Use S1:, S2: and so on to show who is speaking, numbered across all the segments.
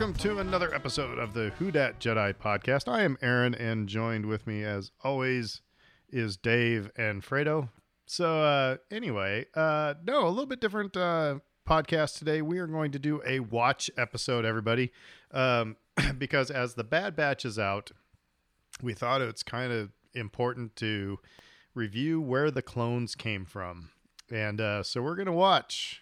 S1: welcome to another episode of the Who Dat Jedi podcast. I am Aaron, and joined with me, as always, is Dave and Fredo. So, uh, anyway, uh, no, a little bit different uh, podcast today. We are going to do a watch episode, everybody, um, because as the Bad Batch is out, we thought it's kind of important to review where the clones came from, and uh, so we're going to watch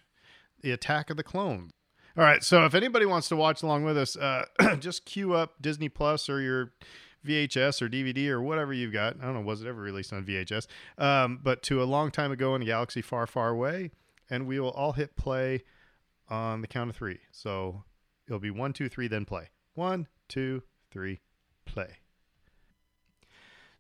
S1: the Attack of the Clones. All right. So if anybody wants to watch along with us, uh, just queue up Disney Plus or your VHS or DVD or whatever you've got. I don't know, was it ever released on VHS? Um, but to a long time ago in a galaxy far, far away, and we will all hit play on the count of three. So it'll be one, two, three, then play. One, two, three, play.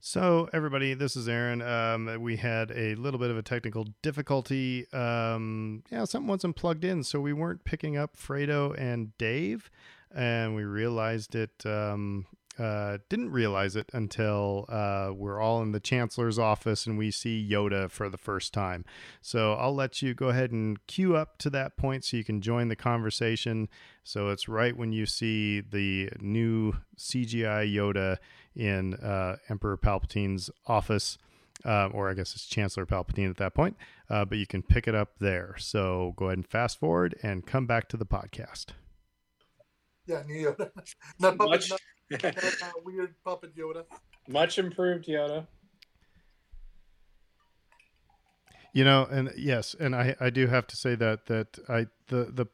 S1: So, everybody, this is Aaron. Um, we had a little bit of a technical difficulty. Um, yeah, something wasn't plugged in, so we weren't picking up Fredo and Dave, and we realized it. Um, uh, didn't realize it until uh, we're all in the chancellor's office and we see Yoda for the first time. So I'll let you go ahead and queue up to that point so you can join the conversation. So it's right when you see the new CGI Yoda in uh, Emperor Palpatine's office. Uh, or I guess it's Chancellor Palpatine at that point, uh, but you can pick it up there. So go ahead and fast forward and come back to the podcast.
S2: Yeah, new Yoda. not
S3: Much,
S2: not, not, weird puppet Yoda.
S3: much improved Yoda.
S1: You know, and yes, and I I do have to say that that I the the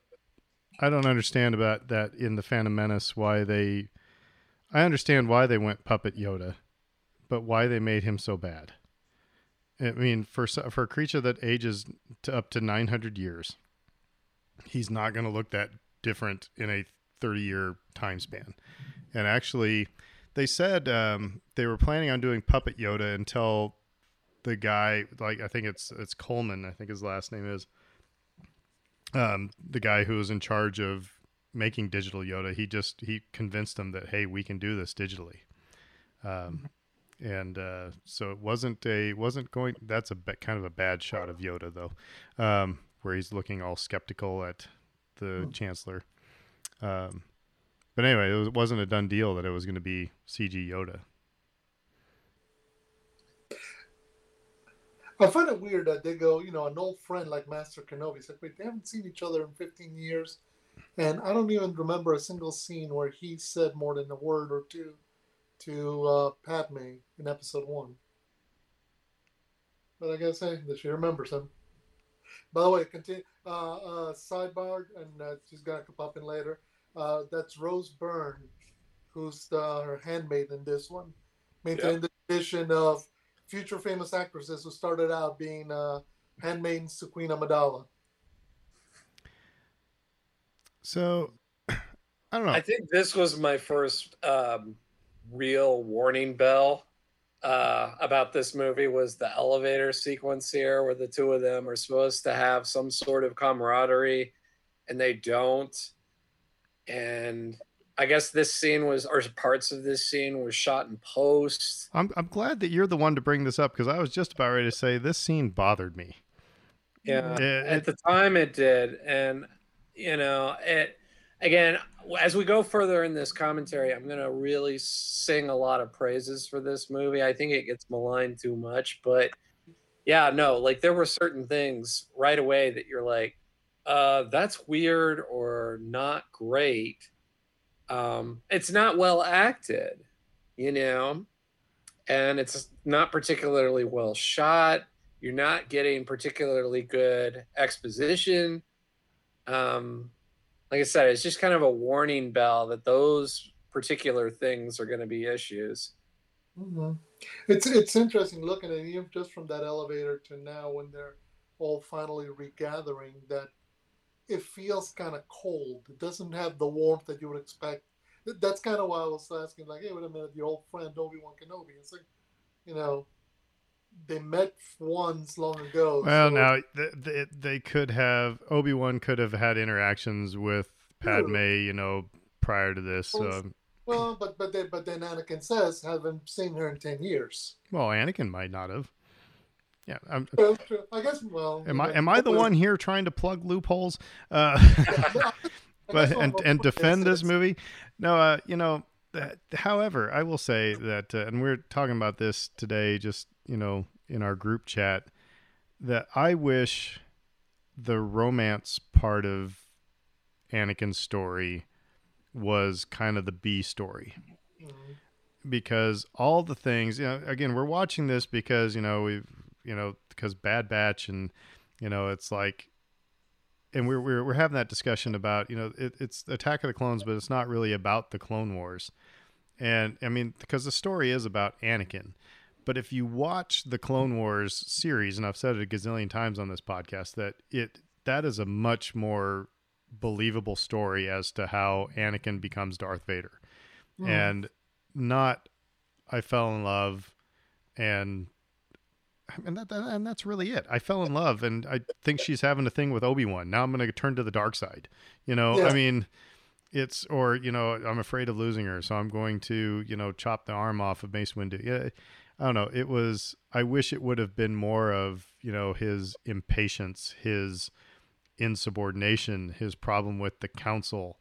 S1: I don't understand about that in the Phantom Menace why they I understand why they went puppet Yoda, but why they made him so bad. I mean, for so- for a creature that ages to up to 900 years, he's not going to look that different in a 30 year time span. And actually, they said um, they were planning on doing puppet Yoda until the guy, like I think it's it's Coleman, I think his last name is, um, the guy who was in charge of making digital Yoda. He just he convinced them that hey, we can do this digitally. Um, and uh, so it wasn't a wasn't going. That's a kind of a bad shot of Yoda though, um, where he's looking all skeptical at the chancellor. Um, but anyway, it, was, it wasn't a done deal that it was going to be CG Yoda.
S2: I find it weird that they go, you know, an old friend like Master Kenobi. Like, wait, they haven't seen each other in 15 years. And I don't even remember a single scene where he said more than a word or two to uh, Padme in episode one. But I guess, hey, that she remembers him. By the way, continue. Uh, uh, sidebar, and uh, she's to pop in later. Uh, that's Rose Byrne, who's the, her handmaid in this one. Maintaining the tradition of future famous actresses who started out being uh, handmaidens to Queen Amidala.
S1: So I don't know.
S3: I think this was my first um, real warning bell uh, about this movie was the elevator sequence here where the two of them are supposed to have some sort of camaraderie and they don't. And I guess this scene was, or parts of this scene was shot in post.
S1: I'm I'm glad that you're the one to bring this up because I was just about ready to say this scene bothered me.
S3: Yeah.
S1: It-
S3: At the time it did. And, you know, it, again, as we go further in this commentary, I'm going to really sing a lot of praises for this movie. I think it gets maligned too much, but yeah, no, like there were certain things right away that you're like, uh, that's weird or not great. Um, it's not well acted, you know, and it's not particularly well shot. You're not getting particularly good exposition. Um, like I said, it's just kind of a warning bell that those particular things are going to be issues.
S2: hmm It's it's interesting looking at even just from that elevator to now when they're all finally regathering that it feels kind of cold. It doesn't have the warmth that you would expect. That's kind of why I was asking, like, hey, wait a minute, your old friend Obi Wan Kenobi. It's like, you know, they met once long ago.
S1: Well,
S2: so-
S1: now th th they could have Obi Wan could have had interactions with Padme, you know, prior to this. So,
S2: Well, but but then but then Anakin says, haven't seen her in ten years.
S1: well, Anakin might not have. Yeah, I'm,
S2: I guess. Well,
S1: am I am I the one here trying to plug loopholes? Uh, but and and defend this movie. No, uh, you know. That, however, I will say that, uh, and we're talking about this today, just you know, in our group chat, that I wish the romance part of Anakin's story was kind of the B story. Mm-hmm. Because all the things, you know, again, we're watching this because, you know, we've, you know, because Bad Batch and, you know, it's like, and we're, we're, we're having that discussion about, you know, it, it's Attack of the Clones, but it's not really about the Clone Wars. And I mean, because the story is about Anakin. But if you watch the Clone Wars series, and I've said it a gazillion times on this podcast, that it that is a much more believable story as to how Anakin becomes Darth Vader, mm. and not I fell in love, and and that, and that's really it. I fell in love, and I think she's having a thing with Obi Wan. Now I'm going to turn to the dark side. You know, yeah. I mean, it's or you know I'm afraid of losing her, so I'm going to you know chop the arm off of Mace Windu. Yeah, I don't know. It was. I wish it would have been more of you know his impatience, his insubordination, his problem with the council.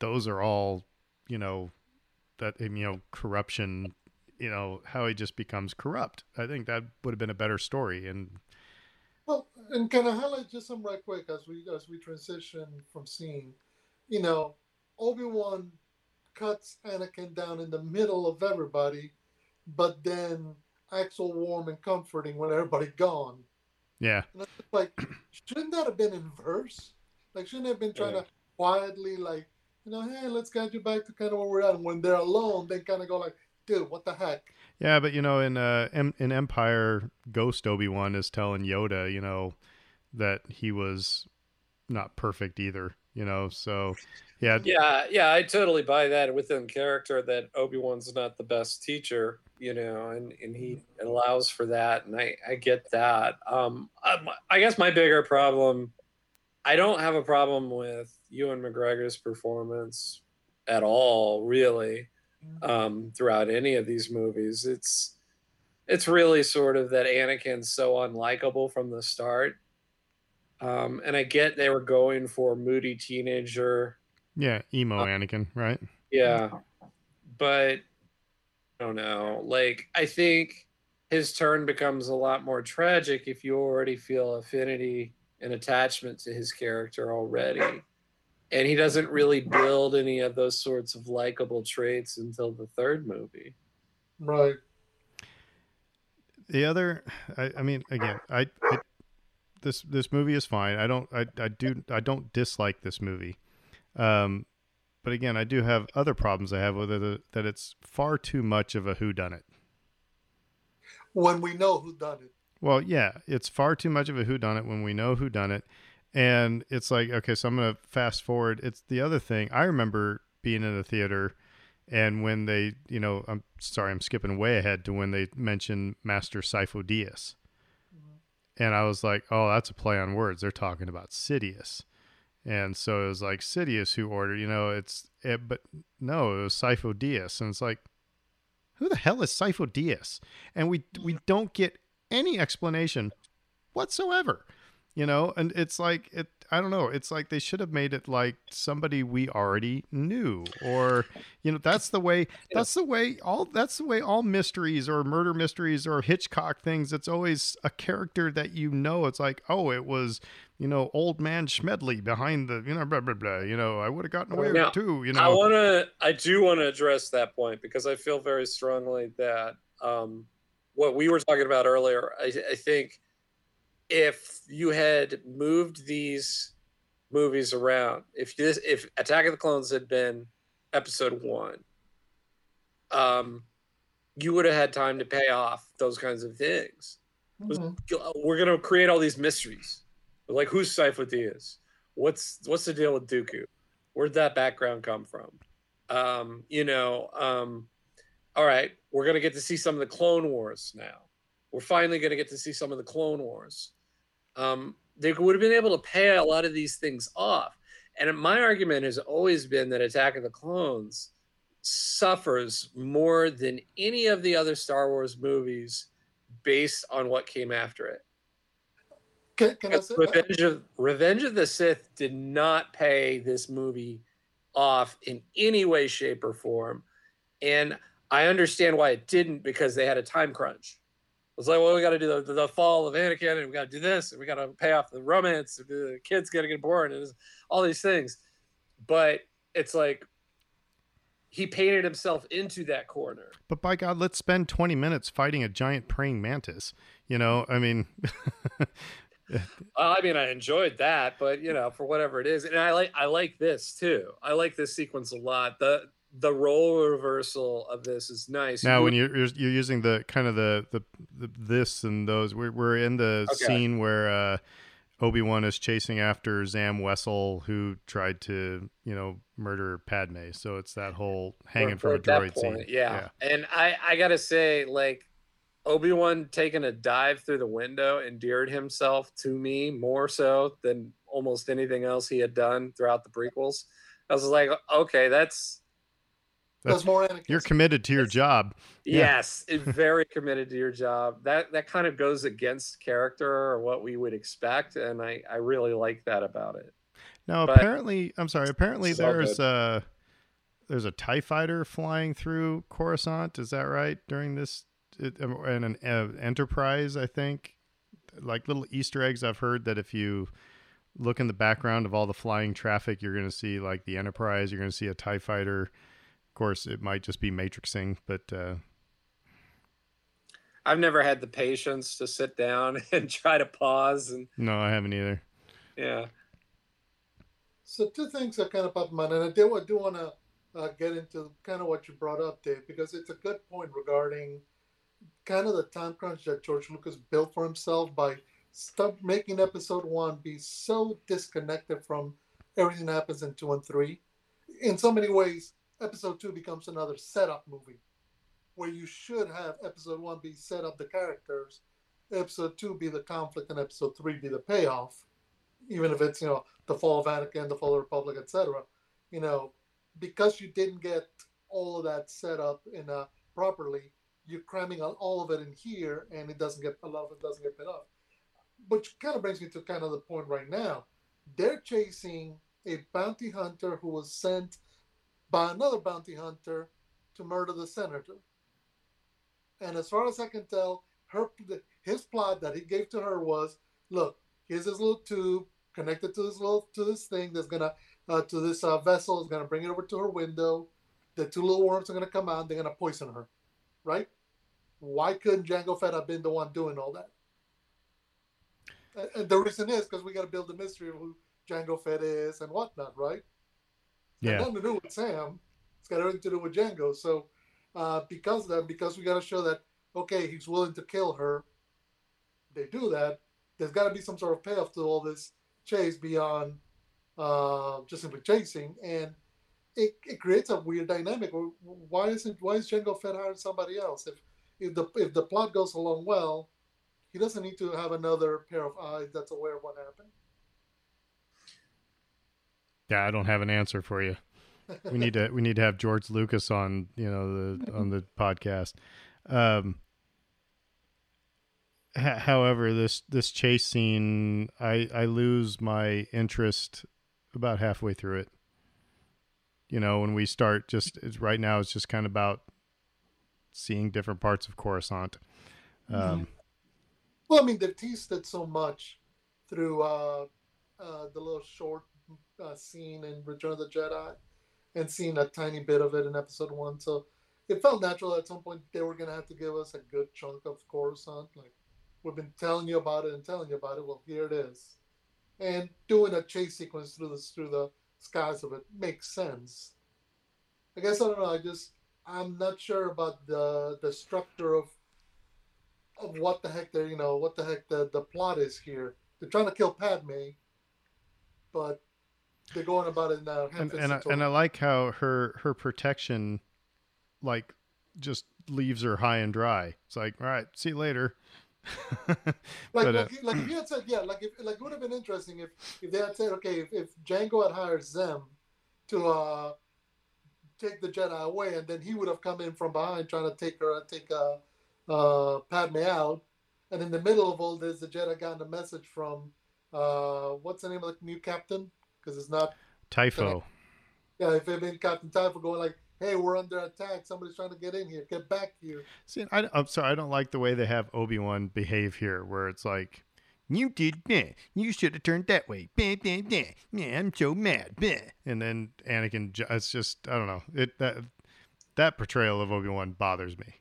S1: Those are all you know that you know corruption. You know how he just becomes corrupt. I think that would have been a better story. And
S2: well, and can I highlight just some right quick as we as we transition from scene? You know, Obi Wan cuts Anakin down in the middle of everybody but then Axel warm and comforting when everybody gone.
S1: Yeah.
S2: like, shouldn't that have been in verse? Like, shouldn't have been trying yeah. to quietly, like, you know, hey, let's get you back to kind of where we're at. And when they're alone, they kind of go like, dude, what the heck?
S1: Yeah, but you know, in uh, in Empire, Ghost Obi Wan is telling Yoda, you know, that he was not perfect either. You know, so yeah,
S3: yeah, yeah. I totally buy that within character that Obi Wan's not the best teacher you know, and, and he allows for that. And I, I get that. Um, I, I guess my bigger problem, I don't have a problem with Ewan McGregor's performance at all, really, um, throughout any of these movies. It's, it's really sort of that Anakin's so unlikable from the start. Um, and I get they were going for moody teenager.
S1: Yeah, emo uh, Anakin, right?
S3: Yeah. But I don't know. Like, I think his turn becomes a lot more tragic if you already feel affinity and attachment to his character already. And he doesn't really build any of those sorts of likable traits until the third movie.
S2: Right.
S1: The other, I, I mean, again, I, I, this this movie is fine. I don't, I, I do, I don't dislike this movie. Um, but again, I do have other problems I have with it that it's far too much of a who done it.
S2: When we know who done it.
S1: Well, yeah, it's far too much of a who done it when we know who done it. And it's like, okay, so I'm to fast forward. It's the other thing. I remember being in the theater and when they, you know, I'm sorry, I'm skipping way ahead to when they mentioned Master Sifo. And I was like, oh, that's a play on words. They're talking about Sidious. And so it was like Sidious who ordered, you know, it's, it, but no, it was Sifo. And it's like, who the hell is Sifo? And we, we don't get any explanation whatsoever, you know, and it's like, it, I don't know. It's like they should have made it like somebody we already knew, or you know, that's the way. That's the way all. That's the way all mysteries or murder mysteries or Hitchcock things. It's always a character that you know. It's like, oh, it was you know, old man Schmedley behind the, you know, blah blah blah. You know, I would have gotten away now, with it too. You know, I
S3: want to, I do want to address that point because I feel very strongly that um, what we were talking about earlier. I, I think if you had moved these movies around, if this, if Attack of the Clones had been episode one, um, you would have had time to pay off those kinds of things. Mm-hmm. We're going to create all these mysteries. Like, who's Sifo Dyas? What's what's the deal with Dooku? Where'd that background come from? Um, you know, um, all right, we're gonna get to see some of the Clone Wars now. We're finally gonna get to see some of the Clone Wars um, they would have been able to pay a lot of these things off. And my argument has always been that Attack of the Clones suffers more than any of the other Star Wars movies based on what came after it.
S2: Can, can I say,
S3: Revenge of Revenge of the Sith did not pay this movie off in any way, shape, or form, and I understand why it didn't because they had a time crunch. It's like, well, we got to do the, the fall of Anakin, and we got to do this, and we got to pay off the romance, the kids got to get born, and all these things. But it's like he painted himself into that corner.
S1: But by God, let's spend 20 minutes fighting a giant praying mantis. You know, I mean,
S3: I mean, I enjoyed that, but you know, for whatever it is, and I like I like this too. I like this sequence a lot. the The role reversal of this is nice.
S1: Now, when you're you're using the kind of the the, the this and those, we're we're in the okay. scene where uh, Obi Wan is chasing after Zam Wesell, who tried to you know murder Padme. So it's that whole hanging from a droid scene.
S3: Yeah. yeah, and I I gotta say, like Obi Wan taking a dive through the window endeared himself to me more so than almost anything else he had done throughout the prequels. I was like, okay, that's
S1: that's more. You're committed to your job.
S3: Yes, yeah. very committed to your job. That that kind of goes against character or what we would expect, and I I really like that about it.
S1: Now, but, apparently, I'm sorry. Apparently, there's a there's a Tie Fighter flying through Coruscant. Is that right? During this and an uh, enterprise i think like little easter eggs i've heard that if you look in the background of all the flying traffic you're going to see like the enterprise you're going to see a tie fighter of course it might just be matrixing but uh
S3: i've never had the patience to sit down and try to pause and
S1: no i haven't either
S3: yeah
S2: so two things that kind of pop in mind and i do, I do want to uh, get into kind of what you brought up dave because it's a good point regarding kind of the time crunch that George Lucas built for himself by stop making episode one be so disconnected from everything that happens in two and three. In so many ways, episode two becomes another setup movie where you should have episode one be set up the characters, episode two be the conflict, and episode three be the payoff. Even if it's, you know, the fall of Anakin, the fall of the Republic, etc. You know, because you didn't get all of that set up in a properly, you're cramming all of it in here, and it doesn't get a lot of it doesn't get paid off. Which kind of brings me to kind of the point right now. They're chasing a bounty hunter who was sent by another bounty hunter to murder the senator. And as far as I can tell, her his plot that he gave to her was, look, here's this little tube connected to this little to this thing that's gonna uh, to this uh, vessel is gonna bring it over to her window. The two little worms are gonna come out. They're gonna poison her, right? why couldn't Jango Fett have been the one doing all that? And the reason is because we got to build the mystery of who Jango Fett is and whatnot, right?
S1: Yeah.
S2: nothing to do with Zam. It's got everything to do with Jango. So uh, because of that, because we got to show that okay, he's willing to kill her. They do that. There's got to be some sort of payoff to all this chase beyond uh, just simply chasing, and it, it creates a weird dynamic. Why isn't why is Jango Fett hiring somebody else if if the if the plot goes along well, he doesn't need to have another pair of eyes that's aware of what happened.
S1: Yeah, I don't have an answer for you. we need to we need to have George Lucas on you know the on the podcast. Um, however, this this chase scene, I I lose my interest about halfway through it. You know, when we start, just right now, it's just kind of about seeing different parts of Coruscant. Um, mm-hmm.
S2: Well, I mean, they've teased it so much through uh, uh, the little short uh, scene in Return of the Jedi and seeing a tiny bit of it in Episode One. So it felt natural at some point they were going to have to give us a good chunk of Coruscant. Like we've been telling you about it and telling you about it. Well, here it is, and doing a chase sequence through the through the skies of it makes sense. I guess I don't know. I just I'm not sure about the the structure of of what the heck they're you know what the heck the the plot is here. They're trying to kill Padme, but they're going about it now.
S1: And and I, and I like how her her protection, like, just leaves her high and dry. It's like, all right, see you later.
S2: like, but, uh, like, like if you had said, yeah, like if like it would have been interesting if if they had said, okay, if, if Jango had hired Zam to uh take the Jedi away, and then he would have come in from behind trying to take her, take uh, uh, Padme out, and in the middle of all this, the Jedi got a message from uh, what's the name of the new captain? Because it's not
S1: Typho.
S2: Yeah, if it been Captain Typho going like, "Hey, we're under attack. Somebody's trying to get in here. Get back here."
S1: See, I, I'm sorry, I don't like the way they have Obi Wan behave here, where it's like, "You did, meh. You should have turned that way." Blah, blah, blah. Yeah, I'm so mad. Blah. And then Anakin, it's just, I don't know. It that that portrayal of Obi Wan bothers me.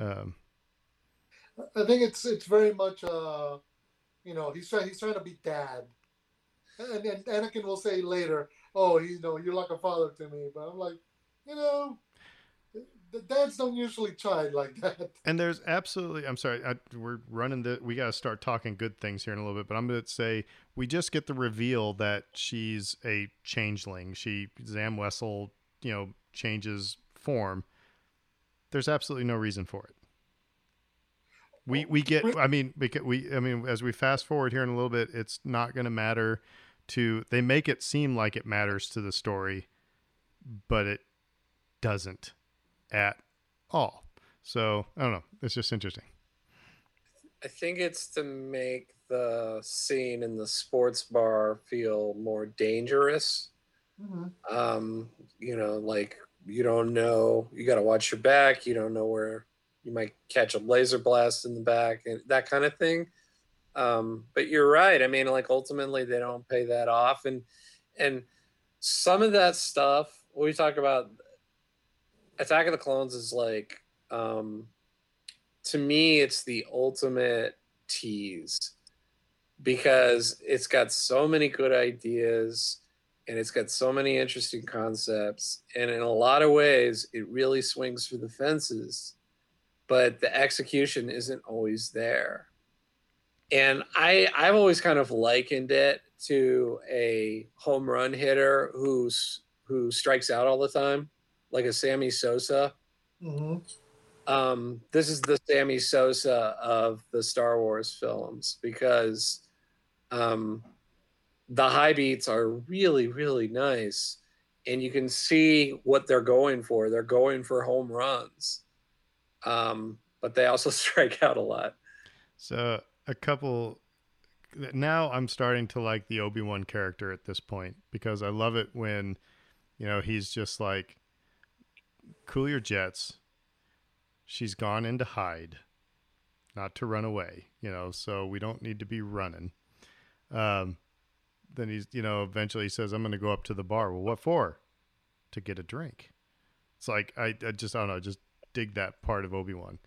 S1: Um,
S2: I think it's it's very much uh, you know, he's trying he's trying to be dad, and then Anakin will say later, "Oh, you know, you're like a father to me," but I'm like, you know, the dads don't usually chide like that.
S1: And there's absolutely, I'm sorry, I, we're running the, we got to start talking good things here in a little bit, but I'm going to say we just get the reveal that she's a changeling. She, Zam Wesell, you know, changes form. There's absolutely no reason for it. We, we get, I mean, because we, I mean, as we fast forward here in a little bit, it's not going to matter to, they make it seem like it matters to the story, but it doesn't at all. So I don't know. It's just interesting.
S3: I think it's to make the scene in the sports bar feel more dangerous.
S2: Mm-hmm.
S3: Um, you know, like you don't know, you got to watch your back. You don't know where you might catch a laser blast in the back and that kind of thing. Um, but you're right. I mean, like ultimately they don't pay that off, and and some of that stuff we talk about Attack of the Clones is like um to me it's the ultimate tease because it's got so many good ideas and it's got so many interesting concepts and in a lot of ways it really swings for the fences but the execution isn't always there and i i've always kind of likened it to a home run hitter who's who strikes out all the time like a sammy sosa
S2: Mm-hmm.
S3: um, this is the Sammy Sosa of the Star Wars films because um, the high beats are really, really nice. And you can see what they're going for. They're going for home runs, um, but they also strike out a lot.
S1: So a couple. Now I'm starting to like the Obi Wan character at this point because I love it when, you know, he's just like, cool your jets. She's gone in to hide, not to run away, you know, so we don't need to be running. Um, then he's, you know, eventually he says, I'm going to go up to the bar. Well, what for? To get a drink. It's like, I, I just, I don't know, just dig that part of Obi Wan.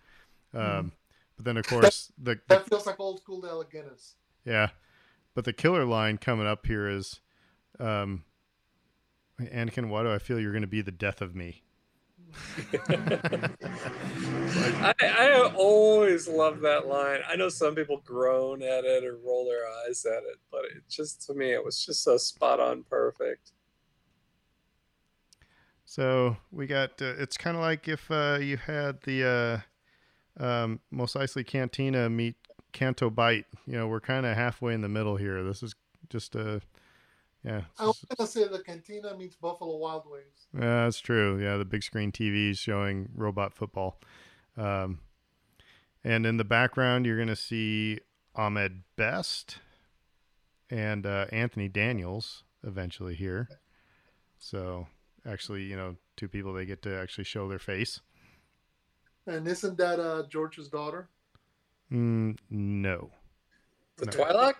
S1: Um, But then, of course, the, the
S2: That feels like old school Alec Guinness.
S1: yeah, but the killer line coming up here is, um, Anakin, why do I feel you're going to be the death of me?
S3: I, I always love that line. I know some people groan at it or roll their eyes at it, but it just to me it was just so spot on perfect.
S1: So we got. Uh, it's kind of like if uh, you had the uh, um, Mos Eisley Cantina meet Canto Bight. You know, we're kind of halfway in the middle here. This is just a. Yeah,
S2: I was gonna say the Cantina meets Buffalo Wild Wings.
S1: Yeah, that's true. Yeah, the big screen TVs showing robot football. Um, and in the background, you're going to see Ahmed Best and uh, Anthony Daniels eventually here. So, actually, you know, two people they get to actually show their face.
S2: And isn't that uh, George's daughter?
S1: Mm, no.
S3: The
S1: No.
S3: Twi'lek?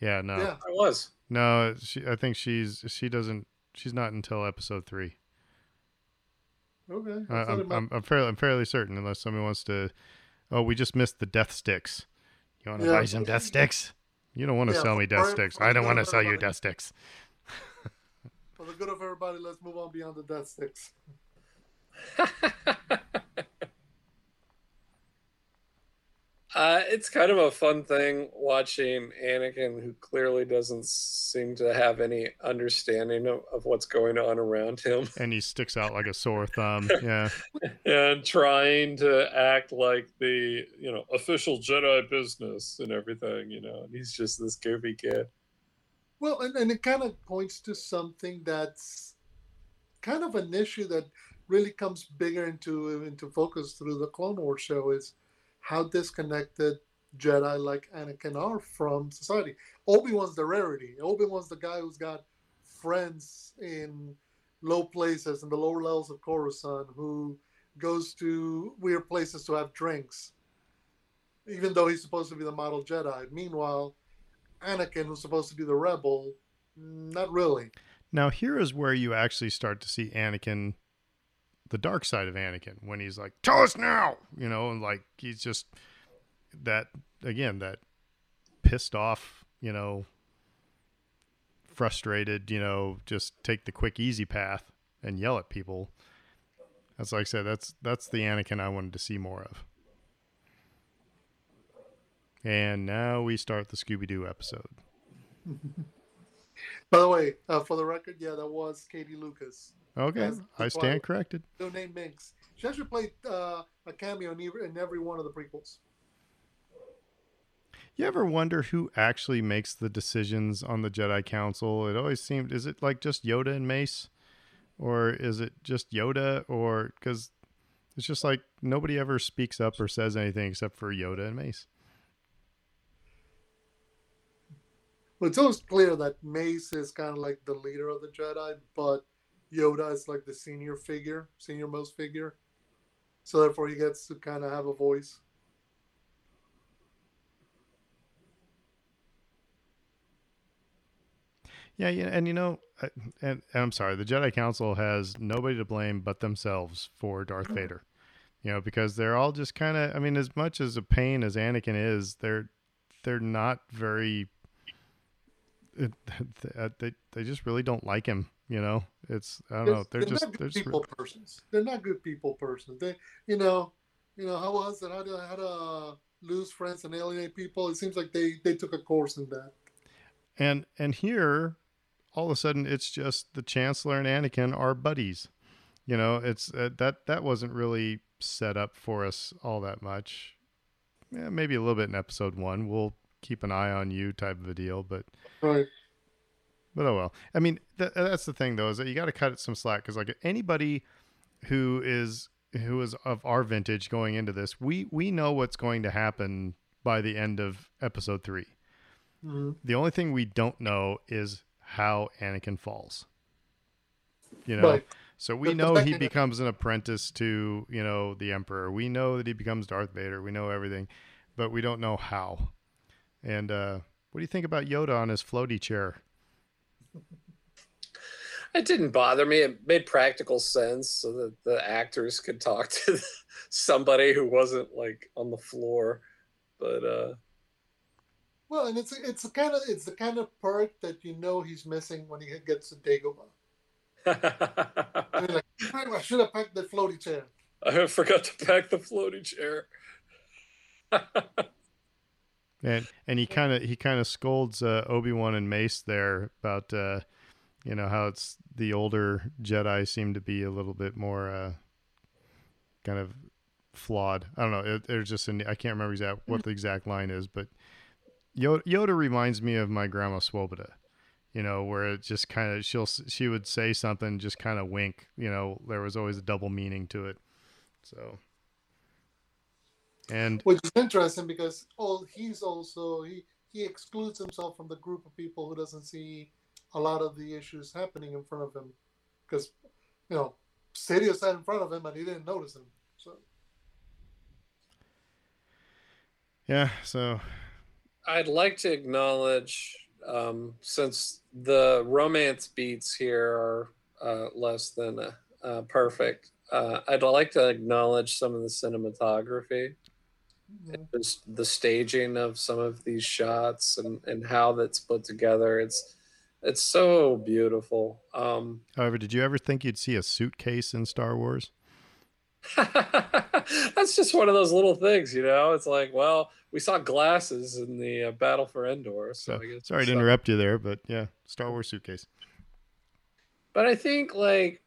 S1: Yeah, no.
S2: Yeah.
S3: I was.
S1: No, she, I think she's she doesn't she's not until episode 3.
S2: Okay.
S1: I,
S2: am
S1: I'm, I'm, I'm fairly I'm fairly certain, unless somebody wants to. Oh, we just missed the death sticks. You want to
S2: Yeah.
S1: buy some death sticks? You don't want to
S2: Yeah,
S1: sell me death
S2: for-
S1: sticks.
S2: for
S1: I don't want to
S2: of
S1: sell you death sticks.
S2: For the good of everybody, let's move on beyond the death sticks.
S3: Uh, it's kind of a fun thing watching Anakin, who clearly doesn't seem to have any understanding of, of what's going on around him,
S1: And he sticks out like a sore thumb. Yeah,
S3: and trying to act like the you know official Jedi business and everything. You know, and he's just this goofy kid.
S2: Well, and, and it kind of points to something that's kind of an issue that really comes bigger into into focus through the Clone Wars show is how disconnected Jedi like Anakin are from society. Obi Wan's the rarity. Obi Wan's the guy who's got friends in low places in the lower levels of Coruscant who goes to weird places to have drinks, even though he's supposed to be the model Jedi. Meanwhile, Anakin, who's supposed to be the rebel, not really.
S1: Now, here is where you actually start to see Anakin, the dark side of Anakin, when he's like, "Tell us now," you know, and like he's just that again, that pissed off, you know, frustrated, you know, just take the quick, easy path and yell at people. That's like I said, that's that's the Anakin I wanted to see more of. And now we start the Scooby Doo episode.
S2: By the way, uh, for the record, yeah, that was Katie Lucas.
S1: Okay, I stand corrected.
S2: No name Minx. She actually played uh, a cameo in every, in every one of the prequels.
S1: You ever wonder who actually makes the decisions on the Jedi Council? It always seemed is it like just Yoda and Mace, or is it just Yoda, or because it's just like nobody ever speaks up or says anything except for Yoda and Mace.
S2: Well, it's always clear that Mace is kind of like the leader of the Jedi, but Yoda is like the senior figure, senior most figure. So therefore, he gets to kind of have a voice.
S1: Yeah, yeah, and you know, and, and I'm sorry, the Jedi Council has nobody to blame but themselves for Darth mm-hmm. Vader. You know, because they're all just kind of. I mean, as much as a pain as Anakin is, they're they're not very. It, they they just really don't like him. You know, it's I don't know. They're just
S2: not
S1: they're just
S2: people persons. They're not good people persons. They, you know, you know how was it? How to how to lose friends and alienate people? It seems like they they took a course in that.
S1: And and here, all of a sudden, it's just the Chancellor and Anakin are buddies. You know, it's uh, that that wasn't really set up for us all that much. Yeah, maybe a little bit in episode one. We'll keep an eye on you, type of a deal. But
S2: Right.
S1: but oh well. I mean, th- that's the thing though, is that you got to cut it some slack because like anybody who is who is of our vintage going into this, we we know what's going to happen by the end of episode three.
S2: hmm
S1: The only thing we don't know is how Anakin falls. You know,
S2: Right.
S1: so we know he becomes an apprentice to, you know, the Emperor. We know that he becomes Darth Vader. We know everything, but we don't know how. And uh, what do you think about Yoda on his floaty chair?
S3: It didn't bother me. It made practical sense so that the actors could talk to somebody who wasn't like on the floor. But uh
S2: Well, and it's it's the kind of it's the kind of part that you know he's missing when he gets to Dagobah. I mean, like, I should have packed the floaty chair.
S3: I forgot to pack the floaty chair.
S1: And and he kind of he kind of scolds uh, Obi Wan and Mace there about uh, you know how it's the older Jedi seem to be a little bit more uh, kind of flawed. I don't know. There's just an, I can't remember exact what the exact line is, but Yoda, Yoda reminds me of my grandma Swoboda. You know, where it just kind of she'll she would say something, just kind of wink. You know, there was always a double meaning to it. So, and
S2: which is interesting because oh, he's also he he excludes himself from the group of people who doesn't see a lot of the issues happening in front of him. Because you know Sidious sat in front of him and he didn't notice him. So.
S1: Yeah, so.
S3: I'd like to acknowledge, um, since the romance beats here are uh, less than uh, uh, perfect, uh, I'd like to acknowledge some of the cinematography, just the staging of some of these shots and, and how that's put together. It's it's so beautiful. Um,
S1: However, did you ever think you'd see a suitcase in Star Wars?
S3: that's just one of those little things, you know. It's like, well, we saw glasses in the uh, Battle for Endor, so,
S1: So,
S3: I guess
S1: sorry to interrupt you there, but yeah, Star Wars suitcase.
S3: But I think like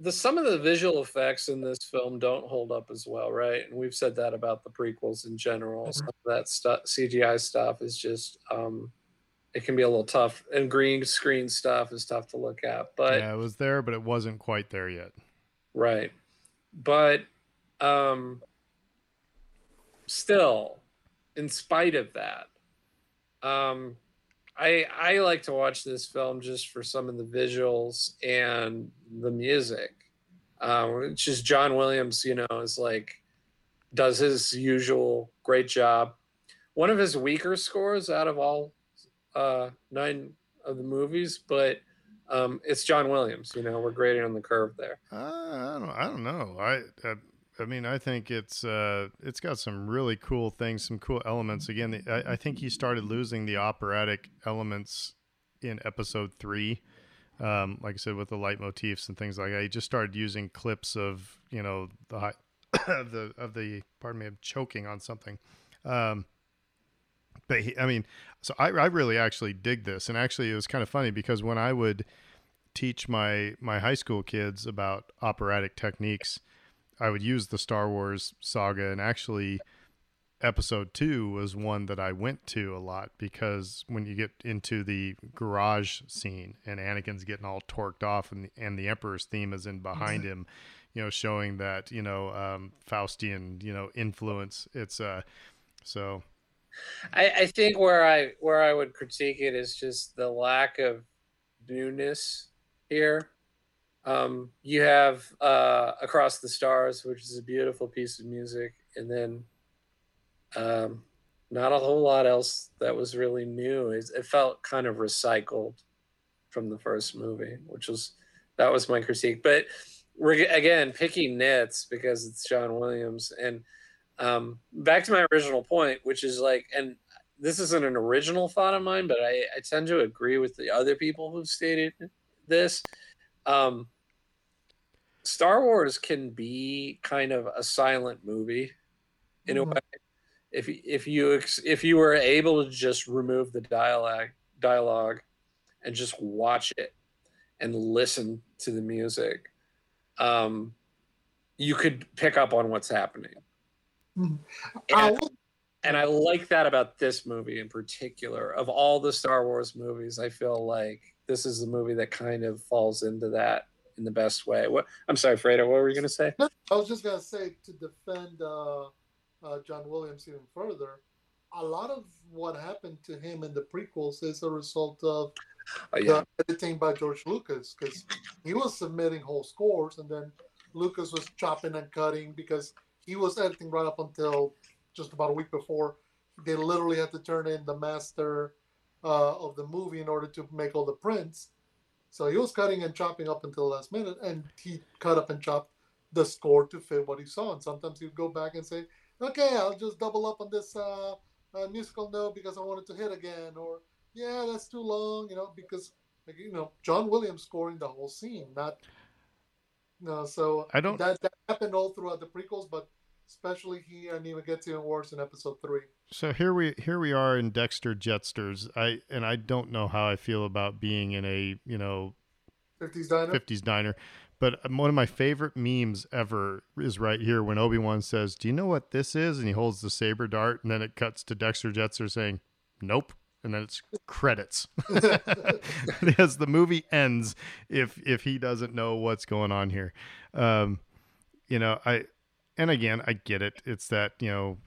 S3: the some of the visual effects in this film don't hold up as well, right? And we've said that about the prequels in general.
S2: Mhm.
S3: Some of that stuff, CGI stuff, is just um, it can be a little tough, and green screen stuff is tough to look at. But
S1: yeah, it was there, but it wasn't quite there yet.
S3: right, but um, still, in spite of that, um, I I like to watch this film just for some of the visuals and the music. Um, it's just John Williams, you know, is like does his usual great job. One of his weaker scores out of all uh, nine of the movies, but um, it's John Williams. You know, we're grading on the curve there.
S1: Uh, I don't. I don't know. I, I. I mean, I think it's uh, it's got some really cool things, some cool elements. Again, I, I think he started losing the operatic elements in episode three. Um, like I said, with the leitmotifs and things like that, he just started using clips of you know the high, of the of the pardon me, I'm choking on something. Um, but he, I mean, so I, I really actually dig this, and actually it was kind of funny because when I would teach my my high school kids about operatic techniques, I would use the Star Wars saga, and actually, episode two was one that I went to a lot because when you get into the garage scene and Anakin's getting all torqued off, and the, and the Emperor's theme is in behind him, you know, showing that you know um, Faustian you know influence. It's uh so
S3: I, I think where I where I would critique it is just the lack of newness here. Um, you have uh, Across the Stars, which is a beautiful piece of music, and then um, not a whole lot else that was really new. It, it felt kind of recycled from the first movie, which was that was my critique. But we're again picking nits because it's John Williams and um, back to my original point, which is like, and this isn't an original thought of mine, but I, I tend to agree with the other people who've stated this. Um, Star Wars can be kind of a silent movie in mm-hmm. a way. If if you if you were able to just remove the dialogue dialogue and just watch it and listen to the music, um, you could pick up on what's happening. Mm-hmm. And, and I like that about this movie in particular. Of all the Star Wars movies, I feel like this is the movie that kind of falls into that in the best way. What I'm sorry, Fredo, what were you going to say?
S2: I was just going to say to defend uh, uh, John Williams even further. A lot of what happened to him in the prequels is a result of oh, yeah. the editing by George Lucas because he was submitting whole scores and then Lucas was chopping and cutting because he was editing right up until just about a week before. They literally had to turn in the master uh, of the movie in order to make all the prints. So he was cutting and chopping up until the last minute, and he cut up and chopped the score to fit what he saw. And sometimes he'd go back and say, "Okay, I'll just double up on this uh, uh, musical note because I wanted to hit again," or "Yeah, that's too long," you know, because like, you know John Williams scoring the whole scene, not. No, so
S1: I don't.
S2: That, that happened all throughout the prequels, but especially he and even gets even worse in episode three.
S1: So here we here we are in Dexter Jettster's. I and I don't know how I feel about being in a you know
S2: 50s diner.
S1: 50s diner. But one of my favorite memes ever is right here when Obi Wan says, "Do you know what this is?" And he holds the saber dart, and then it cuts to Dexter Jettster saying, "Nope." And then it's credits because the movie ends if if he doesn't know what's going on here. Um, you know, I and again, I get it. It's that you know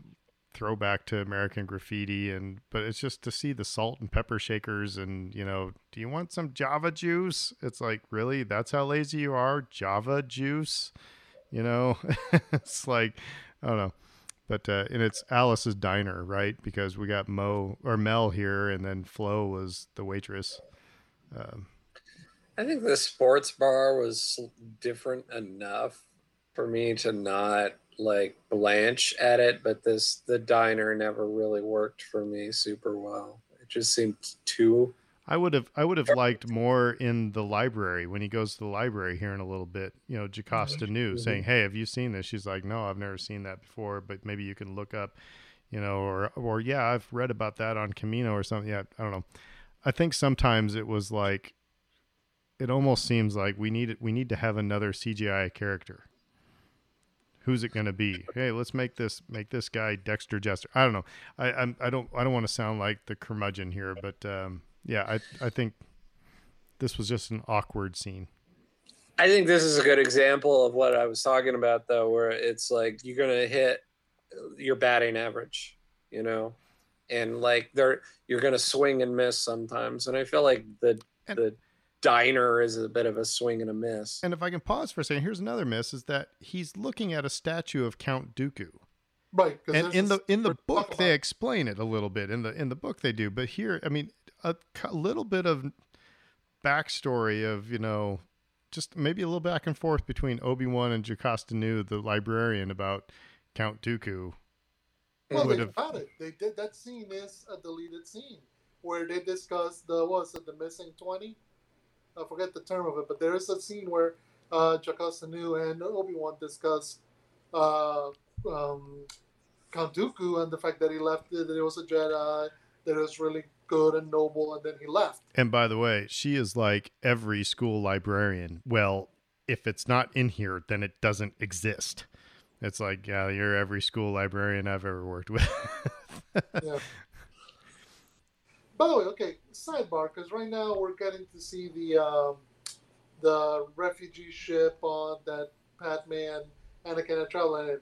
S1: throwback to American Graffiti, and but it's just to see the salt and pepper shakers, and you know, do you want some Java juice? It's like really, that's how lazy you are, Java juice. You know, it's like I don't know, but uh, and it's Alice's diner, right? Because we got Mo or Mel here, and then Flo was the waitress. Um,
S3: I think the sports bar was different enough for me to not like blanch at it, but this the diner never really worked for me super well. It just seemed too.
S1: I would have I would have liked more in the library when he goes to the library here in a little bit. You know, Jocasta Nu mm-hmm. saying, "Hey, have you seen this?" She's like, "No, I've never seen that before, but maybe you can look up." You know, or or yeah, I've read about that on Kamino or something. Yeah, I don't know. I think sometimes it was like, it almost seems like we need we need to have another CGI character who's it going to be? Hey, let's make this make this guy Dexter Jettster. I don't know. I I'm, I don't I don't want to sound like the curmudgeon here, but um, yeah, I I think this was just an awkward scene.
S3: I think this is a good example of what I was talking about, though, where it's like you're going to hit your batting average. you know, and like they're you're gonna swing and miss sometimes, and I feel like the
S1: And-
S3: the diner is a bit of a swing and a miss.
S1: And if I can pause for a second, here's another miss: is that he's looking at a statue of Count Dooku.
S2: Right,
S1: and in the in the book they explain it a little bit in the in the book they do but here i mean a little bit of backstory of you know just maybe a little back and forth between obi-wan and jocasta nu the librarian about count dooku
S2: Well,
S1: would
S2: they
S1: have-
S2: got it. They did that scene is a deleted scene where they discuss the what was it the missing twenty? I forget the term of it, but there is a scene where uh, Jocasta Nu and Obi Wan discuss uh, um, Count Dooku and the fact that he left that he was a Jedi, that he was really good and noble, and then he left.
S1: and by the way she is like every school librarian well if it's not in here then it doesn't exist it's like yeah you're every school librarian i've ever worked with
S2: Yeah. By the way, okay, sidebar, because right now we're getting to see the um, the refugee ship on that Padme and Anakin are traveling in.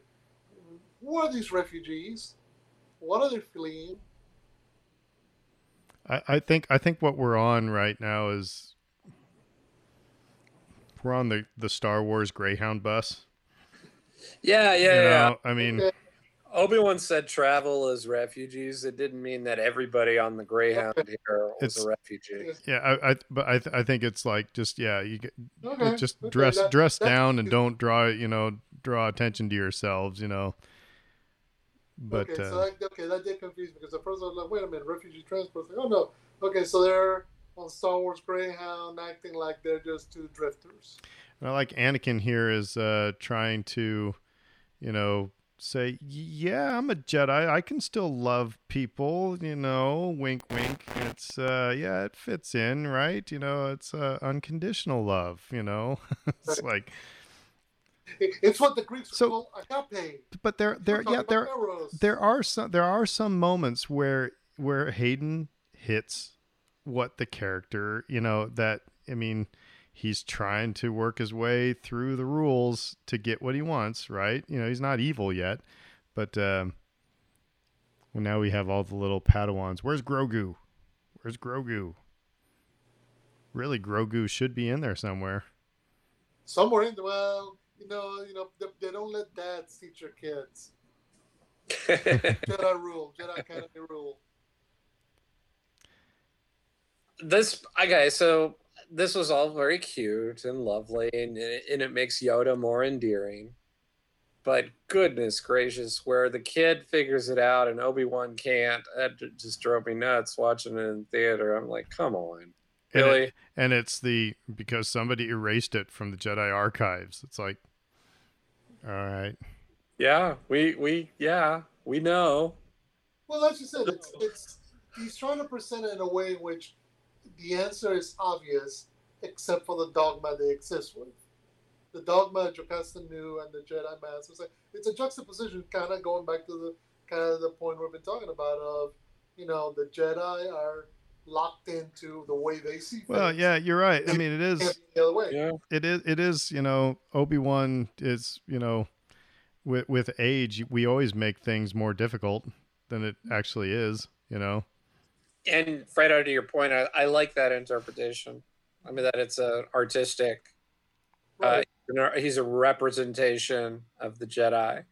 S2: Who are these refugees? What are they fleeing?
S1: I, I think I think what we're on right now is we're on the, the Star Wars Greyhound bus.
S3: Yeah, yeah,
S1: you
S3: yeah.
S1: I mean,
S2: Okay.
S3: Obi Wan said travel as refugees. It didn't mean that everybody on the Greyhound here was
S1: It's-
S3: a refugee.
S1: yeah, I, I but I, th- I think it's like just yeah, you get,
S2: Okay.
S1: just
S2: okay,
S1: dress
S2: that-
S1: dress down and don't draw you know draw attention to yourselves, you know. But
S2: okay,
S1: uh,
S2: so that, okay, that did confuse me because at first I was like, wait a minute, refugee transport. Like, oh no, okay, so they're on Star Wars Greyhound acting like they're just two drifters.
S1: I like Anakin here is uh, trying to, you know, say, yeah, I'm a Jedi. I can still love people, you know, wink, wink. It's, uh, yeah, it fits in, right? You know, it's uh, unconditional love, you know? it's like,
S2: It's what the Greeks
S1: So-
S2: call agape.
S1: but there, there, yeah, there,
S2: eros.
S1: there are some, there are some moments where, where Hayden hits what the character, you know, that, I mean, he's trying to work his way through the rules to get what he wants, right? You know, he's not evil yet, but um, well, now we have all the little Padawans. Where's Grogu? Where's Grogu? Really, Grogu should be in there somewhere.
S2: somewhere in the well, you know, you know, they, they don't let dads teach your kids. Jedi rule, Jedi Academy rule.
S3: this okay, so this was all very cute and lovely, and it, and it makes Yoda more endearing. But goodness gracious, where the kid figures it out and Obi Wan can't, that just drove me nuts watching it in theater. I'm like, come on,
S1: And it-
S3: really?
S1: And it's the because somebody erased it from the Jedi archives. It's like, all right,
S3: yeah, we we yeah, we know.
S2: Well, as you said, it's, it's he's trying to present it in a way in which the answer is obvious, except for the dogma they exist with. The dogma Jocasta Nu and the Jedi Master. It's, like, it's a juxtaposition, kind of going back to the kind of the point we've been talking about of, you know, the Jedi are locked into the way they see. Things.
S1: well, yeah, you're right. I mean, it
S2: Can't
S1: is.
S2: be the other way.
S3: Yeah,
S1: it is it is you know obi-wan is you know with with age we always make things more difficult than it actually is you know
S3: and Fredo, to your point, I, I like that interpretation. I mean that it's a artistic.
S2: Right.
S3: Uh, he's a representation of the Jedi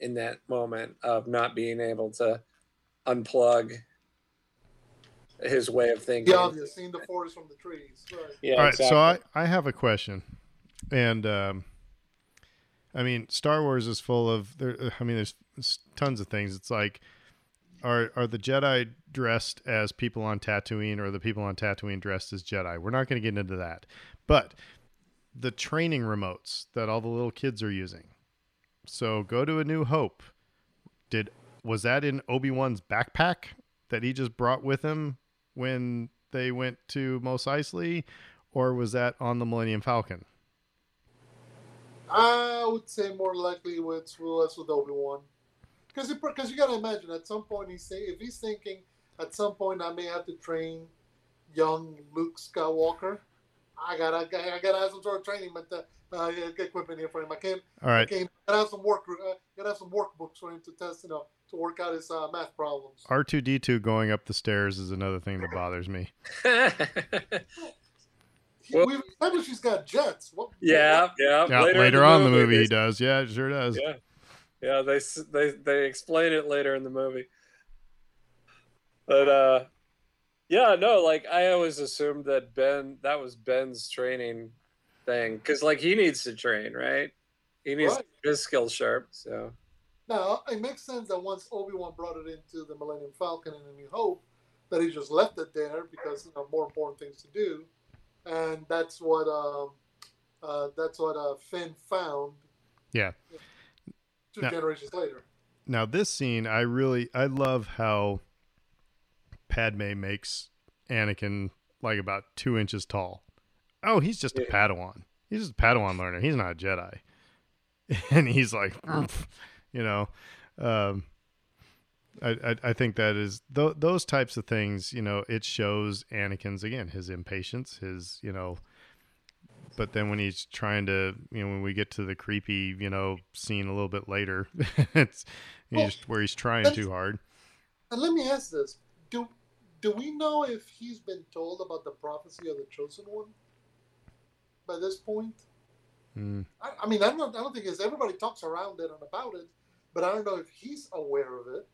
S3: in that moment of not being able to unplug his way of thinking.
S2: the obvious, seeing the forest from the trees. Right.
S3: Yeah,
S1: all right
S3: exactly.
S1: so i i have a question and um i mean star wars is full of there i mean there's tons of things it's like are are the jedi dressed as people on tatooine or the people on tatooine dressed as jedi? We're not going to get into that. But the training remotes that all the little kids are using. So go to a new hope. Did was that in obi-wan's backpack that he just brought with him when they went to Mos Eisley, or was that on the Millennium Falcon?
S2: I would say more likely with us with Obi Wan, because because you got to imagine at some point he's say if he's thinking at some point I may have to train young Luke Skywalker, I gotta I gotta have some sort of training but uh, uh, equipment here for him. I can't
S1: All
S2: I
S1: right,
S2: can't I gotta have some work uh, gotta have some workbooks for him to test you know to work out his uh, math problems.
S1: R two D two going up the stairs is another thing that bothers me.
S2: He,
S3: Well-
S2: we've established he's got jets. What,
S3: yeah, yeah.
S1: Yeah, later,
S3: in
S1: on in the movie
S3: they
S1: he does. Yeah, it sure does.
S3: Yeah, yeah. They they they explain it later in the movie. But uh, yeah, no. Like I always assumed that Ben that was Ben's training thing because like he needs to train, right? He needs
S2: Right.
S3: his skills sharp. So
S2: Now it makes sense that once Obi Wan brought it into the Millennium Falcon and A New Hope, that he just left it there because you know more important things to do, and that's what um, uh, that's what uh, Finn found.
S1: Yeah.
S2: Two
S1: Now-
S2: generations later.
S1: Now this scene, I really I love how Padme makes Anakin like about two inches tall. Oh, he's just a Padawan. He's just a Padawan learner. He's not a Jedi. And he's like, you know, um, I, I I think that is th- those types of things. You know, it shows Anakin's again his impatience, his you know. But then when he's trying to, you know, when we get to the creepy, you know, scene a little bit later, it's
S2: Well,
S1: he's, where he's trying too hard.
S2: And let me ask this: Do do we know if he's been told about the prophecy of the chosen one by this point?
S1: Mm.
S2: I, I mean, I don't, I don't think it's everybody talks around it and about it, but I don't know if he's aware of it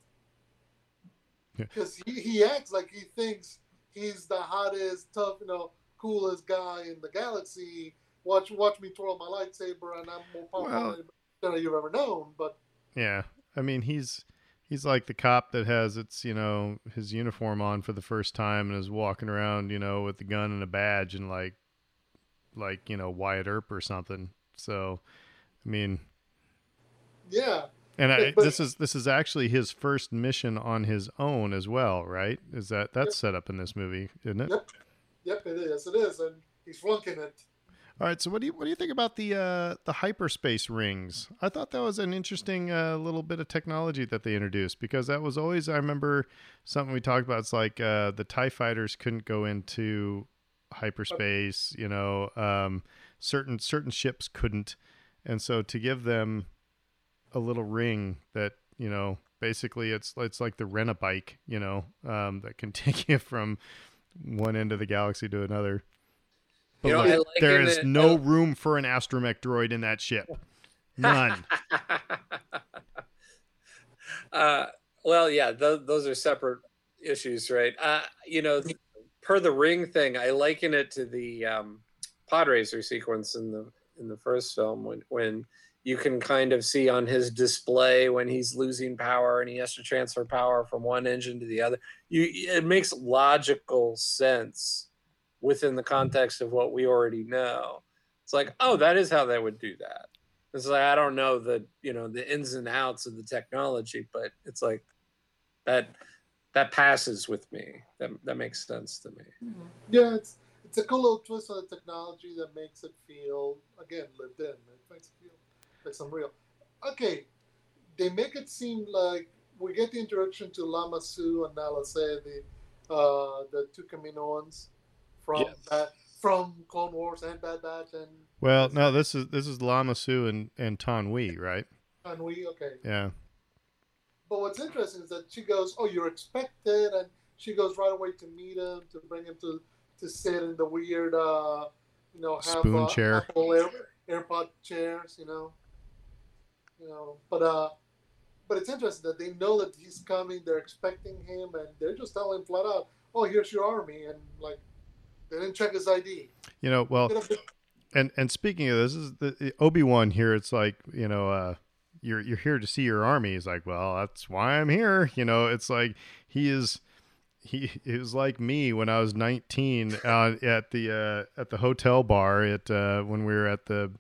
S1: Yeah.
S2: because he, he acts like he thinks he's the hottest, tough, you know, coolest guy in the galaxy. Watch watch me twirl my lightsaber, and I'm more powerful
S1: Well-
S2: than you've ever known. But
S1: Yeah, I mean he's he's like the cop that has its you know his uniform on for the first time and is walking around you know with the gun and a badge and like like you know Wyatt Earp or something. So, I mean,
S2: yeah,
S1: and I,
S2: but-
S1: this is this is actually his first mission on his own as well, right? Is that that's set up in this movie, isn't it?
S2: yep, yep, it is, it is, and he's flunking it.
S1: All right, so what do you what do you think about the uh, the hyperspace rings? I thought that was an interesting uh, little bit of technology that they introduced because that was always I remember something we talked about. It's like uh, the Tie fighters couldn't go into hyperspace, you know, um, certain certain ships couldn't, and so to give them a little ring that you know basically it's it's like the rent a bike, you know, um, that can take you from one end of the galaxy to another. But
S3: You know,
S1: like,
S3: like
S1: there
S3: it-
S1: no
S3: I-
S1: room for an astromech droid in that ship. None.
S3: uh, well, yeah, th- those are separate issues, right? Uh, you know, per the ring thing, I liken it to the um, pod racer sequence in the in the first film when when you can kind of see on his display when he's losing power and he has to transfer power from one engine to the other. You it makes logical sense within the context of what we already know. It's like, oh, that is how they would do that. It's like I don't know the you know the ins and outs of the technology, but it's like that that passes with me. That that makes sense to me. Mm-hmm.
S2: Yeah, it's it's a cool little twist on the technology that makes it feel again lived in. It makes it feel like some real. Okay, they make it seem like we get the introduction to Lama Su and Nala Se, the uh, the two Kaminoans from
S3: Yes.
S2: that from Clone Wars and Bad Batch and
S1: Well, no, this is this is Lama Su and and Taun We, right?
S2: and we okay.
S1: Yeah.
S2: But what's interesting is that she goes, "Oh, you're expected," and she goes right away to meet him to bring him to to sit in the weird, uh, you know, half,
S1: Spoon
S2: uh,
S1: chair.
S2: Apple Air, AirPod chairs, you know, you know. But uh, but it's interesting that they know that he's coming. They're expecting him, and they're just telling him flat out, "Oh, here's your army," and like they didn't check his ID.
S1: You know, well,
S2: Could have been-
S1: and and speaking of this, is the Obi Wan here. It's like you know, uh, you're you're here to see your army. He's like, well, that's why I'm here. You know, it's like he is. He it was like me when I was 19 uh, at the uh, at the hotel bar at uh, when we were at the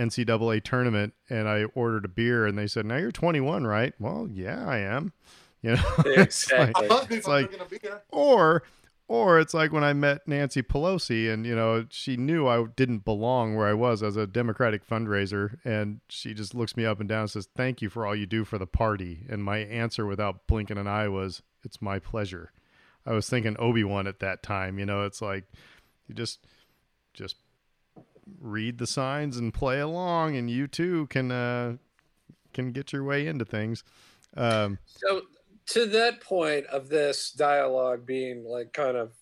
S1: NCAA tournament, and I ordered a beer, and they said, "Now you're 21, right?" Well, yeah, I am. You know, It's like-
S2: I must be
S1: It's like-
S2: drinking a beer.
S1: or or it's like when I met Nancy Pelosi and you know she knew I didn't belong where I was as a Democratic fundraiser and she just looks me up and down and says thank you for all you do for the party and my answer without blinking an eye was it's my pleasure. I was thinking Obi-Wan at that time, you know, it's like you just just read the signs and play along and you too can uh can get your way into things. Um,
S3: so to that point of this dialogue being like kind of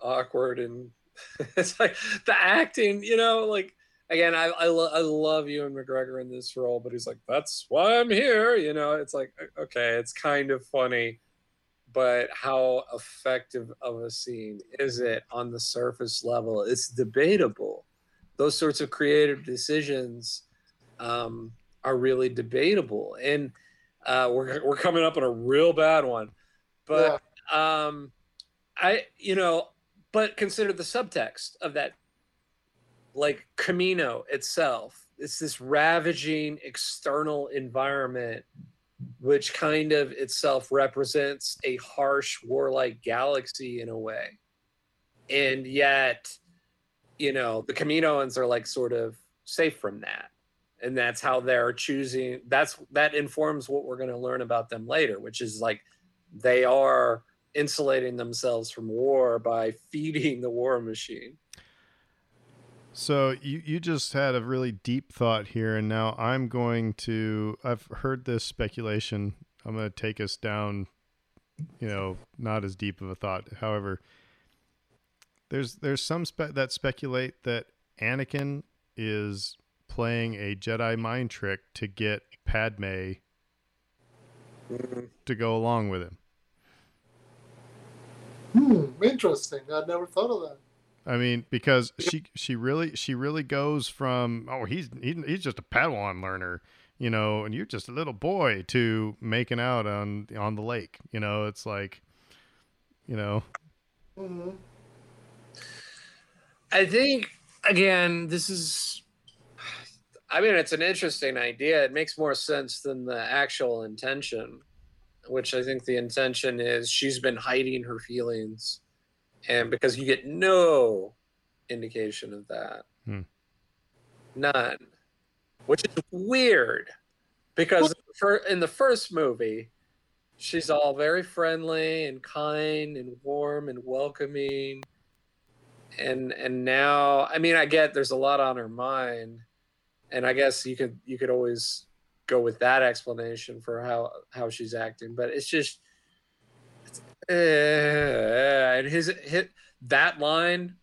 S3: awkward and it's like the acting, you know, like again, I I, lo- I love Ewan McGregor in this role, but he's like, that's why I'm here. You know, it's like okay, it's kind of funny, but how effective of a scene is it on the surface level? It's debatable. Those sorts of creative decisions um, are really debatable, and uh, we're we're coming up on a real bad one, but yeah. um, I you know, but consider the subtext of that like Kamino itself. It's this ravaging external environment, which kind of itself represents a harsh, warlike galaxy in a way. And yet, you know, the Kaminoans are like sort of safe from that. And that's how they're choosing. That's that informs what we're going to learn about them later, which is like they are insulating themselves from war by feeding the war machine.
S1: So you you just had a really deep thought here, and now I'm going to. I've heard this speculation. I'm going to take us down. You know, not as deep of a thought. However, there's there's some spe- that speculate that Anakin is playing a Jedi mind trick to get Padme to go along with him.
S2: Hmm, interesting. I'd never thought of that.
S1: I mean, because she she really she really goes from oh he's he, he's just a Padawan learner, you know, and you're just a little boy to making out on on the lake. You know, it's like, you know.
S2: Mm-hmm.
S3: I think again, this is. I mean, it's an interesting idea. It makes more sense than the actual intention, which I think the intention is she's been hiding her feelings and because you get no indication of that,
S1: hmm.
S3: none, which is weird because for, in the first movie, she's all very friendly and kind and warm and welcoming, and and now, I mean, I get there's a lot on her mind, and I guess you could you could always go with that explanation for how how she's acting, but it's just eh, and his hit that line,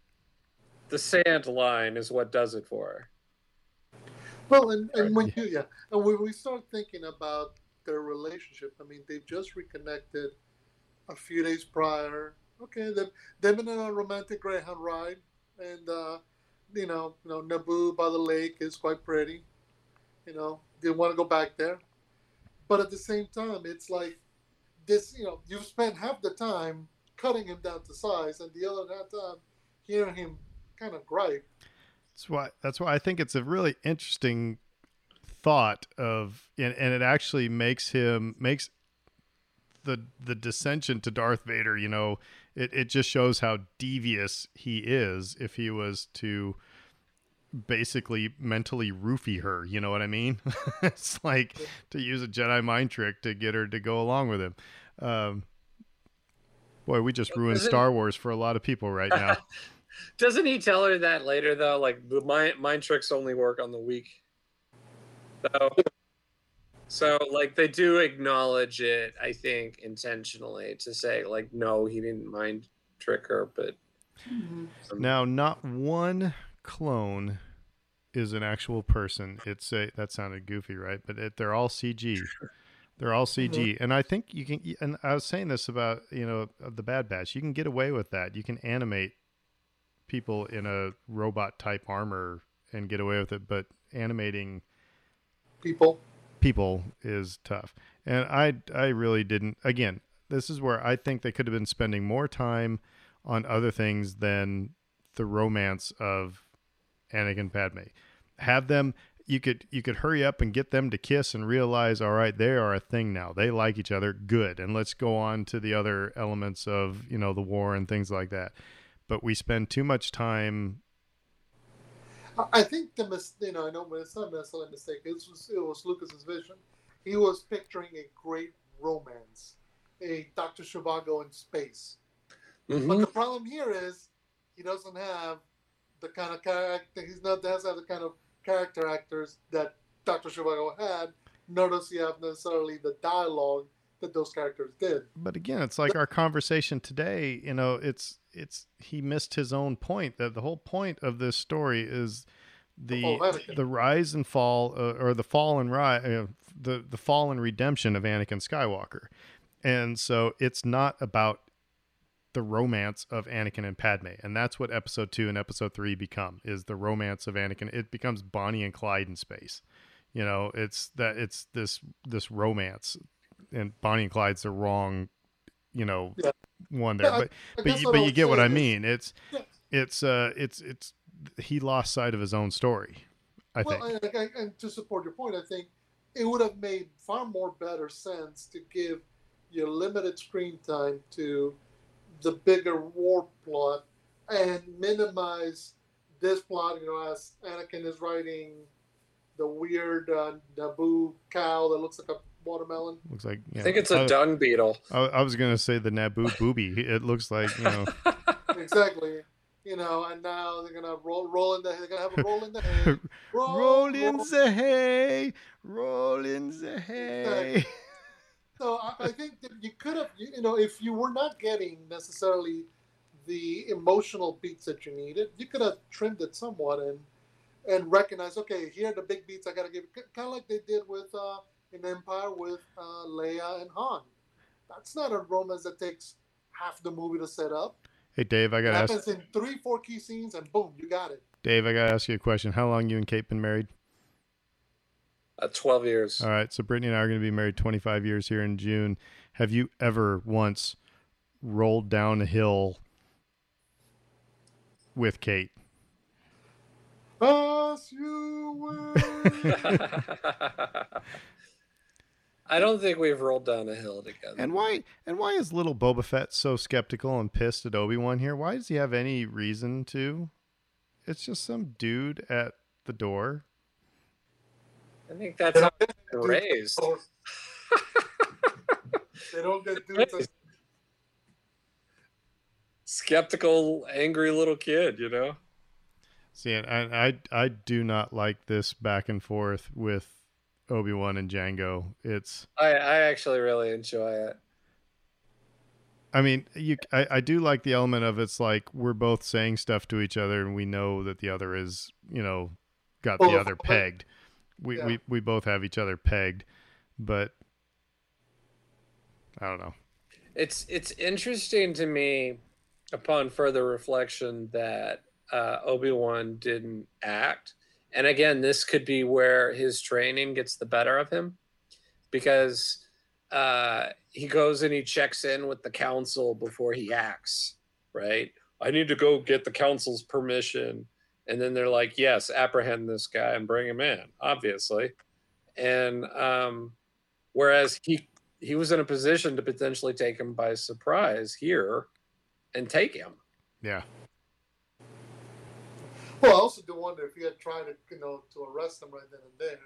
S3: the sand line is what does it for her.
S2: Well, and, and when you yeah, and when we start thinking about their relationship, I mean, they've just reconnected a few days prior. Okay, they've, they've been on a romantic Greyhound ride, and uh, you know, you know, Naboo by the lake is quite pretty. You know, they want to go back there, but at the same time, it's like this, you know, you've spent half the time cutting him down to size, and the other half time hearing him kind of gripe.
S1: That's why. That's why I think it's a really interesting thought of, and, and it actually makes him makes the the dissension to Darth Vader. You know, it it just shows how devious he is. If he was to basically mentally roofie her. You know what I mean? it's like to use a Jedi mind trick to get her to go along with him. Um, boy, we just ruined Star Wars for a lot of people right now.
S3: Doesn't he tell her that later though? Like the mind mind tricks only work on the weak. So, so like they do acknowledge it. I think intentionally to say like, no, he didn't mind trick her, but.
S1: Mm-hmm. Now, not one clone is an actual person. It's a that sounded goofy, right? But it, they're all CG. They're all CG, mm-hmm. and I think you can. And I was saying this about you know the Bad Batch. You can get away with that. You can animate people in a robot type armor and get away with it, but animating
S2: people
S1: people is tough. And I I really didn't. Again, this is where I think they could have been spending more time on other things than the romance of Anakin Padme. Have them you could you could hurry up and get them to kiss and realize all right they are a thing now they like each other good and let's go on to the other elements of you know the war and things like that but we spend too much time
S2: i think the mis- you know i know it's not necessarily a mistake it was, it was lucas's vision he was picturing a great romance a dr zhivago in space mm-hmm. but the problem here is he doesn't have the kind of character. He's not doesn't have the kind of character actors that Dr. Zhivago had, nor does he have necessarily the dialogue that those characters did.
S1: But again, it's like our conversation today. You know, it's it's he missed his own point. That the whole point of this story is the
S2: Oh,
S1: the rise and fall, uh, or the fall and rise, uh, the the fall and redemption of Anakin Skywalker, and so it's not about the romance of Anakin and Padme, and that's what Episode two and Episode three become is the romance of Anakin. It becomes Bonnie and Clyde in space. You know, it's that it's this this romance, and Bonnie and Clyde's the wrong, you know,
S2: Yeah.
S1: one there.
S2: Yeah,
S1: but
S2: I
S1: but
S2: guess
S1: you, but you get what I mean. It's
S2: Yeah.
S1: it's uh it's it's he lost sight of his own story. I
S2: well,
S1: think.
S2: and, and- and to support your point, I think it would have made far more better sense to give your limited screen time to the bigger war plot and minimize this plot. You know, as Anakin is riding the weird uh, Naboo cow that looks like a watermelon.
S1: Looks like
S3: I think it's a
S1: I,
S3: dung beetle.
S1: I, I was gonna say the Naboo booby. It looks like you know.
S2: exactly. You know, and now they're gonna roll, roll in the, they're gonna have a roll in the hay. Roll,
S1: roll in
S2: roll.
S1: the hay, roll in the hay.
S2: So I, I think that you could have, you, you know, if you were not getting necessarily the emotional beats that you needed, you could have trimmed it somewhat and and recognize, okay, here are the big beats I got to give, kind of like they did with uh, in Empire with uh, Leia and Han. That's not a romance that takes half the movie to set up.
S1: Hey Dave, I gotta ask
S2: happens in three, four key scenes, and boom, you got it.
S1: Dave, I gotta ask you a question. How long you and Kate been married?
S3: Uh, Twelve years.
S1: All right, so Brittany and I are gonna be married 25 years here in June. Have you ever once rolled down a hill with Kate?
S2: As you will.
S3: I don't think we've rolled down a hill together.
S1: And why and why is little Boba Fett so skeptical and pissed at Obi Wan here? Why does he have any reason to? It's just some dude at the door.
S3: I think that's how we're raised.
S2: they don't get dudes.
S3: Skeptical, angry little kid, you know.
S1: See, and I, I I do not like this back and forth with Obi Wan and Jango. It's
S3: I I actually really enjoy it.
S1: I mean, you I, I do like the element of it's like we're both saying stuff to each other and we know that the other is, you know, got the other pegged. We,
S2: Yeah.
S1: we we both have each other pegged, but I don't know.
S3: It's it's interesting to me, upon further reflection, that uh, Obi Wan didn't act. And again, this could be where his training gets the better of him, because uh, he goes and he checks in with the council before he acts. Right? I need to go get the council's permission, and then they're like, "Yes, apprehend this guy and bring him in." Obviously, and um, whereas he he was in a position to potentially take him by surprise here and take him.
S1: Yeah.
S2: Well, I also do wonder if he had tried to, you know, to arrest him right then and there.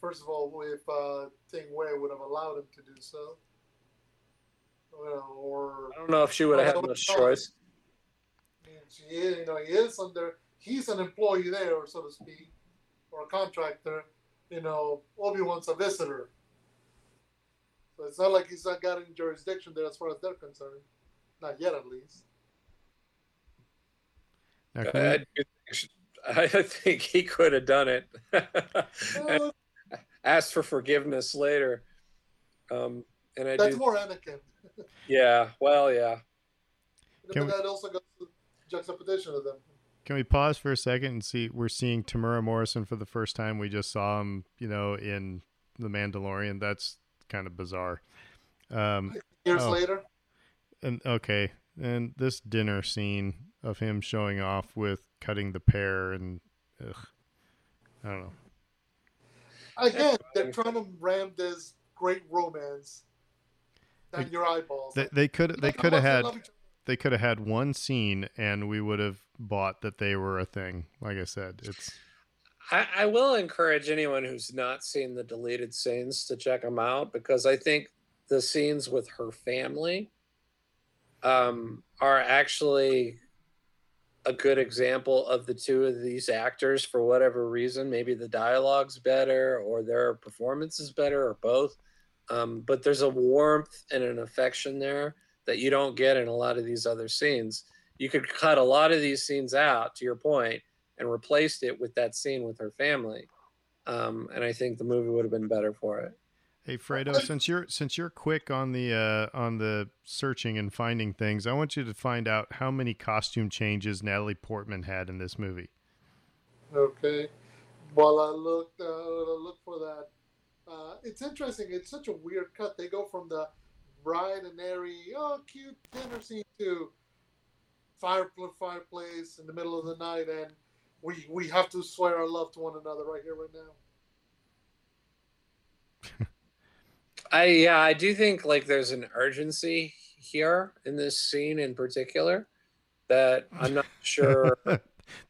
S2: First of all, if uh, Taun We would have allowed him to do so, you know, or
S3: I don't know if she would have had much choice.
S2: he, you know, he is under, he's an employee there, so to speak, or a contractor. You know, Obi Wan's a visitor, so it's not like he's not got any jurisdiction there as far as they're concerned. Not yet, at least.
S1: Now, can we-
S3: I, do think- I think he could have done it.
S2: Uh,
S3: Asked for forgiveness later. Um, and I
S2: that's
S3: do,
S2: more Anakin.
S3: yeah. Well, yeah.
S1: Can
S2: but
S1: we-
S2: that also goes to juxtaposition of them.
S1: Can we pause for a second and see? We're seeing Temuera Morrison for the first time. We just saw him, you know, in The Mandalorian. That's kind of bizarre. Um,
S2: Years
S1: Oh.
S2: later,
S1: and okay, and this dinner scene of him showing off with cutting the pear and, ugh, I don't know.
S2: again, they're trying to ram this great romance down your eyeballs.
S1: They, they could they could have had
S2: they love each other.
S1: they could have had one scene and we would have bought that they were a thing. Like I said, it's
S3: I, I will encourage anyone who's not seen the deleted scenes to check them out because I think the scenes with her family um, are actually a good example of the two of these actors for whatever reason. Maybe the dialogue's better, or their performance is better, or both. Um, but there's a warmth and an affection there that you don't get in a lot of these other scenes. You could cut a lot of these scenes out, to your point, and replaced it with that scene with her family. Um, and I think the movie would have been better for it.
S1: Hey Fredo, since you're since you're quick on the uh, on the searching and finding things, I want you to find out how many costume changes Natalie Portman had in this movie.
S2: Okay. While I looked, uh, look for that. Uh, it's interesting. It's such a weird cut. They go from the bright and airy, oh, cute dinner scene to fireplace, fireplace in the middle of the night, and we we have to swear our love to one another right here, right now.
S3: I yeah, I do think like there's an urgency here in this scene in particular that I'm not sure.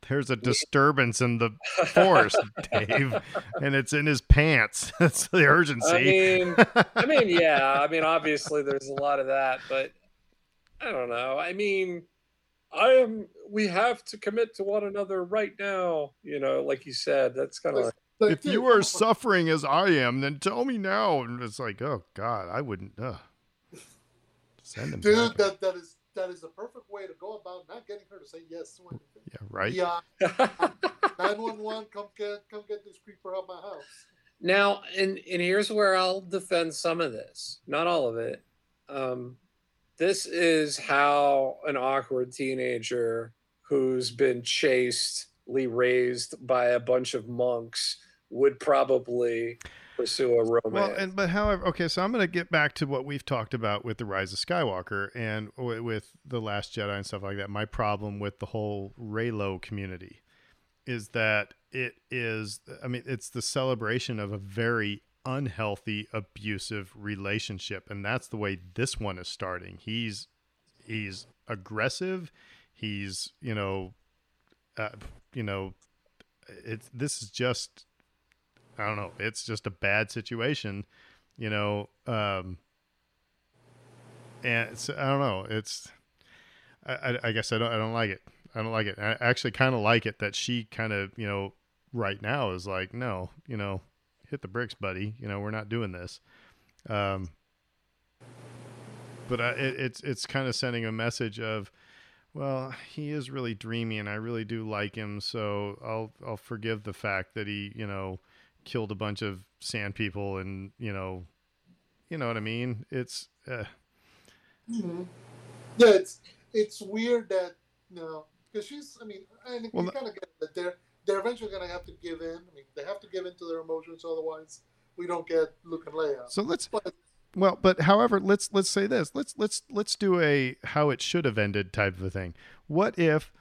S1: there's a disturbance in the forest, Dave, and it's in his pants. That's the urgency.
S3: I mean, I mean, yeah, I mean, obviously there's a lot of that, but I don't know. I mean, I am. We have to commit to one another right now. You know, like you said, that's kind of.
S1: Like, if you are suffering as I am, then tell me now. And it's like, oh God, I wouldn't. Uh,
S2: send him. Dude, back. that that is that is the perfect way to go about not getting her to say yes to anything.
S1: Yeah, right.
S2: Yeah. Nine one one, come get come get this creeper out my house.
S3: Now, and and here's where I'll defend some of this, not all of it. Um, this is how an awkward teenager who's been chastely raised by a bunch of monks would probably pursue a romance. Well,
S1: and but however, okay, so I'm going to get back to what we've talked about with the Rise of Skywalker and with the Last Jedi and stuff like that. My problem with the whole Reylo community is that it is. I mean, it's the celebration of a very unhealthy, abusive relationship, and that's the way this one is starting. He's he's aggressive. He's you know, uh, you know, it's this is just I don't know. It's just a bad situation, you know. Um, and it's, I don't know. It's I, I guess I don't I don't like it. I don't like it. I actually kind of like it that she kind of you know right now is like no you know hit the bricks, buddy. You know we're not doing this. Um, but I, it, it's it's kind of sending a message of well, he is really dreamy, and I really do like him. So I'll I'll forgive the fact that he, you know, killed a bunch of sand people and you know you know what i mean? It's uh...
S2: mm-hmm. yeah it's it's weird that you know because she's i mean and well, you kind of get that they're they're eventually going to have to give in. I mean they have to give in to their emotions otherwise we don't get luke and leia.
S1: So let's but, well but however let's let's say this. Let's let's let's do a how it should have ended type of a thing. What if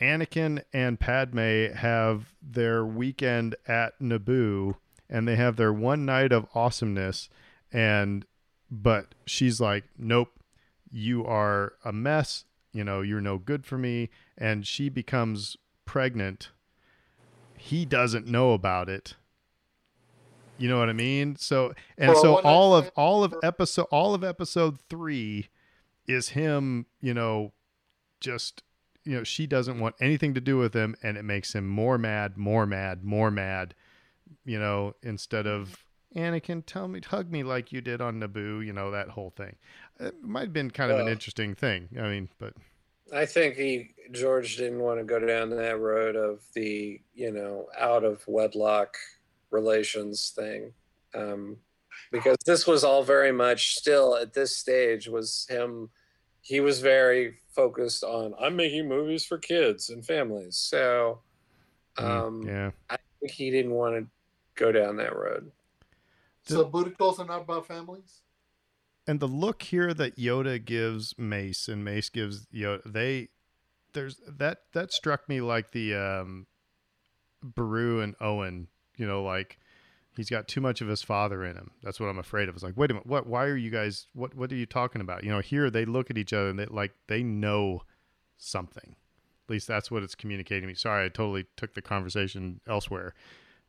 S1: Anakin and Padme have their weekend at Naboo and they have their one night of awesomeness and but she's like nope you are a mess you know you're no good for me and she becomes pregnant. He doesn't know about it. You know what i mean? So and so all of all of episode all of episode 3 is him you know just you know she doesn't want anything to do with him and it makes him more mad more mad more mad you know instead of anakin tell me hug me like you did on naboo you know that whole thing. It might have been kind well, of an interesting thing i mean but
S3: i think he george didn't want to go down that road of the you know out of wedlock relations thing um, because this was all very much still at this stage was him he was very focused on I'm making movies for kids and families. So mm, um, yeah, I think he didn't want to go down that road.
S2: So booty calls are not about families.
S1: And the look here that Yoda gives Mace and Mace gives Yoda, they there's that that struck me like the um Beru and Owen, you know, like he's got too much of his father in him. That's what I'm afraid of. It's like, wait a minute, what? Why are you guys? What? What are you talking about? You know, here they look at each other and they like they know something. At least that's what it's communicating to me. Sorry, I totally took the conversation elsewhere,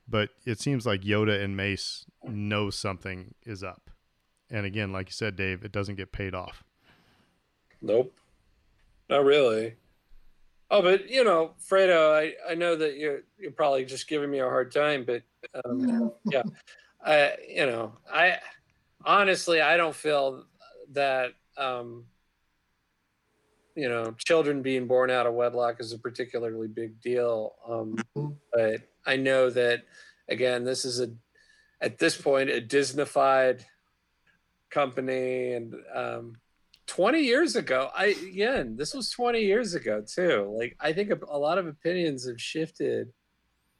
S1: but it seems like Yoda and Mace know something is up. And again, like you said, Dave, it doesn't get paid off.
S3: Nope, not really. Oh, but you know, Fredo, I, I know that you're you're probably just giving me a hard time, but um, yeah, I you know I honestly I don't feel that um, you know children being born out of wedlock is a particularly big deal. Um,
S2: Mhm.
S3: but I know that again, this is a at this point a Disneyfied company, and um, 20 years ago, I again, this was 20 years ago too. Like I think a, a lot of opinions have shifted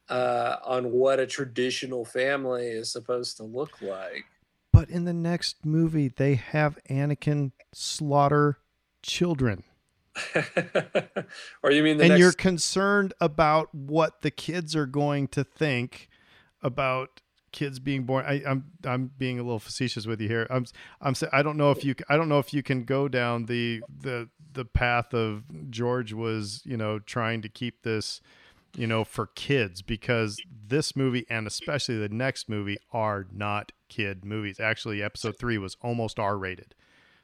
S3: uh, on what a traditional family is supposed to look like.
S1: But in the next movie, they have Anakin slaughter children.
S3: or you mean the
S1: and
S3: next
S1: you're concerned about what the kids are going to think about kids being born. I, I'm I'm being a little facetious with you here. I'm I'm I don't know if you I don't know if you can go down the the the path of George was you know trying to keep this you know for kids because this movie and especially the next movie are not kid movies. Actually, episode three was almost R rated.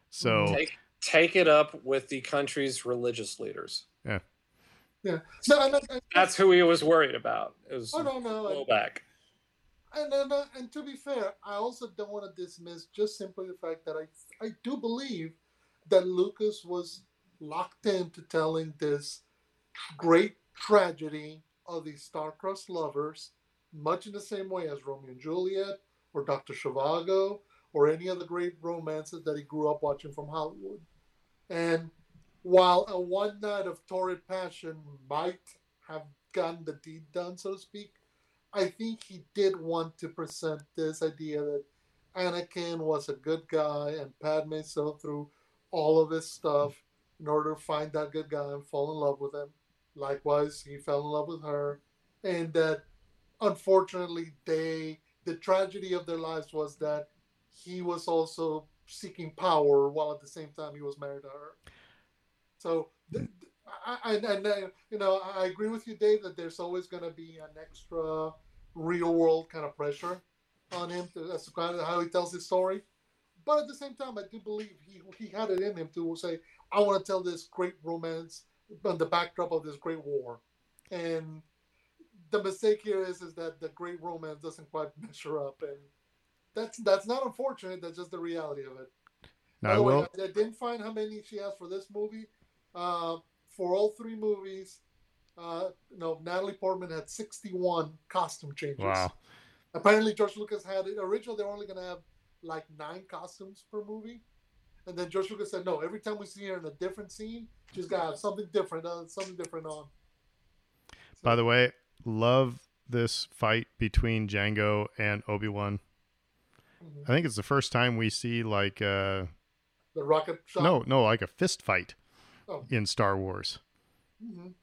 S1: So
S3: take, take it up with the country's religious leaders.
S2: Yeah. No, and, and,
S3: That's who he was worried about. It was
S2: oh no, no. And,
S3: blowback.
S2: and, and, uh, and to be fair, I also don't want to dismiss just simply the fact that I I do believe that Lucas was locked into telling this great tragedy of these star-crossed lovers, much in the same way as Romeo and Juliet or Dr. Zhivago or any of the great romances that he grew up watching from Hollywood. And while a one night of torrid passion might have gotten the deed done, so to speak, I think he did want to present this idea that Anakin was a good guy and Padme saw through all of his stuff in order to find that good guy and fall in love with him. Likewise, he fell in love with her, and that unfortunately, they the tragedy of their lives was that he was also seeking power while at the same time he was married to her. So, I, and uh, you know, I agree with you, Dave, that there's always going to be an extra real world kind of pressure on him. To, that's kind of how he tells his story. But at the same time, I do believe he he had it in him to say, "I want to tell this great romance on the backdrop of this great war," and the mistake here is is that the great romance doesn't quite measure up, and that's that's not unfortunate. That's just the reality of it. By
S1: I will.
S2: I, I didn't find how many she has for this movie. Uh, for all three movies, uh, no, Natalie Portman had 61 costume changes.
S1: Wow.
S2: Apparently, George Lucas had it. Originally, they were only going to have like nine costumes per movie. And then George Lucas said, no, every time we see her in a different scene, she's got to have something different, uh, something different on.
S1: By the way, love this fight between Jango and Obi Wan.
S2: Mhm.
S1: I think it's the first time we see like uh
S2: The rocket shot.
S1: no no like a fist fight
S2: Oh.
S1: in Star Wars.
S2: Mhm.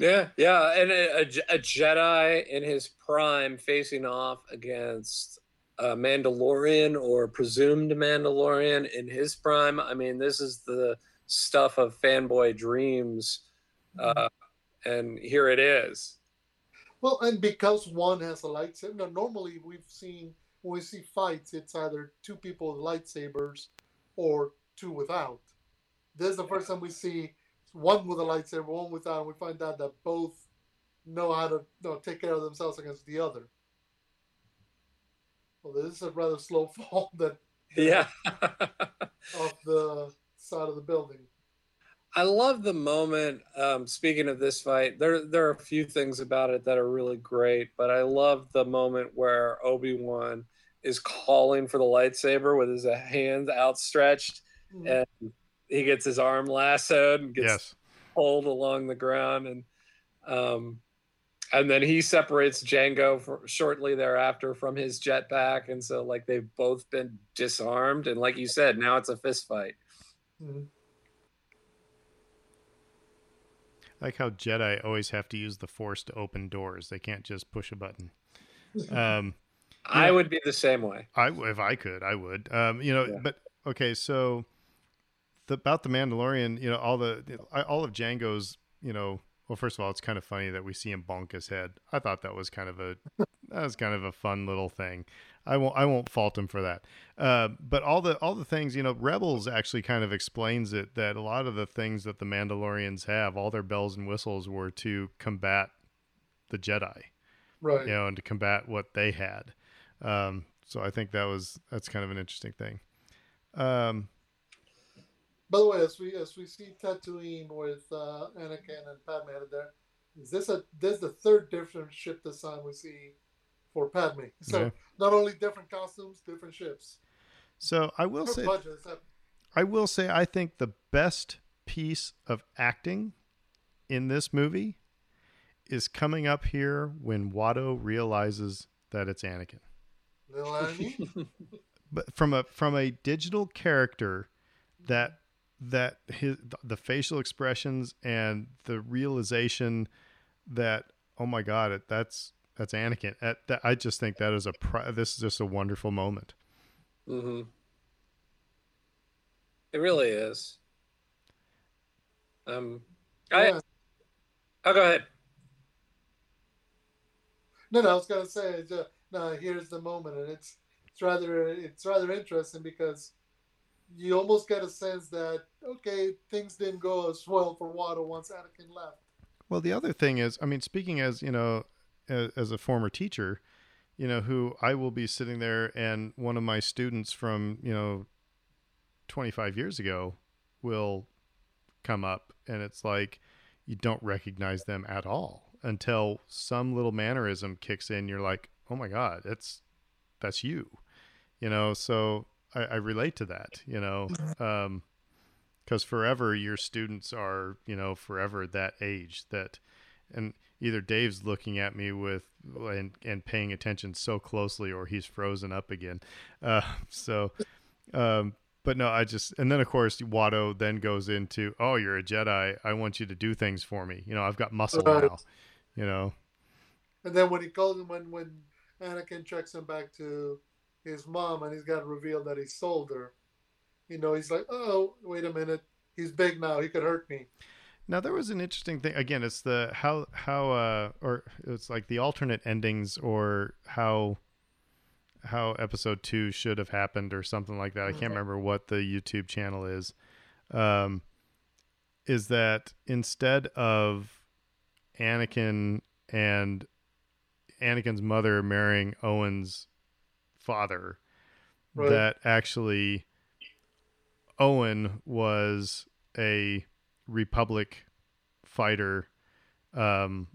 S3: Yeah, yeah, and a, a a Jedi in his prime facing off against a Mandalorian or presumed Mandalorian in his prime. I mean, this is the stuff of fanboy dreams, uh, and here it is.
S2: Well, and because one has a lightsaber, no, normally we've seen when we see fights, it's either two people with lightsabers or two without. This is the first time we see one with a lightsaber, one without, and we find out that both know how to you know, take care of themselves against the other. Well, this is a rather slow fall that
S3: Yeah.
S2: off the side of the building.
S3: I love the moment. Um, speaking of this fight, there there are a few things about it that are really great, but I love the moment where Obi Wan is calling for the lightsaber with his hands outstretched,
S2: Mhm.
S3: and he gets his arm lassoed and gets
S1: Yes.
S3: pulled along the ground, and um, and then he separates Jango for, shortly thereafter from his jetpack, and so like they've both been disarmed, and like you said, now it's a fist fight.
S2: Mhm.
S1: I like how Jedi always have to use the Force to open doors. They can't just push a button. Um,
S3: I
S1: Yeah.
S3: would be the same way.
S1: I if I could, I would. Um, you know,
S3: Yeah.
S1: but okay, so the, about the Mandalorian, you know, all the all of Jango's, you know, well, first of all, it's kind of funny that we see him bonk his head. I thought that was kind of a that was kind of a fun little thing. I won't I won't fault him for that. Uh, but all the all the things you know, Rebels actually kind of explains it that a lot of the things that the Mandalorians have, all their bells and whistles, were to combat the Jedi,
S2: Right.
S1: you know, and to combat what they had. Um, so I think that was that's kind of an interesting thing. Um,
S2: By the way, as we as we see Tatooine with uh, Anakin and Padme headed there, is this a this is the third different ship design we see for Padme? So
S1: Yeah.
S2: not only different costumes, different ships.
S1: so I will say
S2: budget, it's a-
S1: I will say I think the best piece of acting in this movie is coming up here when Watto realizes that it's Anakin. But from a from a digital character that that his the facial expressions and the realization that oh my god it, that's that's Anakin. At, that, I just think that is a pri- this is just a wonderful moment.
S3: hmm It really is. Um, I
S2: Yeah.
S3: I'll go ahead.
S2: No, no, I was gonna say, it's just, no, here's the moment, and it's it's rather it's rather interesting because you almost get a sense that okay, things didn't go as well for Watto once Anakin left.
S1: Well, the other thing is, I mean, speaking as you know, as, as a former teacher, you know, who I will be sitting there, and one of my students from you know, twenty five years ago, will come up, and it's like you don't recognize them at all until some little mannerism kicks in. You're like, oh my god, it's that's you, you know. So I, I relate to that, you know. Um, because forever your students are you know forever that age that and either dave's looking at me with and, and paying attention so closely or he's frozen up again uh, so um, but no i just and then of course watto then goes into oh you're a jedi i want you to do things for me you know i've got muscle
S2: Right.
S1: now you know
S2: And then when he calls him, when when Anakin checks him back to his mom, and he's got revealed that he sold her, you know, he's like, oh, wait a minute, he's big now, he could hurt me.
S1: Now there was an interesting thing. Again, it's the how how uh or it's like the alternate endings or how how episode two should have happened or something like that. I can't remember what the YouTube channel is. Um, is that instead of Anakin and Anakin's mother marrying Owen's father,
S2: Right.
S1: that actually Owen was a Republic fighter um,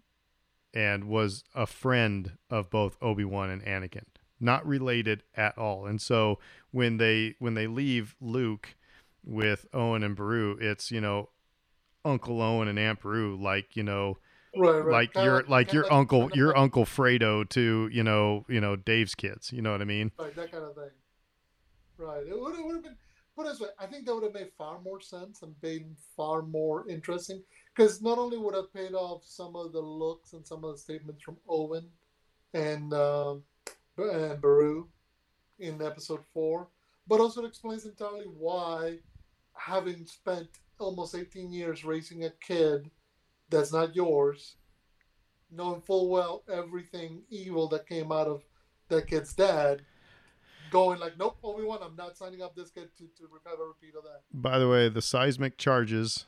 S1: and was a friend of both Obi-Wan and Anakin. Not related at all. And so when they when they leave Luke with Owen and Beru, it's, you know, Uncle Owen and Aunt Beru like, you know,
S2: Right, right.
S1: like
S2: Kinda
S1: your like
S2: kinda
S1: your uncle your uncle Fredo to, you know, you know, Dave's kids. You know what I mean?
S2: Right, that kind of thing. Right. It would, it would have been, put this way, I think that would have made far more sense and been far more interesting. Because not only would have paid off some of the looks and some of the statements from Owen and, um, and Beru in episode four, but also it explains entirely why, having spent almost 18 years raising a kid that's not yours, knowing full well everything evil that came out of that kid's dad, going like, nope, Obi Wan, I'm not signing up this kid to, to have a repeat of that.
S1: By the way, the seismic charges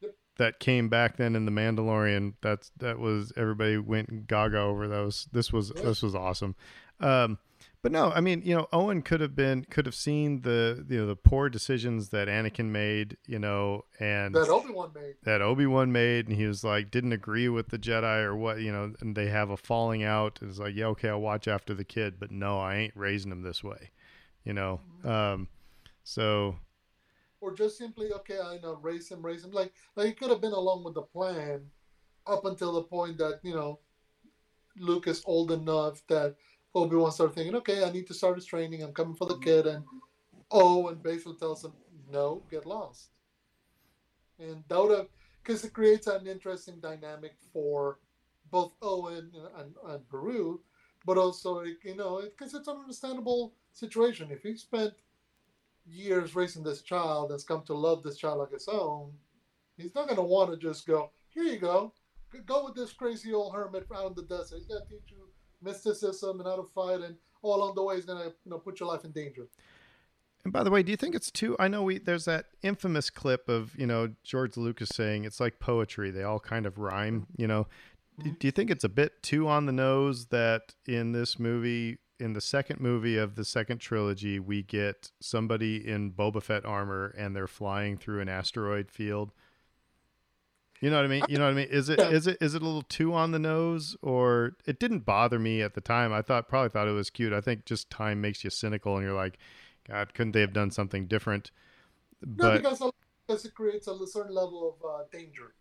S2: Yep.
S1: that came back then in the Mandalorian, that's that was everybody went gaga over those. This was
S2: Yeah.
S1: this was awesome. Um, but no, I mean, you know, Owen could have been could have seen the you know the poor decisions that Anakin made, you know, and
S2: That Obi Wan made.
S1: that Obi Wan made, and he was like didn't agree with the Jedi or what, you know, and they have a falling out. It's like, yeah, okay, I'll watch after the kid, but no, I ain't raising him this way, you know. Um, so
S2: Or just simply, okay, I know, raise him, raise him. Like, like he could have been along with the plan up until the point that, you know, Luke is old enough that Obi Wan started thinking, okay, I need to start his training. I'm coming for the kid. And oh, and Basil tells him, no, get lost. And that would have, because it creates an interesting dynamic for both Owen and, and, and Beru, but also, you know, because it's an understandable situation. If he spent years raising this child that's come to love this child like his own, he's not going to want to just go, here you go, go with this crazy old hermit out in the desert. He's going to teach you mysticism and how to fight, and all along the way is gonna you know put your life in danger.
S1: And by the way, do you think it's too? I know we there's that infamous clip of you know George Lucas saying it's like poetry; they all kind of rhyme. You know, do, mm-hmm. do you think it's a bit too on the nose that in this movie, in the second movie of the second trilogy, we get somebody in Boba Fett armor and they're flying through an asteroid field? You know what I mean? You know what I mean? Is it is it is it a little too on the nose, or it didn't bother me at the time? I thought probably thought it was cute. I think just time makes you cynical, and you're like, God, couldn't they have done something different?
S2: No, because, because it creates a certain level of uh, danger.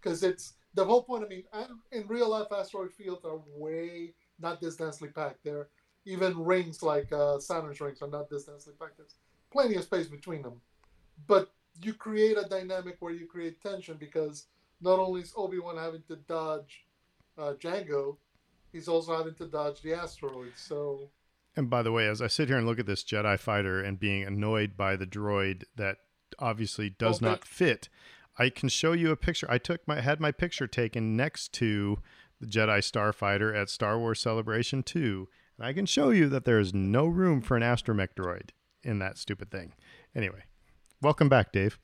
S2: Because it's the whole point. I mean, in real life, asteroid fields are way not this densely packed. They're even rings like uh, Saturn's rings are not this densely packed. There's plenty of space between them, but you create a dynamic where you create tension because not only is Obi Wan having to dodge uh, Jango, he's also having to dodge the asteroids. So
S1: and by the way, as I sit here and look at this Jedi fighter and being annoyed by the droid that obviously does okay. not fit, I can show you a picture. I took my had my picture taken next to the Jedi Starfighter at Star Wars Celebration 2, and I can show you that there is no room for an astromech droid in that stupid thing. Anyway, welcome back, Dave.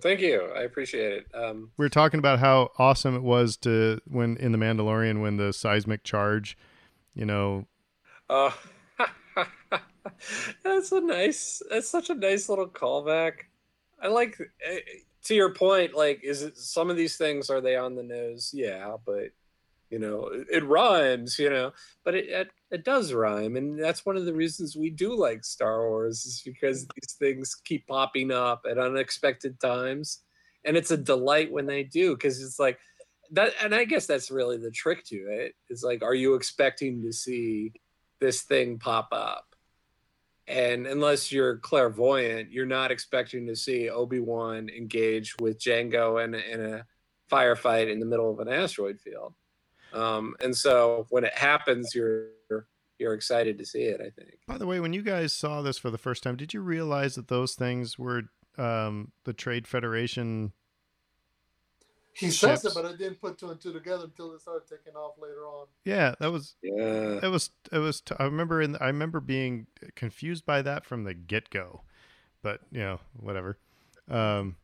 S3: Thank you. I appreciate it. Um,
S1: we were talking about how awesome it was to when in the Mandalorian when the seismic charge, you know.
S3: Uh, that's a nice. That's such a nice little callback. I like. Eh, to your point, like, is it some of these things are they on the nose? Yeah, but you know, it, it rhymes. You know, but it, it it does rhyme, and that's one of the reasons we do like Star Wars is because these things keep popping up at unexpected times, and it's a delight when they do because it's like that. And I guess that's really the trick to it. It's like, are you expecting to see this thing pop up? and unless you're clairvoyant, you're not expecting to see Obi Wan engage with Jango in, in a firefight in the middle of an asteroid field. Um, and so when it happens, you're you're excited to see it. I think.
S1: By the way, when you guys saw this for the first time, did you realize that those things were um, the Trade Federation
S2: he ships. says it, but I didn't put two and two together until it started taking off later on.
S1: Yeah, that was.
S3: Yeah.
S1: It was. It was. T- I remember. In. I remember being confused by that from the get go, but you know, whatever. Um.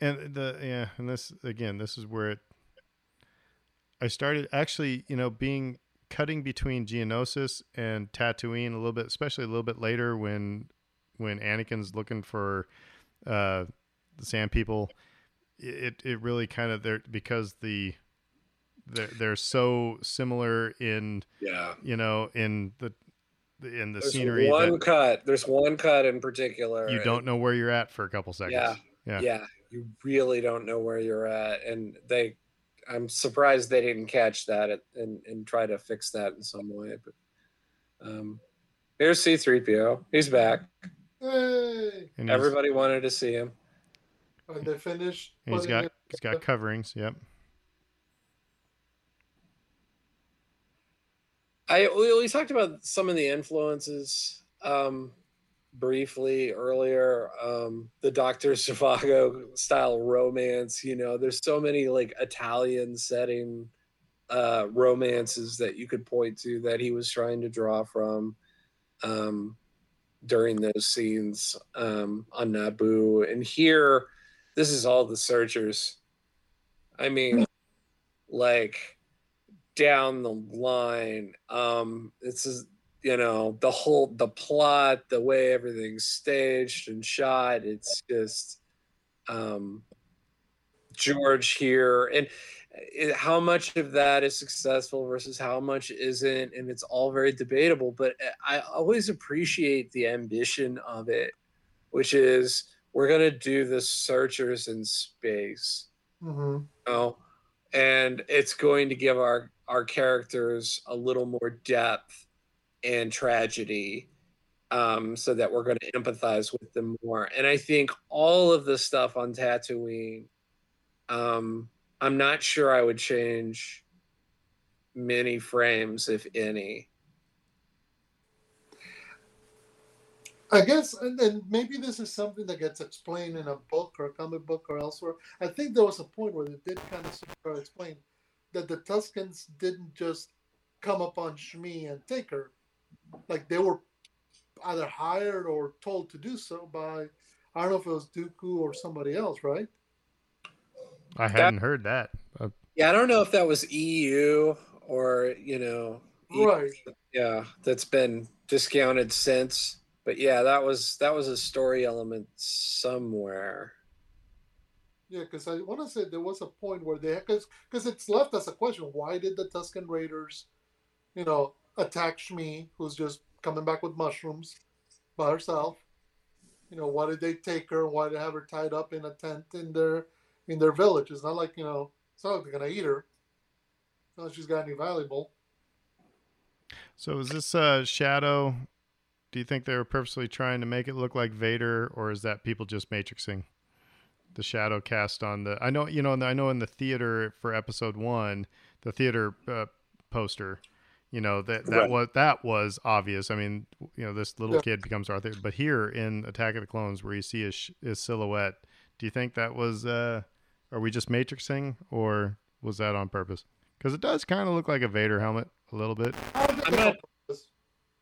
S1: And the yeah, and this again, this is where it. I started actually, you know, being cutting between Geonosis and Tatooine a little bit, especially a little bit later when when Anakin's looking for uh the Sand People, it it really kind of there because the they're, they're so similar in
S3: yeah.
S1: you know in the in the
S3: there's
S1: scenery
S3: one cut there's one cut in particular
S1: you don't know where you're at for a couple seconds.
S3: Yeah. Yeah. Yeah. You really don't know where you're at and they i'm surprised they didn't catch that and and try to fix that in some way but um here's c3po he's back
S2: hey.
S3: everybody wanted to see him
S2: and they finished.
S1: he's got he's got coverings. Yep.
S3: I we talked about some of the influences um, briefly earlier. Um, the Doctor Zhivago style romance. You know, there's so many like Italian setting uh, romances that you could point to that he was trying to draw from um, during those scenes um, on Naboo. And here, this is all the searchers. I mean, like down the line, um, this is you know the whole the plot, the way everything's staged and shot. It's just um, George here, and it, how much of that is successful versus how much isn't, and it's all very debatable. But I always appreciate the ambition of it, which is we're gonna do the searchers in space.
S2: Mm-hmm. You
S3: know? and it's going to give our our characters a little more depth and tragedy um, so that we're going to empathize with them more. And I think all of the stuff on Tatooine, um, I'm not sure I would change many frames, if any.
S2: I guess, and, and maybe this is something that gets explained in a book or a comic book or elsewhere. I think there was a point where they did kind of explain that the Tuskens didn't just come upon Shmi and take her. Like they were either hired or told to do so by I don't know if it was Dooku or somebody else, right?
S1: I hadn't heard that. Uh,
S3: Yeah, I don't know if that was EU or you know,
S2: Right.
S3: yeah, that's been discounted since. But yeah, that was that was a story element somewhere.
S2: Yeah, because I want to say there was a point where they because because it's left as a question: Why did the Tusken Raiders, you know, attack Shmi, who's just coming back with mushrooms by herself? You know, why did they take her? Why did they have her tied up in a tent in their in their village? It's not like you know, it's not like they're gonna eat her. Not she's got any valuable.
S1: So is this uh, Shadow? Do you think they were purposely trying to make it look like Vader, or is that people just matrixing the Shadow cast on the? I know you know. I know in the theater for Episode One, the theater uh, poster, you know that that
S3: Right.
S1: was that was obvious. I mean, you know, this little
S2: Yeah.
S1: kid becomes Darth but here in Attack of the Clones, where you see his, his silhouette, do you think that was? uh Are we just matrixing, or was that on purpose? Because it does kind of look like a Vader helmet a little bit.
S2: I don't think
S3: I'm
S2: it's on
S3: not-
S2: purpose.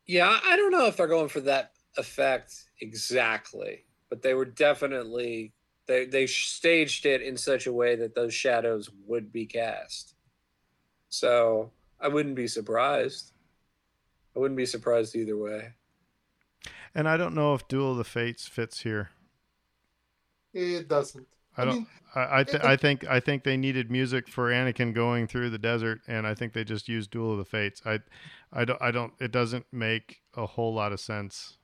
S3: Yeah, I I don't know if they're going for that effect exactly, but they were definitely they they staged it in such a way that those shadows would be cast. So I wouldn't be surprised. I wouldn't be surprised either way.
S1: And I don't know if Duel of the Fates fits here.
S2: It doesn't.
S1: I don't.
S2: mean,
S1: I I, th-
S2: it-
S1: I think I think they needed music for Anakin going through the desert, and I think they just used Duel of the Fates. I, I don't. I don't. It doesn't make a whole lot of sense.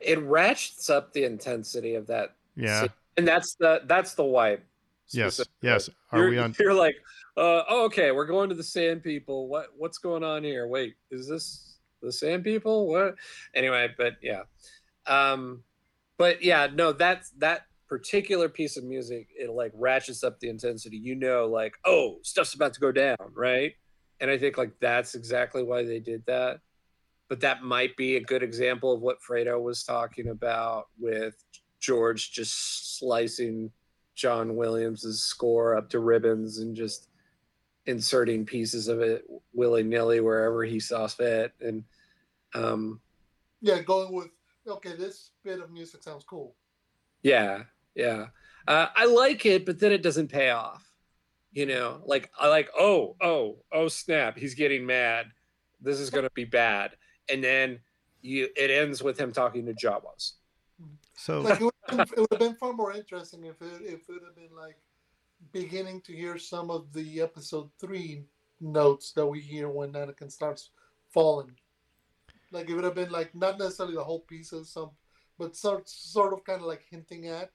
S3: It ratchets up the intensity of that,
S1: Yeah.
S3: scene, and that's the that's the wipe.
S1: Yes. Yes. Are
S3: you're,
S1: we on?
S3: You're like, uh, oh, okay, we're going to the Sand People. What what's going on here? Wait, is this the Sand People? What? Anyway, but yeah, um, but yeah, no, that's that particular piece of music. It like ratchets up the intensity. You know, like, oh, stuff's about to go down, right? And I think like that's exactly why they did that. But that might be a good example of what Fredo was talking about with George just slicing John Williams's score up to ribbons and just inserting pieces of it willy nilly wherever he saw fit. And um,
S2: Yeah, going with okay, this bit of music sounds cool.
S3: yeah, yeah, uh, I like it, but then it doesn't pay off. You know, like I like, oh, oh, oh, snap, he's getting mad. This is gonna be bad, and then you it ends with him talking to Jawas.
S1: So
S2: Like it would, have been, it would have been far more interesting if it if it would have been like beginning to hear some of the episode three notes that we hear when Anakin starts falling. Like it would have been like not necessarily the whole pieces, some but sort sort of kind of like hinting at.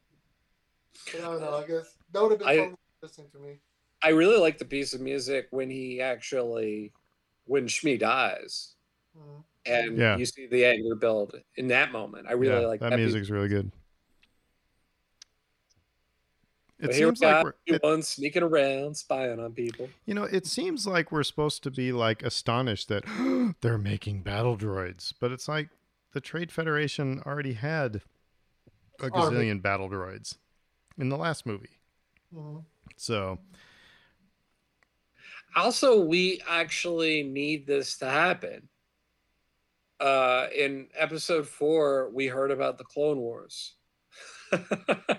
S2: But I don't know. I guess that would have been
S3: I-
S2: far more interesting to me.
S3: I really like the piece of music when he actually when Shmi dies.
S2: Mhm.
S3: And
S1: Yeah.
S3: you see the anger build in that moment. I really
S1: yeah,
S3: like
S1: that,
S3: that,
S1: music's really good. It
S3: But
S1: seems like we're, it,
S3: one sneaking around, spying on people.
S1: you know, it seems like we're supposed to be like astonished that they're making battle droids, but it's like the Trade Federation already had a
S2: Army.
S1: gazillion battle droids in the last movie.
S2: Mhm.
S1: So
S3: Also, we actually need this to happen. Uh, in episode four, we heard about the Clone Wars.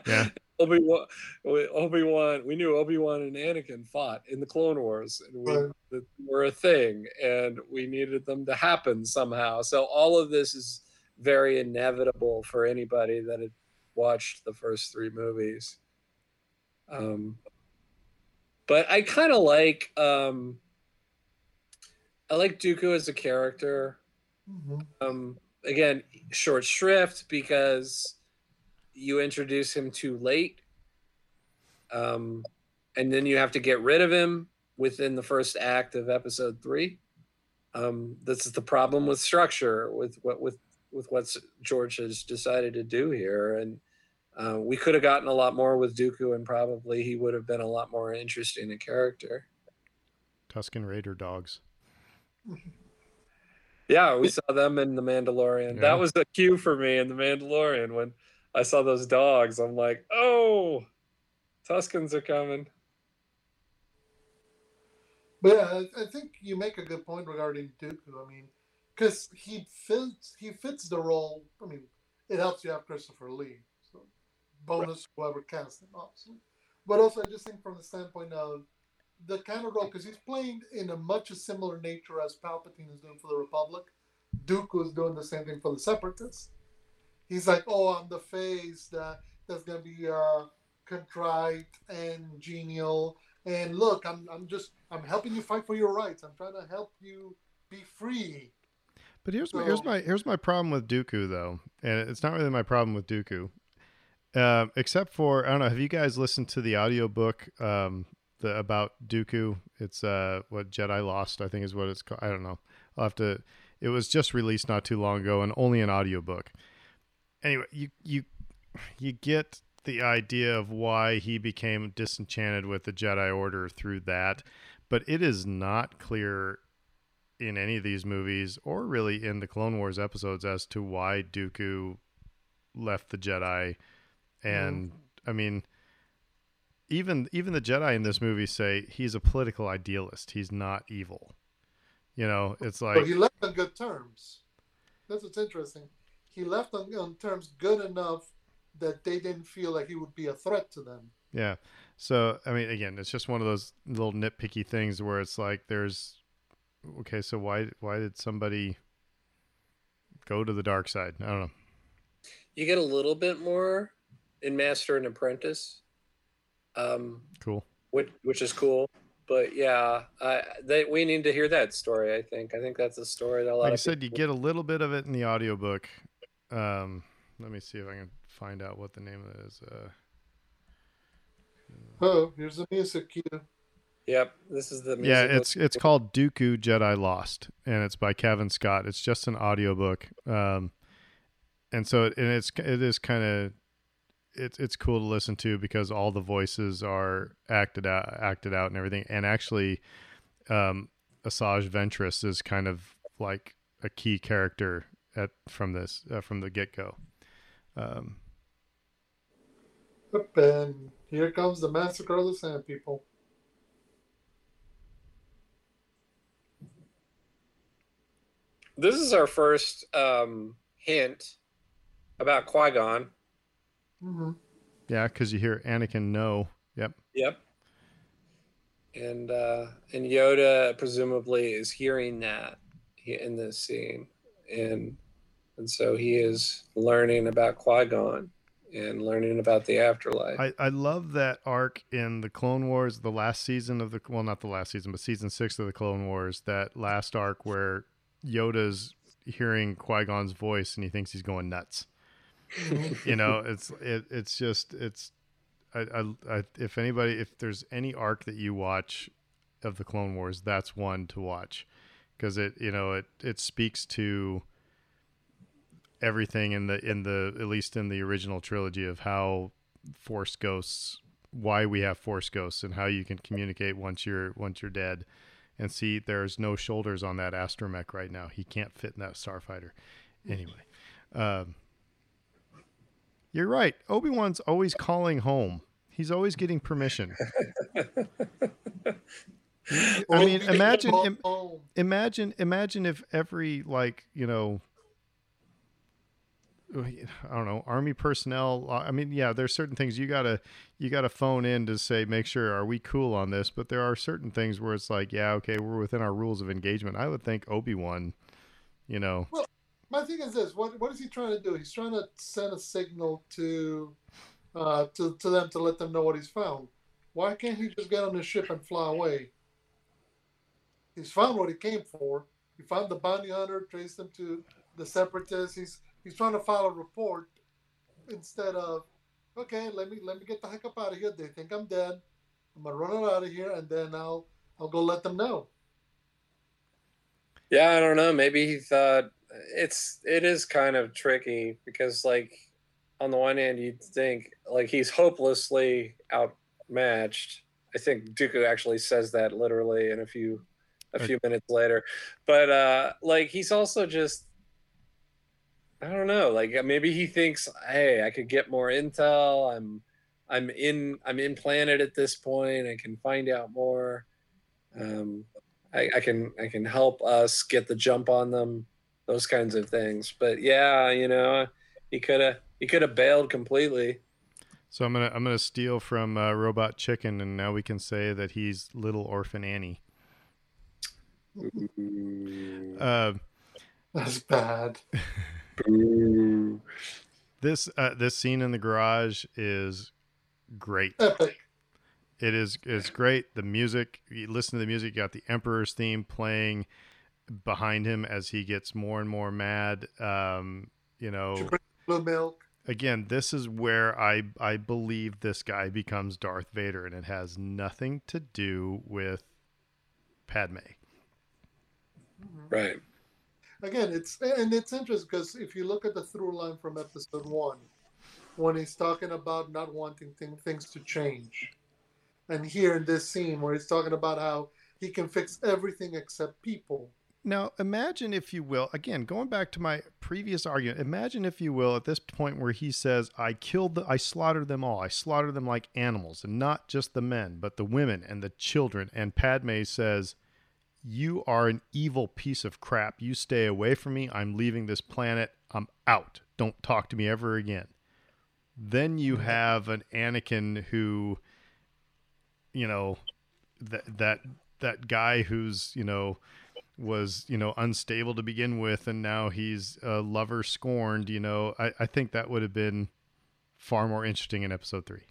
S1: Yeah.
S3: Obi Wan, Obi Wan. We knew Obi Wan and Anakin fought in the Clone Wars, and we
S2: Right.
S3: that were a thing, and we needed them to happen somehow. So all of this is very inevitable for anybody that had watched the first three movies. Um, but I kind of like um, I like Dooku as a character.
S2: Mhm.
S3: Um, again, short shrift because you introduce him too late, um, and then you have to get rid of him within the first act of episode three. Um, this is the problem with structure with what with with what George has decided to do here, and uh, we could have gotten a lot more with Dooku, and probably he would have been a lot more interesting a character.
S1: Tusken Raider dogs.
S3: Yeah, we saw them in The Mandalorian.
S1: Yeah.
S3: That was a cue for me in The Mandalorian when I saw those dogs. I'm like, oh, Tuskens are coming.
S2: But yeah, I, I think you make a good point regarding Dooku. I mean, because he fits he fits the role. I mean, it helps you have Christopher Lee. So bonus whoever cast him, obviously. But also, I just think from the standpoint of the kind of role, because he's playing in a much similar nature as Palpatine is doing for the Republic. Dooku is doing the same thing for the Separatists. He's like, oh, I'm the face that that's gonna be uh, contrite and genial. And look, I'm I'm just I'm helping you fight for your rights. I'm trying to help you be free.
S1: But here's my, here's my here's my problem with Dooku though, and it's not really my problem with Dooku, uh, except for I don't know. Have you guys listened to the audiobook um, the about Dooku? It's uh what Jedi Lost I think is what it's called. I don't know. I'll have to. It was just released not too long ago and only an audiobook. Anyway, you you you get the idea of why he became disenchanted with the Jedi Order through that, but it is not clear in any of these movies or really in the Clone Wars episodes as to why Dooku left the Jedi. And mm. I mean, even even the Jedi in this movie say he's a political idealist. He's not evil. You know, it's like
S2: but he left on good terms. That's what's interesting. He left on, on terms good enough that they didn't feel like he would be a threat to them.
S1: Yeah. So I mean, again, it's just one of those little nitpicky things where it's like there's okay, so why why did somebody go to the dark side? I don't know.
S3: You get a little bit more in Master and Apprentice. Um,
S1: cool.
S3: Which which is cool, but yeah, I they, we need to hear that story. I think I think that's a story that a lot.
S1: Like
S3: I
S1: said, you get a little bit of it in the audiobook. Um, let me see if I can find out what the name of it is. Uh,
S2: oh, here's the music cue.
S3: Yep, this is the
S1: yeah. It's it's called Dooku Jedi Lost, and it's by Cavan Scott. It's just an audiobook, um, and so it, and it's it is kind of it's it's cool to listen to because all the voices are acted out acted out and everything, and actually, um, Asajj Ventress is kind of like a key character at from this uh, from the get go. Um,
S2: and here comes the massacre of the Sand People.
S3: This is our first um, hint about Qui Gon.
S2: Mm-hmm.
S1: Yeah, because you hear Anakin no. Yep.
S3: Yep. And uh, and Yoda presumably is hearing that in this scene, and and so he is learning about Qui Gon and learning about the afterlife.
S1: I, I love that arc in the Clone Wars, the last season of the well, not the last season, but season six of the Clone Wars. That last arc where Yoda's hearing Qui Gon's voice and he thinks he's going nuts. you know, it's it, it's just it's. I, I, I, if anybody, if there's any arc that you watch of the Clone Wars, that's one to watch because it, you know, it it speaks to everything in the in the at least in the original trilogy of how Force ghosts, why we have Force ghosts, and how you can communicate once you're once you're dead and see there's no shoulders on that astromech right now. He can't fit in that starfighter. Anyway, um, you're right. Obi Wan's always calling home. He's always getting permission. I mean, imagine, Im- imagine, imagine if every like you know I don't know, army personnel. Uh, I mean, yeah, there's certain things you gotta you gotta phone in to say make sure are we cool on this. But there are certain things where it's like, yeah, okay, we're within our rules of engagement. I would think Obi Wan, you know.
S2: Well, my thing is this: what what is he trying to do? He's trying to send a signal to uh, to to them to let them know what he's found. Why can't he just get on the ship and fly away? He's found what he came for. He found the bounty hunter, traced them to the separatists. He's he's trying to file a report instead of okay, let me let me get the heck up out of here. They think I'm dead. I'm gonna run out of here, and then I'll I'll go let them know.
S3: Yeah, I don't know. Maybe he thought it's it is kind of tricky because like on the one hand you'd think like he's hopelessly outmatched. I think Dooku actually says that literally in a few a few minutes later. But uh like he's also just I don't know. Like maybe he thinks, hey, I could get more intel. I'm I'm in I'm in planet at this point. I can find out more. Um, I, I can I can help us get the jump on them, those kinds of things. But yeah, you know, he could have he could have bailed completely.
S1: So I'm gonna I'm gonna steal from uh, Robot Chicken, and now we can say that he's Little Orphan Annie. Uh,
S2: That's bad.
S1: This uh, this scene in the garage is great.
S2: Epic.
S1: It is it's great. The music, you listen to the music. You got the Emperor's theme playing behind him as he gets more and more mad. Um, you know,
S2: Blue milk.
S1: again, this is where I I believe this guy becomes Darth Vader, and it has nothing to do with Padme.
S3: Right.
S2: Again, it's and it's interesting because if you look at the through line from episode one, when he's talking about not wanting thing, things to change, and here in this scene where he's talking about how he can fix everything except people.
S1: Now, imagine, if you will, again, going back to my previous argument, imagine, if you will, at this point where he says, I killed, the, I slaughtered them all. I slaughtered them like animals, and not just the men, but the women and the children. And Padme says, You are an evil piece of crap. You stay away from me. I'm leaving this planet. I'm out. Don't talk to me ever again. Then you mm-hmm. have an Anakin who, you know, that, that, that guy who's, you know, was you know unstable to begin with and now he's a lover scorned you know i, I think that would have been far more interesting in episode three.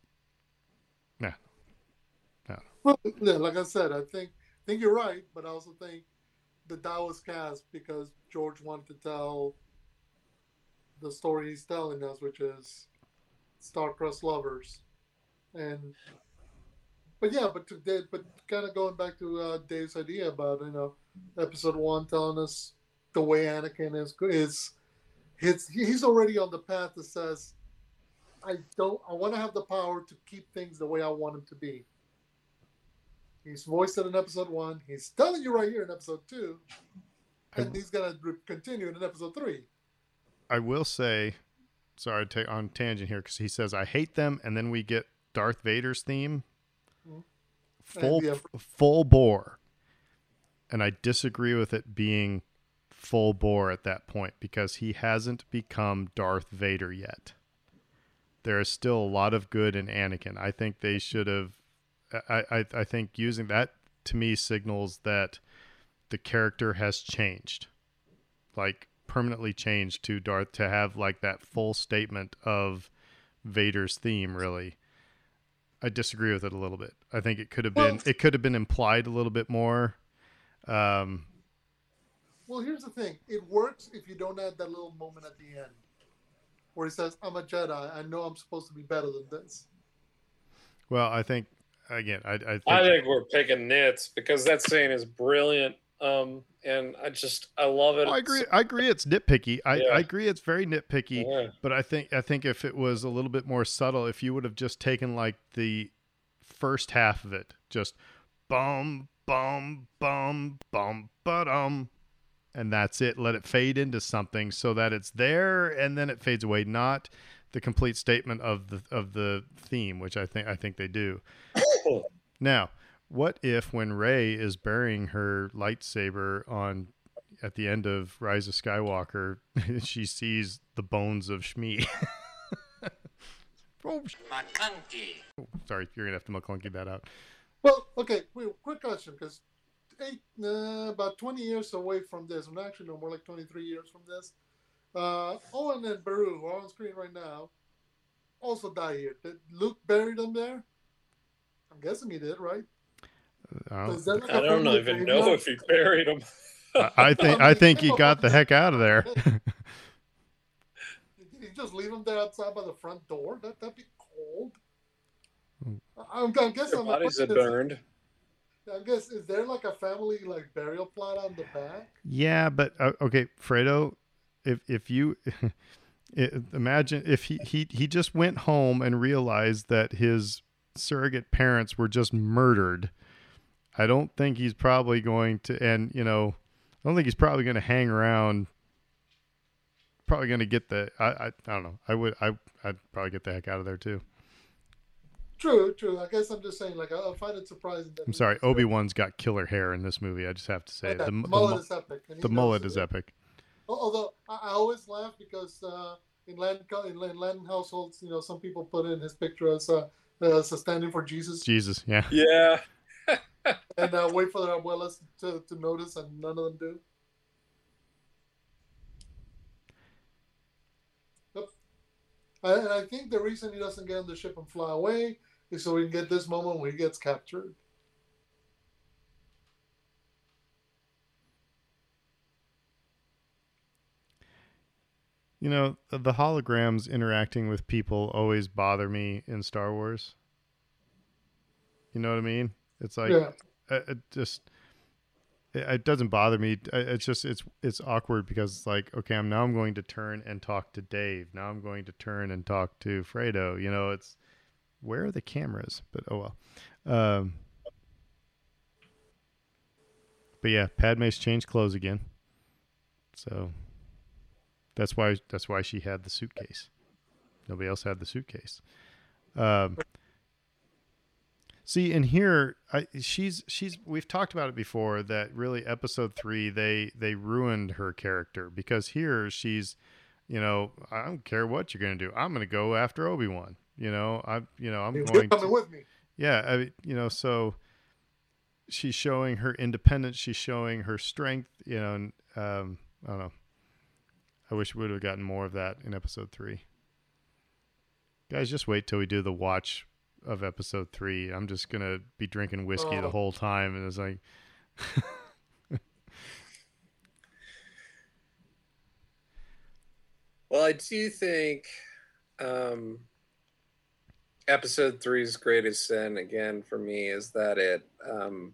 S2: Well, yeah, like I said, I think I think you're right, but I also think the was cast because George wanted to tell the story he's telling us, which is star-crossed lovers, and but yeah, but to but kind of going back to uh, Dave's idea about you know episode one telling us the way Anakin is is his he's already on the path that says I don't I want to have the power to keep things the way I want them to be. He's voiced it in episode one. He's telling you right here in episode two, and he's gonna continue in episode three.
S1: i will say sorry take on tangent here because he says i hate them and then we get darth vader's theme
S2: Mhm.
S1: full
S2: Emperor.
S1: full bore and i disagree with it being full bore at that point because he hasn't become darth vader yet. There is still a lot of good in anakin. I think they should have I, I i think using that to me signals that the character has changed like permanently changed to darth to have like that full statement of vader's theme really. I disagree with it a little bit. I think it could have been
S2: Well-
S1: it could have been implied a little bit more um
S2: Well, here's the thing: it works if you don't add that little moment at the end where he says, "I'm a Jedi. I know I'm supposed to be better than this."
S1: well i think again i i think,
S3: I think we're picking nits because that scene is brilliant. Um, and I just I love it.
S1: Oh, I agree. I agree. It's nitpicky. I,
S3: Yeah.
S1: I agree. It's very nitpicky.
S3: Yeah.
S1: But I think I think if it was a little bit more subtle, if you would have just taken like the first half of it, just bum bum bum bum ba-dum, and that's it. Let it fade into something so that it's there and then it fades away. Not the complete statement of the of the theme, which I think I think they do. Now, what if when Rey is burying her lightsaber on at the end of Rise of Skywalker, she sees the bones of Shmi? oh, sh-
S4: McClunky.
S1: sorry, you're gonna have to McClunky that out.
S2: Well, okay. Wait, quick question, because eight, uh, about 20 years away from this, I'm actually no more like 23 years from this. Uh, Owen and Beru, who are on screen right now, also die here. Did Luke bury them there? I'm guessing he did, right?
S1: Uh,
S2: Is that like
S3: I
S2: a
S3: don't even know
S2: graveyard?
S3: if he buried them.
S1: I, I think I think he got the heck out of there.
S2: Did he just leave them there outside by the front door? That that'd be cold. I'm, I'm guessing.
S3: Their
S2: I'm
S3: bodies had
S2: is-
S3: burned.
S2: I guess is there like a family like burial plot on the back?
S1: yeah, but uh, okay, Fredo, if if you i imagine if he, he he just went home and realized that his surrogate parents were just murdered, I don't think he's probably going to. And you know, I don't think he's probably going to hang around. Probably going to get the. I, I I don't know. I would I I'd probably get the heck out of there too.
S2: True, true. I guess I'm just saying, like, I, I find it surprising that.
S1: I'm sorry, Obi Wan's got killer hair in this movie. I just have to say
S2: Yeah,
S1: the,
S2: the,
S1: the,
S2: mullet
S1: mu-
S2: is epic.
S1: the
S2: knows
S1: mullet
S2: it.
S1: is epic.
S2: Although I, I always laugh because uh, in Latin co- in Latin- Latin households, you know, some people put in his picture as a, as a standing for Jesus
S1: Jesus, yeah.
S3: Yeah.
S2: and uh, wait for their abuelas to, to notice, and none of them do. Yep. I- And I think the reason he doesn't get on the ship and fly away is so we can get this moment when he gets captured.
S1: You know, the- holograms interacting with people always bother me in Star Wars. You know what I mean? It's like
S2: yeah.
S1: it, just it, it doesn't bother me. It's just it's it's awkward because it's like okay, I'm now I'm going to turn and talk to Dave. Now I'm going to turn and talk to Fredo. You know, it's where are the cameras? But oh well. Um, but yeah, Padme's changed clothes again. So that's why that's why she had the suitcase. Nobody else had the suitcase. Um, see, and here I, she's she's we've talked about it before that really episode three they they ruined her character because here she's you know I don't care what you're gonna do I'm gonna go after Obi Wan you know I'm you know I'm
S2: You're
S1: going
S2: coming
S1: to,
S2: with me.
S1: yeah I, mean, you know so she's showing her independence she's showing her strength you know and um I don't know I wish we would have gotten more of that in episode three guys just wait till we do the watch of episode three I'm just gonna be drinking whiskey the
S2: Oh.
S1: whole time and it's like
S3: Well, I do think um, episode three's greatest sin, again, for me, is that it um,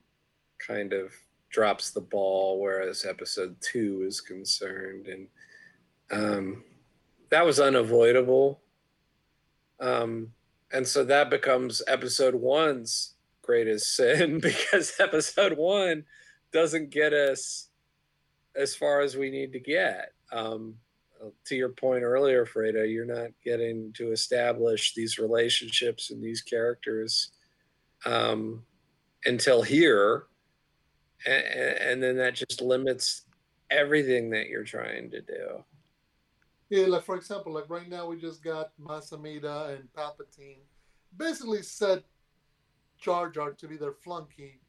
S3: kind of drops the ball, whereas episode two is concerned. And um, that was unavoidable. Um, and so that becomes episode one's greatest sin because episode one doesn't get us as far as we need to get. Um, to your point earlier, Fredo, you're not getting to establish these relationships and these characters um, until here, and, and then that just limits everything that you're trying to do.
S2: Yeah, like for example, like right now we just got Mas Amedda and Palpatine basically set Jar Jar to be their flunky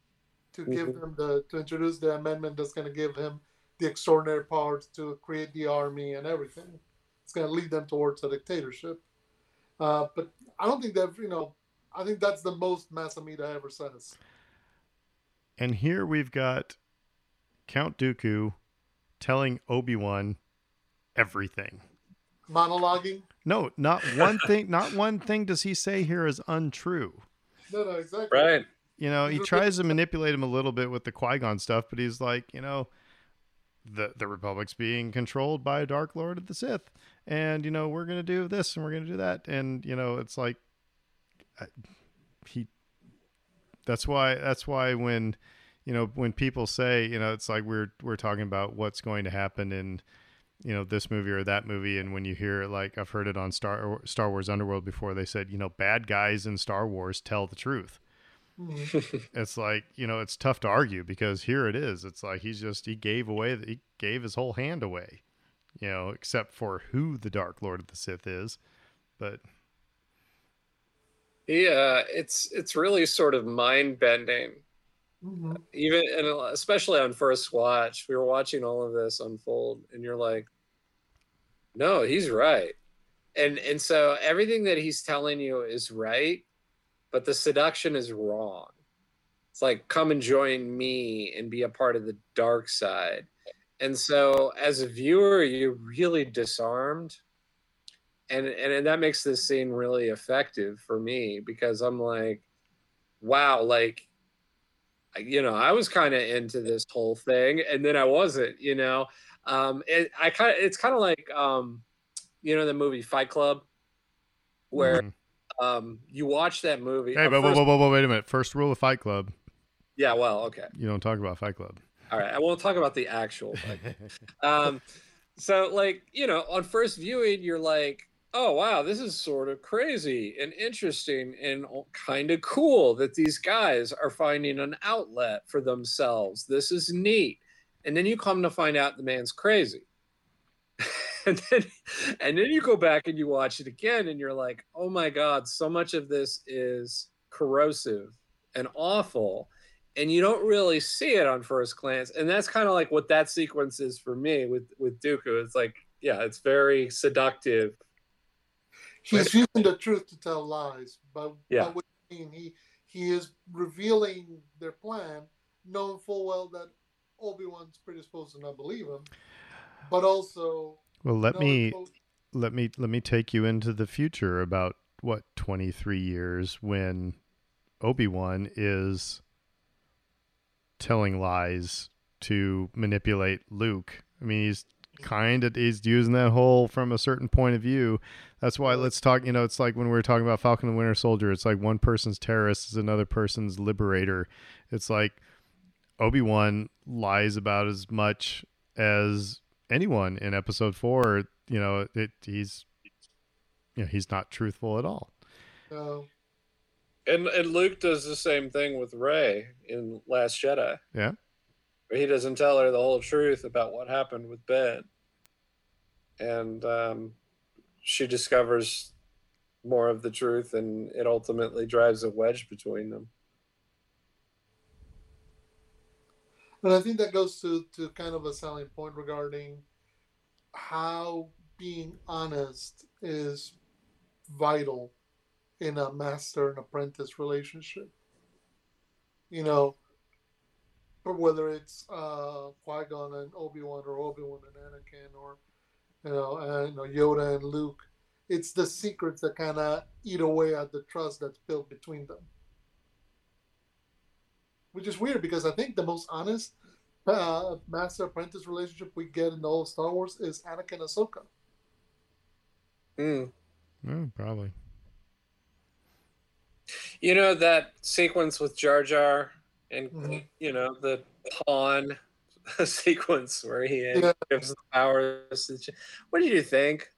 S2: to give
S3: Mhm.
S2: them the to introduce the amendment that's going to give him the extraordinary powers to create the army and everything. It's going to lead them towards a dictatorship. Uh, but I don't think that you know. I think that's the most Mas Amedda ever says.
S1: And here we've got Count Dooku telling Obi Wan everything.
S2: Monologuing.
S1: No, not one thing. Not one thing does he say here is untrue.
S2: No, no, exactly.
S3: Right.
S1: You know, he tries to manipulate him a little bit with the Qui Gon stuff, but he's like, you know, the the Republic's being controlled by a Dark Lord of the Sith, and you know we're gonna do this and we're gonna do that, and you know it's like I- he. That's why. That's why when, you know, when people say, you know, it's like we're we're talking about what's going to happen in, you know, this movie or that movie, and when you hear like I've heard it on Star Star Wars Underworld before, they said, you know, bad guys in Star Wars tell the truth
S2: Mhm.
S1: it's like you know it's tough to argue because here it is it's like he's just he gave away he gave his whole hand away you know except for who the dark lord of the sith is but
S3: Yeah, it's it's really sort of mind bending.
S2: Mhm.
S3: Even and especially on first watch, we were watching all of this unfold, and you're like, "No, he's right," and and so everything that he's telling you is right, but the seduction is wrong. It's like, come and join me and be a part of the dark side. And so, as a viewer, you're really disarmed and, and and that makes this scene really effective for me because I'm like, wow, like, you know, I was kind of into this whole thing, and then I wasn't, you know. Um, it, I kind of, it's kind of like, um, you know, the movie Fight Club, where
S1: Mhm.
S3: Um, you watch that movie.
S1: hey but whoa, whoa, whoa, wait a minute first rule of fight club
S3: yeah, well, okay,
S1: you don't talk about fight club
S3: all right. I won't talk about the actual. Um so like you know on first viewing you're like oh wow, this is sort of crazy and interesting and kind of cool that these guys are finding an outlet for themselves. This is neat. And then you come to find out the man's crazy. and then and then you go back and you watch it again and you're like, "Oh my god, so much of this is corrosive and awful." And you don't really see it on first glance. And that's kind of like what that sequence is for me with with Dooku. It's like, yeah, it's very seductive
S2: he's using the truth to tell lies. But, yeah. what you mean, he he is revealing their plan, knowing full well that Obi Wan's predisposed to not believe him, but also.
S1: Well, let me let me let me take you into the future about what 23 years when Obi-Wan is telling lies to manipulate Luke. I mean, he's kind of he's using that whole from a certain point of view. That's why let's talk. You know, it's like when we were talking about Falcon and Winter Soldier. It's like one person's terrorist is another person's liberator. It's like Obi Wan lies about as much as anyone in Episode Four. You know, it, he's you know he's not truthful at all.
S2: No.
S3: And and Luke does the same thing with Rey in Last Jedi.
S1: Yeah
S3: he doesn't tell her the whole truth about what happened with Ben. And um, she discovers more of the truth, and it ultimately drives a wedge between them.
S2: And I think that goes to, to kind of a selling point regarding how being honest is vital in a master and apprentice relationship. You know, whether it's uh, Qui Gon and Obi Wan, or Obi Wan and Anakin, or you know, and, you know, Yoda and Luke. It's the secrets that kind of eat away at the trust that's built between them, which is weird because I think the most honest uh, master apprentice relationship we get in all of Star Wars is Anakin and Ahsoka.
S3: Hmm.
S1: Mm, probably.
S3: You know that sequence with Jar Jar and mm-hmm. you know the pawn sequence where he yeah. gives the powers. What did you think?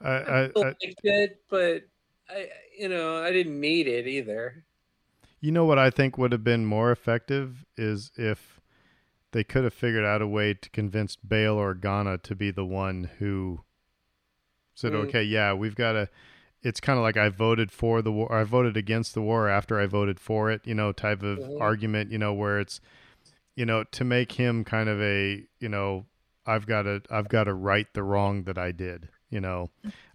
S1: I, I, I
S3: liked it, but I, you know, I didn't need it either.
S1: You know what I think would have been more effective is if they could have figured out a way to convince Bail Organa to be the one who said, mm. "Okay, yeah, we've got to." it's kind of like I voted for the war, I voted against the war after I voted for it, you know, type of mm-hmm. argument, you know, where it's, you know, to make him kind of a, you know, I've got to, I've got to right the wrong that I did, you know,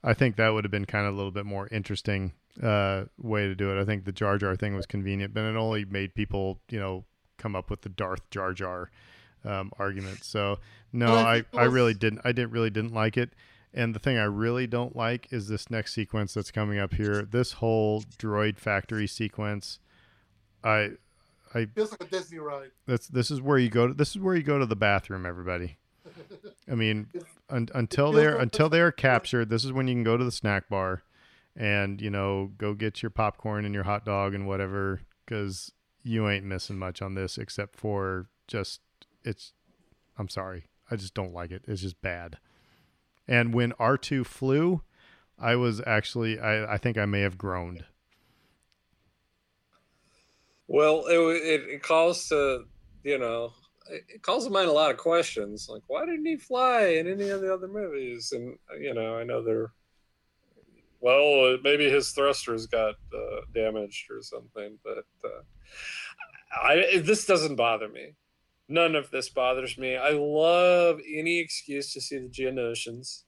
S1: I think that would have been kind of a little bit more interesting uh, way to do it. I think the Jar Jar thing was convenient, but it only made people, you know, come up with the Darth Jar Jar um, argument. So no, I, I really didn't, I didn't really didn't like it. And the thing I really don't like is this next sequence that's coming up here. This whole droid factory sequence. I I
S2: feels like a Disney ride.
S1: That's this is where you go to this is where you go to the bathroom, everybody. I mean, un, until they're until they are captured, this is when you can go to the snack bar and, you know, go get your popcorn and your hot dog and whatever cuz you ain't missing much on this except for just it's I'm sorry. I just don't like it. It's just bad. And when R2 flew, I was actually, I, I think I may have groaned.
S3: Well, it, it, it calls to, uh, you know, it calls to mind a lot of questions. Like, why didn't he fly in any of the other movies? And, uh, you know, I know they're, well, maybe his thrusters got uh, damaged or something, but uh, I, this doesn't bother me none of this bothers me. I love any excuse to see the Geonosians.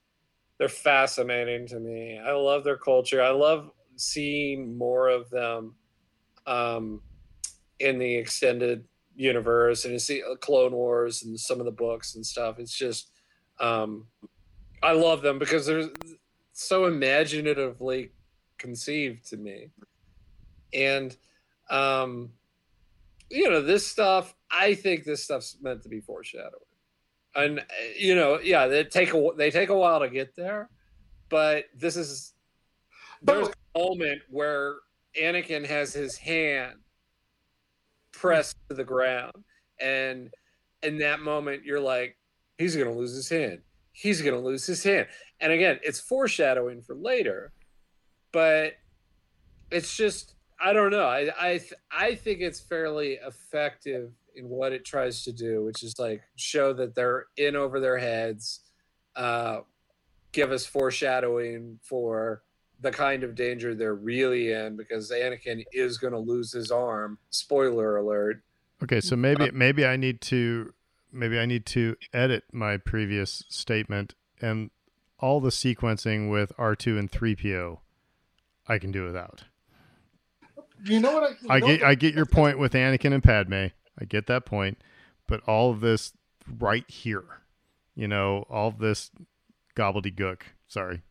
S3: They're fascinating to me. I love their culture. I love seeing more of them um, in the extended universe and you see uh, Clone Wars and some of the books and stuff. It's just, um, I love them because they're so imaginatively conceived to me. And, um, you know, this stuff, I think this stuff's meant to be foreshadowing. And you know, yeah, they take a they take a while to get there, but this is there's a moment where Anakin has his hand pressed to the ground, and in that moment, you're like, he's gonna lose his hand. he's going to lose his hand. And again, it's foreshadowing for later, but it's just I don't know. I I th- I think it's fairly effective in what it tries to do, which is like show that they're in over their heads, uh, give us foreshadowing for the kind of danger they're really in because Anakin is going to lose his arm. Spoiler alert.
S1: Okay, so maybe maybe I need to maybe I need to edit my previous statement and all the sequencing with R2 and 3PO I can do without.
S2: You know what? I,
S1: I
S2: know
S1: get
S2: what-
S1: I get your point with Anakin and Padme. I get that point, but all of this right here, you know, all of this gobbledygook. Sorry.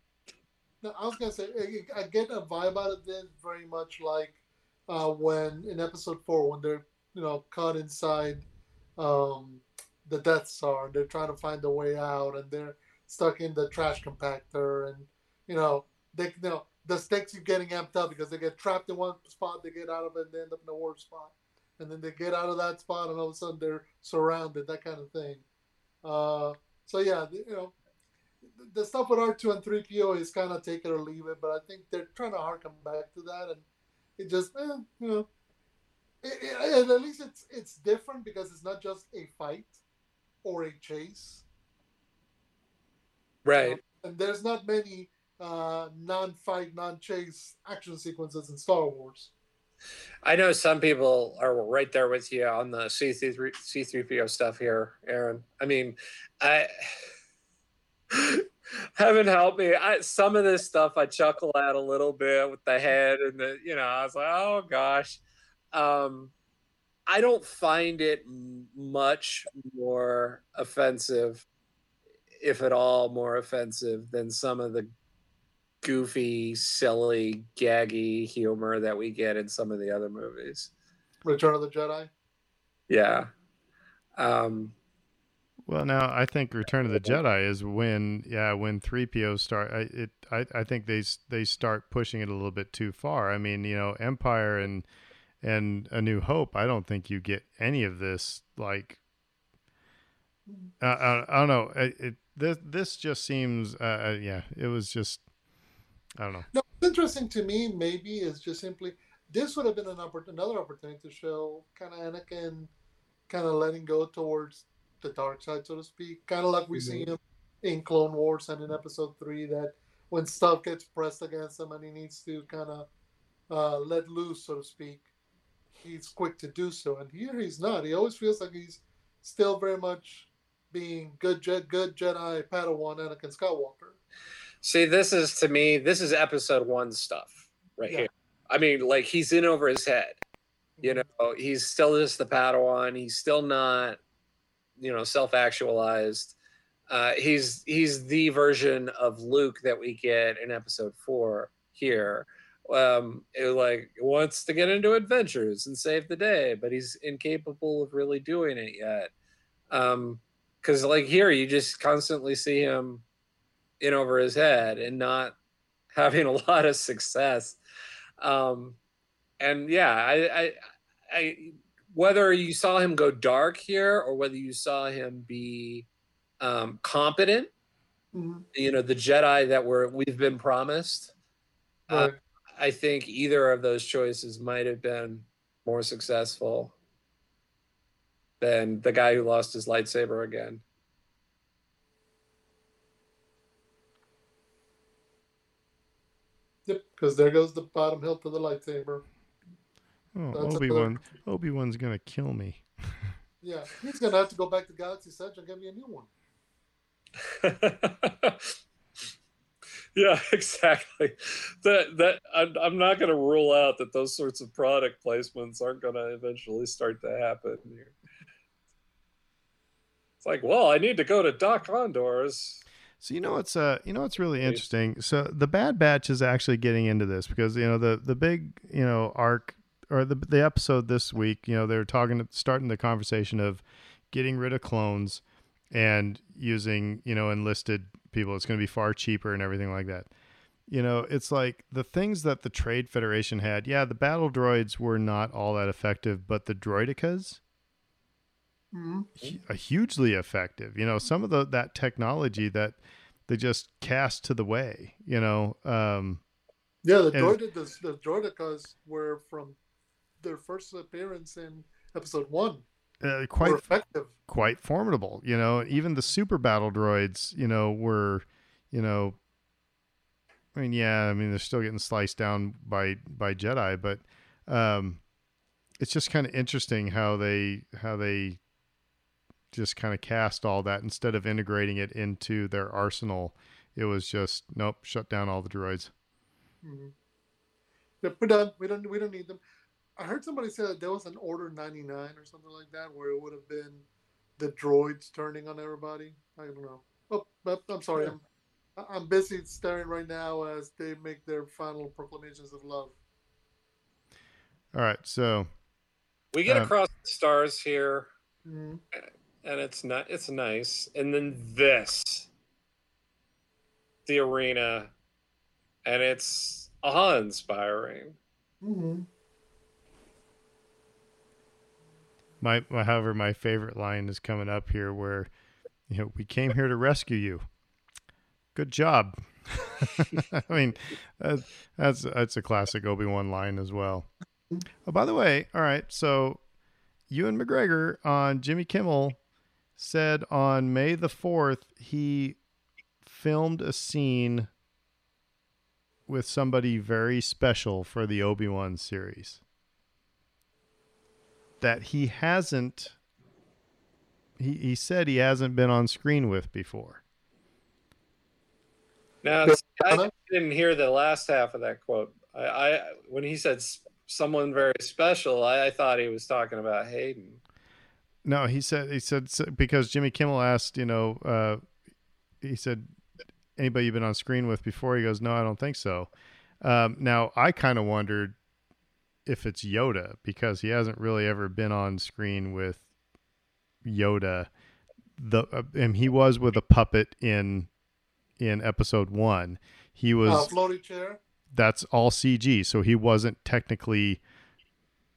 S2: No, I was gonna say I, get a vibe out of this very much like uh, when in episode four when they're you know caught inside um, the Death Star, they're trying to find a way out, and they're stuck in the trash compactor, and you know they you know the stakes are getting amped up because they get trapped in one spot, they get out of it, and they end up in a worse spot, and then they get out of that spot, and all of a sudden they're surrounded, that kind of thing. Uh, so yeah, you know the stuff with R2 and 3PO is kind of take it or leave it, but I think they're trying to harken back to that, and it just, eh, you know, it, it, at least it's it's different because it's not just a fight or a chase,
S3: Right.
S2: and there's not many uh, non-fight, non-chase action sequences in Star Wars.
S3: I know some people are right there with you on the C3 C3PO stuff here, Aaron. I mean, I heaven help me. I some of this stuff I chuckle at a little bit with the head and the you know, I was like, "Oh gosh." Um I don't find it much more offensive if at all more offensive than some of the goofy, silly, gaggy humor that we get in some of the other movies.
S2: Return of the Jedi.
S3: Yeah. Um,
S1: Well, now I think Return of the Jedi is when, yeah, when three PO start. I, it, I, I think they they start pushing it a little bit too far. I mean, you know, Empire and and A New Hope. I don't think you get any of this. Like, uh, I, I don't know. It, it this this just seems, uh, uh, yeah, it was just, I don't know.
S2: No, what's interesting to me maybe is just simply this would have been an oppor- another opportunity to show kind of Anakin kind of letting go towards the dark side, so to speak. Kind of like we see him in Clone Wars and in Episode Three, that when stuff gets pressed against him and he needs to kind of uh, let loose, so to speak, he's quick to do so. And here he's not. He always feels like he's still very much being good, Je- good Jedi Padawan Anakin Skywalker.
S3: see, this is to me, this is episode one stuff right
S2: Yeah.
S3: here. I mean, like he's in over his head. You know, he's still just the Padawan. He's still not, you know, self-actualized. Uh, he's he's the version of Luke that we get in episode four here. Um, it, like wants to get into adventures and save the day, but he's incapable of really doing it yet. Um, because like here, you just constantly see him in over his head and not having a lot of success. Um, and yeah, I, I, I, whether you saw him go dark here or whether you saw him be um, competent,
S2: Mhm.
S3: you know, the Jedi that we're we've been promised. Uh, I think either of those choices might have been more successful than the guy who lost his lightsaber again.
S2: Yep, because there goes the bottom hilt of the lightsaber.
S1: Oh, Obi Wan, Obi Wan's gonna kill me.
S2: Yeah, he's gonna have to go back to Galaxy Edge and get me a new one.
S3: yeah, exactly. That that I'm, I'm not going to rule out that those sorts of product placements aren't going to eventually start to happen here. It's like, well, I need to go to Dok-Ondar's.
S1: So you know it's uh you know it's really interesting. So the Bad Batch is actually getting into this because you know the the big you know arc or the the episode this week. You know they're talking starting the conversation of getting rid of clones and using you know enlisted people. It's going to be far cheaper and everything like that. You know, it's like the things that the Trade Federation had. Yeah, the battle droids were not all that effective, but the droidekas,
S2: Mhm.
S1: hu- uh, hugely effective. You know, some of the that technology that they just cast to the way. You know, um,
S2: Yeah, the
S1: And-
S2: droid the, the droidekas were from their first appearance in episode one.
S1: uh,
S2: Were
S1: quite
S2: effective.
S1: quite formidable. You know, even the super battle droids, you know, were, you know, I mean, yeah, I mean, they're still getting sliced down by by Jedi, but um, it's just kind of interesting how they how they just kind of cast all that instead of integrating it into their arsenal. It was just nope, shut down all the droids.
S2: Mhm. Yeah, we're done. We don't we don't need them. I heard somebody say that there was an Order ninety nine or something like that, where it would have been the droids turning on everybody. I don't know. Oh, but I'm sorry. I'm I'm busy staring right now as they make their final proclamations of love.
S1: All right, so
S3: We get
S1: Um,
S3: across the stars here,
S2: Mhm.
S3: And it's not. It's nice. And then this, the arena, and it's awe-inspiring.
S2: Mhm.
S1: my, my however my favorite line is coming up here where you know we came here to rescue you good job i mean that, that's that's a classic obi-wan line as well oh by the way all right so Ewan McGregor on jimmy kimmel said on may the 4th he filmed a scene with somebody very special for the obi-wan series that he hasn't he, he said he hasn't been on screen with before
S3: Now, see, I uh-huh. didn't hear the last half of that quote. I, I when he said s- someone very special, I, I thought he was talking about Hayden.
S1: No he said he said because jimmy kimmel asked you know uh he said anybody you've been on screen with before he goes no i don't think so um now i kind of wondered if it's yoda because he hasn't really ever been on screen with yoda the uh, and he was with a puppet in in episode one he was
S2: Uh, floaty chair.
S1: that's all CG. So he wasn't technically,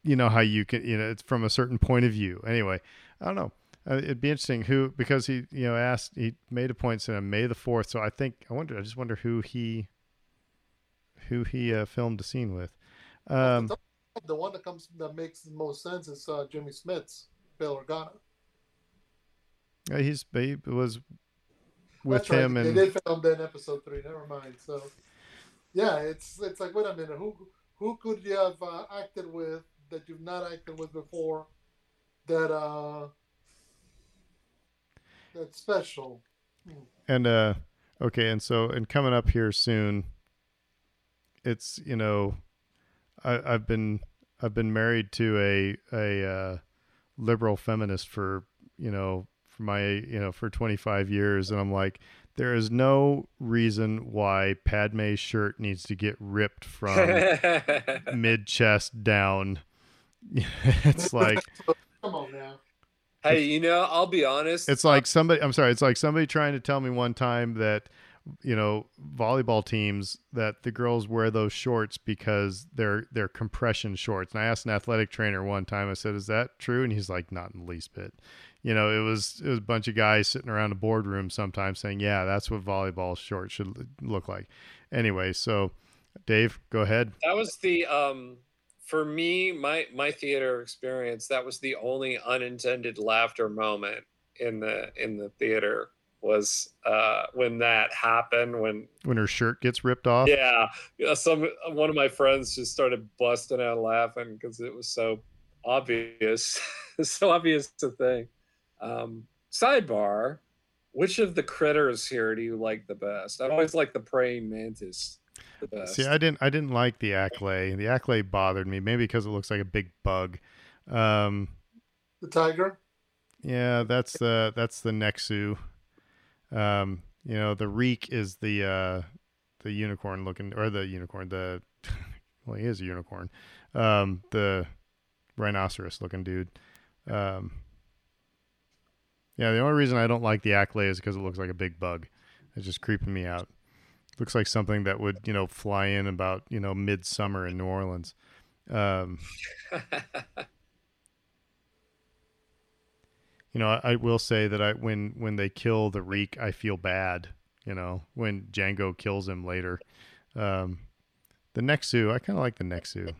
S1: you know, how you can, you know, it's from a certain point of view. Anyway, I don't know. Uh, it'd be interesting who, because he, you know, asked, he made a point saying May the 4th. So I think, I wonder, I just wonder who he, who he uh, filmed a scene with. Um,
S2: the one that comes that makes the most sense is uh, Jimmy Smits' Bail Organa.
S1: uh, he's, he was with
S2: That's right,
S1: him
S2: they
S1: and
S2: did film that in episode three. Never mind. So, yeah, it's it's like wait a minute, who who could you have uh, acted with that you've not acted with before? That uh, that's special.
S1: And uh okay, and so and coming up here soon, it's you know, I, I've been I've been married to a a uh, liberal feminist for you know for my you know for 25 years, and I'm like, there is no reason why Padme's shirt needs to get ripped from mid chest down. it's like
S2: Come on now.
S3: hey, you know, I'll be honest.
S1: It's like somebody. I'm sorry. It's like somebody trying to tell me one time that you know volleyball teams that the girls wear those shorts because they're they're compression shorts. And I asked an athletic trainer one time. I said, "Is that true?" And he's like, "Not in the least bit." You know, it was it was a bunch of guys sitting around a boardroom sometimes saying, "Yeah, that's what volleyball shorts should look like." Anyway, so Dave, go ahead.
S3: that was the um for me my my theater experience that was the only unintended laughter moment in the in the theater was uh when that happened when
S1: When her shirt gets ripped off.
S3: yeah. Some one of my friends just started busting out laughing because it was so obvious so obvious a thing um sidebar which of the critters here do you like the best? I always like the praying mantis the best
S1: See, I didn't I didn't like the Acklay. The Acklay bothered me, maybe because it looks like a big bug. Um,
S2: The tiger.
S1: yeah, that's the that's the Nexu. Um, you know, the Reek is the uh the unicorn looking or the unicorn, the well he is a unicorn. Um, the rhinoceros looking dude. Um yeah, the only reason I don't like the Acklay is because it looks like a big bug. It's just creeping me out. Looks like something that would, you know, fly in about, you know, midsummer in New Orleans. Um, you know, I, I will say that I when when they kill the Reek, I feel bad. You know, when Jango kills him later. Um, the Nexu, I kind of like the Nexu.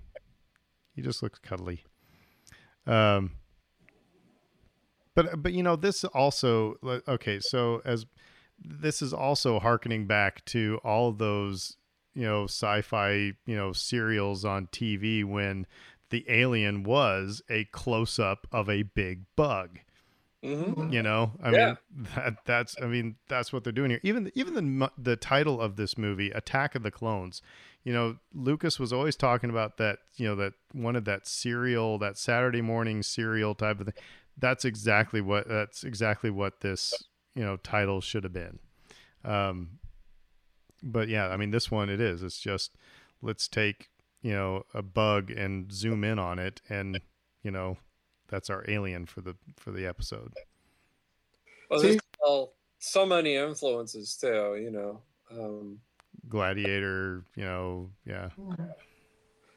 S1: He just looks cuddly. Um, but but you know this also okay. So as this is also harkening back to all those you know sci-fi you know serials on TV when the alien was a close-up of a big bug.
S3: Mm-hmm.
S1: You know, I
S3: Yeah.
S1: mean that that's I mean that's what they're doing here. Even even the the title of this movie, Attack of the Clones. You know, Lucas was always talking about that. You know, that wanted that serial, that Saturday morning serial type of thing. That's exactly what that's exactly what this you know title should have been. Um, but yeah, I mean this one it is. It's just let's take you know a bug and zoom in on it, and you know that's our alien for the for the episode.
S3: Well,
S2: See-
S3: there's all, so many influences too. You know, um,
S1: Gladiator, you know, yeah.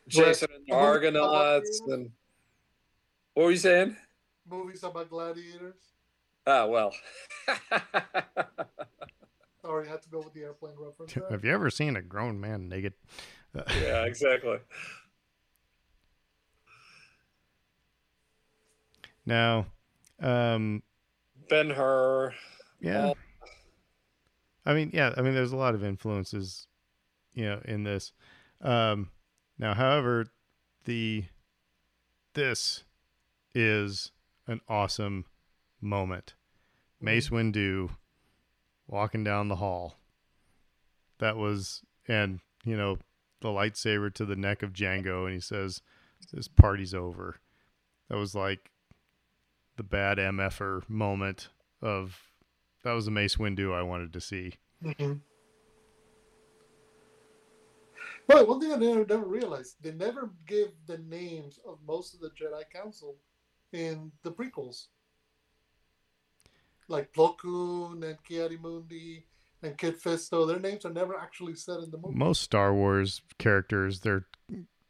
S3: Jason and the Argonauts, and what were you saying?
S2: Movies about gladiators.
S3: Ah, well.
S2: Sorry, I had to go with the airplane reference. there.
S1: Have you ever seen a grown man naked?
S3: yeah, exactly.
S1: Now, um,
S3: Ben Hur.
S1: yeah.
S3: all-
S1: I mean, yeah. I mean, there's a lot of influences, you know, in this. Um, now, however, the this is an awesome moment. Mace Windu walking down the hall. That was, and you know, the lightsaber to the neck of Jango, and he says, "This party's over." That was like the bad mf'er moment of that was the Mace Windu I wanted to see.
S2: Mhm. But one thing I never, never realized, they never give the names of most of the Jedi Council in the prequels. Like Plo Koon and Ki-Adi-Mundi and Kit Fisto, their names are never actually said in the movie.
S1: Most Star Wars characters, their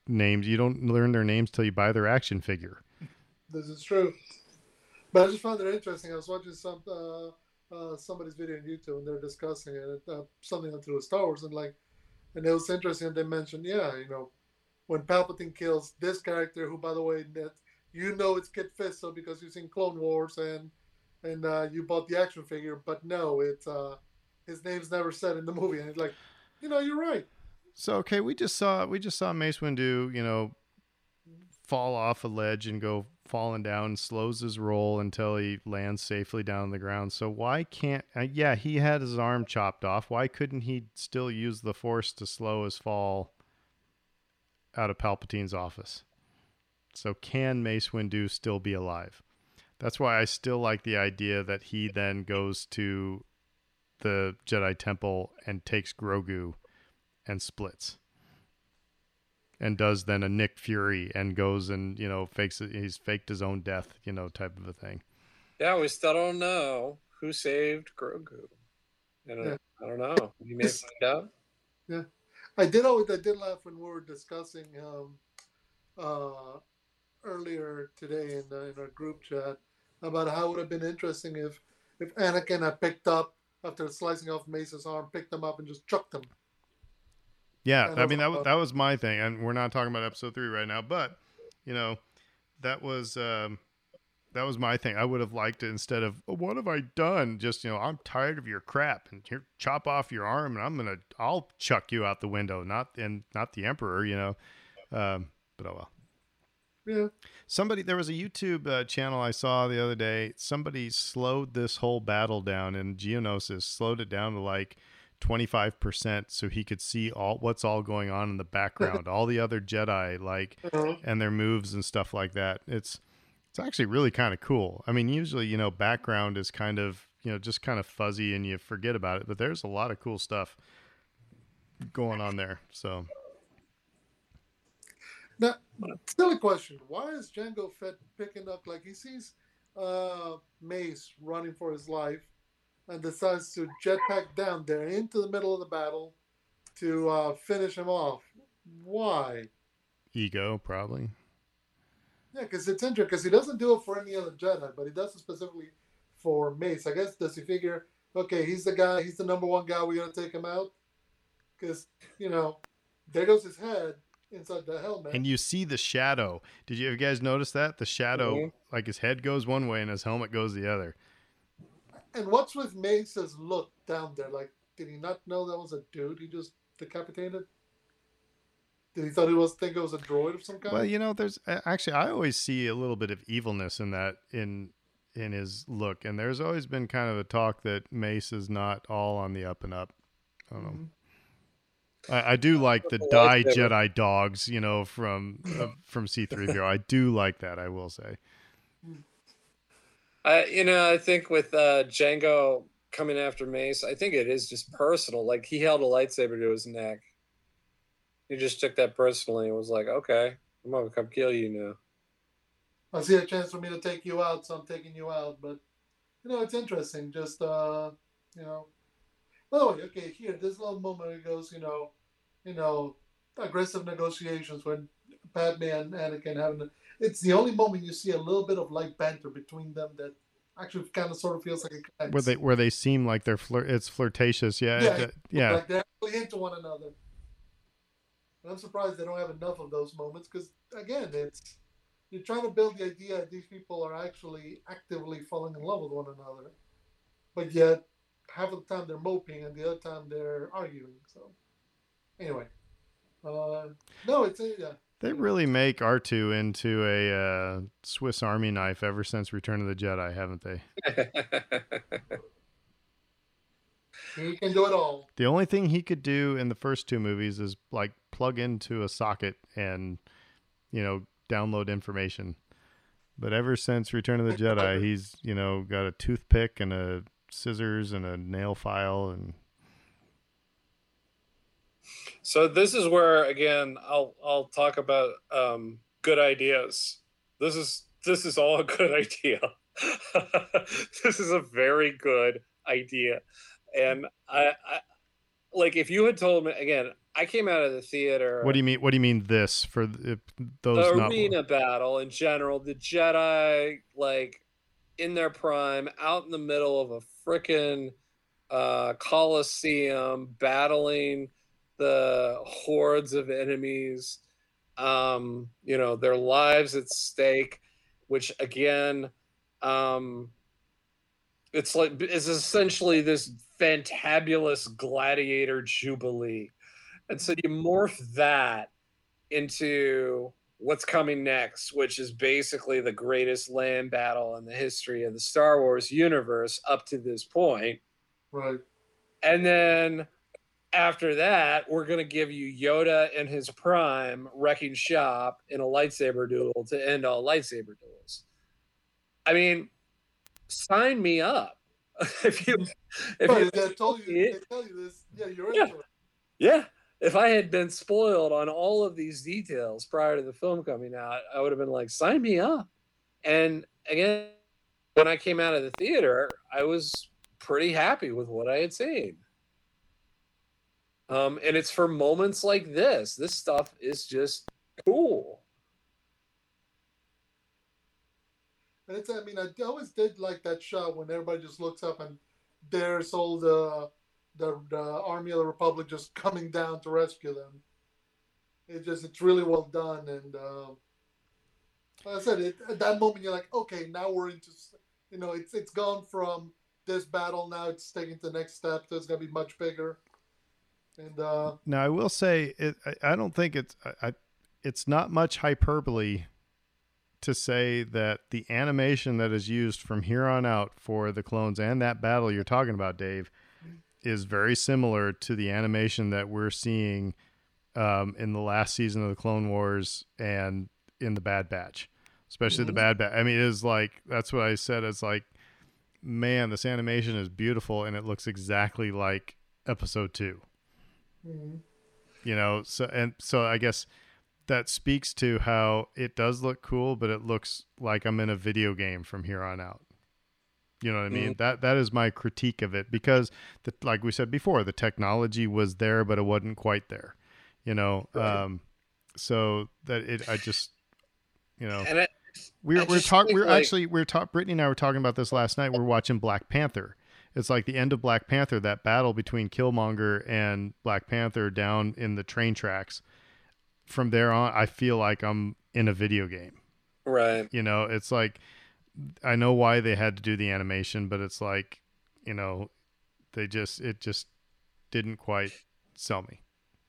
S1: names you don't learn their names till you buy their action figure.
S2: This is true. But I just found it interesting. I was watching some uh, uh, somebody's video on YouTube and they're discussing it, uh, something to do with Star Wars, and like, and it was interesting. They mentioned, yeah, you know, when Palpatine kills this character, who by the way, that you know it's Kit Fisto because you've seen Clone Wars and and uh, you bought the action figure, but no, it's uh, his name's never said in the movie, and it's like, you know, you're right.
S1: So okay, we just saw we just saw Mace Windu, you know, fall off a ledge and go falling down, slows his roll until he lands safely down on the ground. So why can't? Uh, yeah, he had his arm chopped off. Why couldn't he still use the Force to slow his fall out of Palpatine's office? So can Mace Windu still be alive? That's why I still like the idea that he then goes to the Jedi Temple and takes Grogu and splits and does then a Nick Fury and goes and you know fakes he's faked his own death you know type of a thing
S3: Yeah, we still don't know who saved Grogu. And
S2: Yeah.
S3: I don't know. We may
S2: This-
S3: find out. Yeah.
S2: I did always I did laugh when we were discussing um, uh, earlier today in, the, in our group chat about how it would have been interesting if if Anakin had picked up after slicing off Mace's arm, picked him up and just chucked him.
S1: yeah
S2: And
S1: I mean that was that was my thing and we're not talking about episode 3 right now but you know that was um that was my thing. I would have liked it instead of oh, what have I done? Just you know I'm tired of your crap and here chop off your arm and I'm going to I'll chuck you out the window not and not the emperor you know um but oh well
S2: Yeah,
S1: Somebody, there was a YouTube uh, channel I saw the other day. Somebody slowed this whole battle down, and Geonosis slowed it down to like twenty five percent, so he could see all what's all going on in the background, all the other Jedi, like and their moves and stuff like that. It's it's actually really kind of cool. I mean, usually you know background is kind of you know just kind of fuzzy and you forget about it, but there's a lot of cool stuff going on there. So
S2: Now, silly question: Why is Jango Fett picking up like he sees uh, Mace running for his life and decides to jetpack down there into the middle of the battle to uh, finish him off? Why?
S1: ego probably.
S2: Yeah, because it's interesting because he doesn't do it for any other Jedi, but he does it specifically for Mace. I guess does he figure, okay, he's the guy, he's the number one guy, we gotta take him out? Because you know, there goes his head inside the helmet.
S1: And you see the shadow. Did you, have you guys notice that the shadow,
S3: Mhm.
S1: like his head goes one way and his helmet goes the other?
S2: And what's with Mace's look down there? Like, did he not know that was a dude he just decapitated? Did he thought he was think it was a droid of some kind?
S1: Well, you know, there's actually I always see a little bit of evilness in that in in his look, and there's always been kind of a talk that Mace is not all on the up and up. I don't know. I, I do like the
S3: the
S1: die. Jedi dogs, you know, from uh, from C3PO. I do like that. I will say.
S3: I, you know, I think with uh, Jango coming after Mace, I think it is just personal. Like he held a lightsaber to his neck. He just took that personally and was like, "Okay, I'm gonna come kill you now."
S2: I see a chance for me to take you out, so I'm taking you out. But you know, it's interesting. Just uh, you know. Oh, okay. Here, this little moment it goes. You know, you know, aggressive negotiations when Padme and Anakin having. It's the only moment you see a little bit of light banter between them that actually kind of sort of feels like a connects.
S1: Where they where they seem like they're flir- it's flirtatious. Yeah,
S2: Yeah,
S1: it- uh, yeah.
S2: Like they're actually into one another. And I'm surprised they don't have enough of those moments because, again, it's you're trying to build the idea that these people are actually actively falling in love with one another, but yet half of the time they're moping and the other time they're arguing. So, anyway, uh, no, it's a, yeah.
S1: They really make R2 into a uh, Swiss Army knife ever since Return of the Jedi, haven't they?
S2: He can do it all.
S1: The only thing he could do in the first two movies is like plug into a socket and, you know, download information. But ever since Return of the Jedi, he's, you know, got a toothpick and a scissors and a nail file and
S3: So this is where again I'll I'll talk about um, good ideas. This is this is all a good idea. this is a very good idea, and I, I like if you had told me again. I came out of the theater.
S1: what do you mean what do you mean this for those
S3: the
S1: not
S3: arena battle in general, the Jedi like in their prime, out in the middle of a frickin' uh, coliseum, battling the hordes of enemies. Um, you know, their lives at stake, which again, um, it's like it's essentially this fantabulous gladiator jubilee. And so you morph that into what's coming next, which is basically the greatest land battle in the history of the Star Wars universe up to this point.
S2: Right.
S3: And then after that, we're going to give you Yoda in his prime wrecking shop in a lightsaber duel to end all lightsaber duels. I mean, sign me up. if you, if you,
S2: told you,
S3: it-
S2: they tell you this. Yeah, you're
S3: Yeah. yeah, if I had been spoiled on all of these details prior to the film coming out, I would have been like, sign me up. And again, when I came out of the theater, I was pretty happy with what I had seen. Um, and it's for moments like this. This stuff is just cool.
S2: And it's, I mean, I always did like that shot when everybody just looks up and there's all the, the, the army of the Republic just coming down to rescue them. It just, it's really well done. And, uh, like I said, it, at that moment, you're like, okay, now we're into, you know, it's, it's gone from this battle. Now it's taking the next step. It's going to be much bigger. And, uh,
S1: Now I will say it. I, I don't think it's. I, I, it's not much hyperbole to say that the animation that is used from here on out for the clones and that battle you're talking about, Dave, is very similar to the animation that we're seeing um, in the last season of the Clone Wars and in the Bad Batch, especially the
S2: Mhm.
S1: Bad Batch. I mean, it is like that's what I said. It's like, man, this animation is beautiful and it looks exactly like Episode Two
S2: mhm.
S1: you know so and so i guess that speaks to how it does look cool but it looks like i'm in a video game from here on out you know what i mean that that is my critique of it because the, like we said before the technology was there but it wasn't quite there you know
S3: Right.
S1: um so that it i just you know
S3: And it
S1: We
S3: I
S1: were, we we're talking. we're
S3: like-
S1: actually we're talking. Brittany and I were talking about this last night. We are watching Black Panther. It's like the end of Black Panther. That battle between Killmonger and Black Panther down in the train tracks. From there on, I feel like I'm in a video game.
S3: Right.
S1: You know, it's like I know why they had to do the animation, but it's like you know, they just it just didn't quite sell me.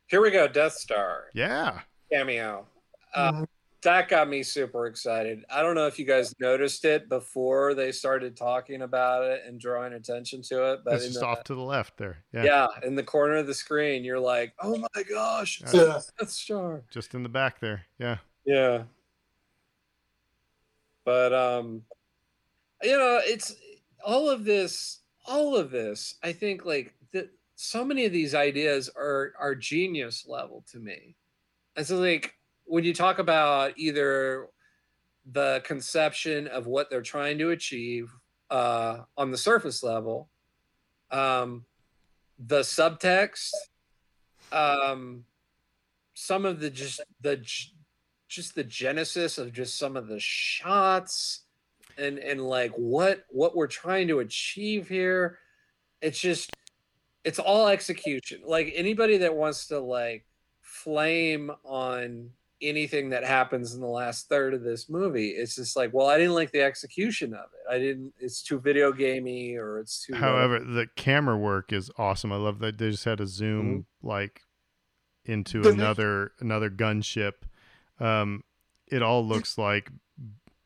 S3: Here we go. Death Star
S1: Yeah.
S3: cameo. Uh. That got me super excited. I don't know if you guys noticed it before they started talking about it and drawing attention to it, but
S1: It's just
S3: the,
S1: off to the left there. Yeah.
S3: yeah, in the corner of the screen, you're like, "Oh my gosh, it's
S2: Yeah.
S3: Death Star!"
S1: Just in the back there. Yeah.
S3: Yeah. But um you know, it's all of this all of this, I think like that so many of these ideas are are genius level to me. And so like when you talk about either the conception of what they're trying to achieve uh on the surface level, um the subtext, um some of the just the just the genesis of just some of the shots and and like what what we're trying to achieve here it's just it's all execution. Like anybody that wants to like flame on anything that happens in the last third of this movie it's just like well i didn't like the execution of it i didn't it's too video gamey or it's too
S1: However, the camera work is awesome. I love that they just had a zoom like into
S2: The
S1: another another gunship. Um, it all looks like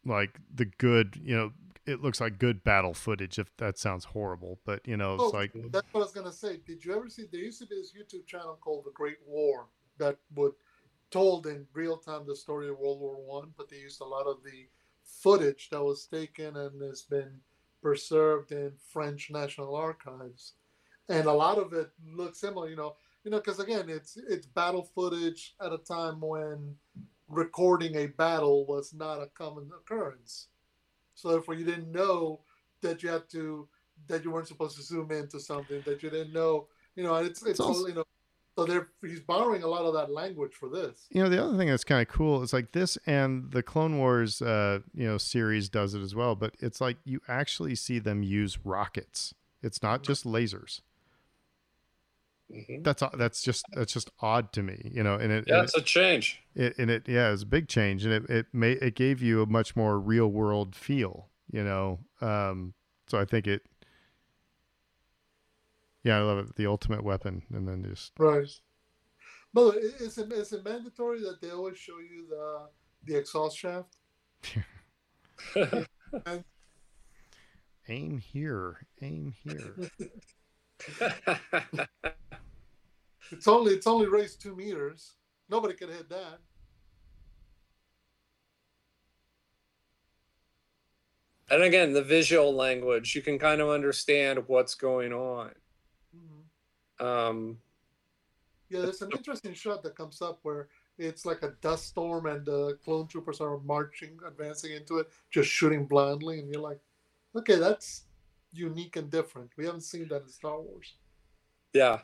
S1: like the good, you know, it looks like good battle footage. If that sounds horrible, but you know, it's
S2: Oh,
S1: like
S2: That's what I was gonna say. Did you ever see? There used to be this YouTube channel called The Great War that would told in real time the story of World War One, but they used a lot of the footage that was taken and has been preserved in French National Archives, and a lot of it looks similar. You know, you know, because again, it's it's battle footage at a time when recording a battle was not a common occurrence. So therefore, you didn't know that you had to that you weren't supposed to zoom into something that you didn't know. You know, it's it's,
S1: also-
S2: all, you know. So they're he's borrowing a lot of that language for this.
S1: you know the other thing that's kind of cool is like this and the clone wars uh you know series does it as well but it's like you actually see them use rockets it's not just lasers
S3: Mhm.
S1: that's that's just that's just odd to me you know and it,
S3: yeah
S1: and
S3: it's a change
S1: it, and it yeah it's a big change and it it may it gave you a much more real world feel you know um so i think it yeah i love it the ultimate weapon and then just
S2: Right. But is it is it mandatory that they always show you the the exhaust shaft?
S1: aim here aim here
S2: It's only it's only raised two meters. Nobody can hit that.
S3: and again the visual language you can kind of understand what's going on. Um
S2: Yeah, there's an interesting shot that comes up where it's like a dust storm and the clone troopers are marching, advancing into it, just shooting blindly, and you're like, okay, that's unique and different. We haven't seen that in Star Wars.
S3: yeah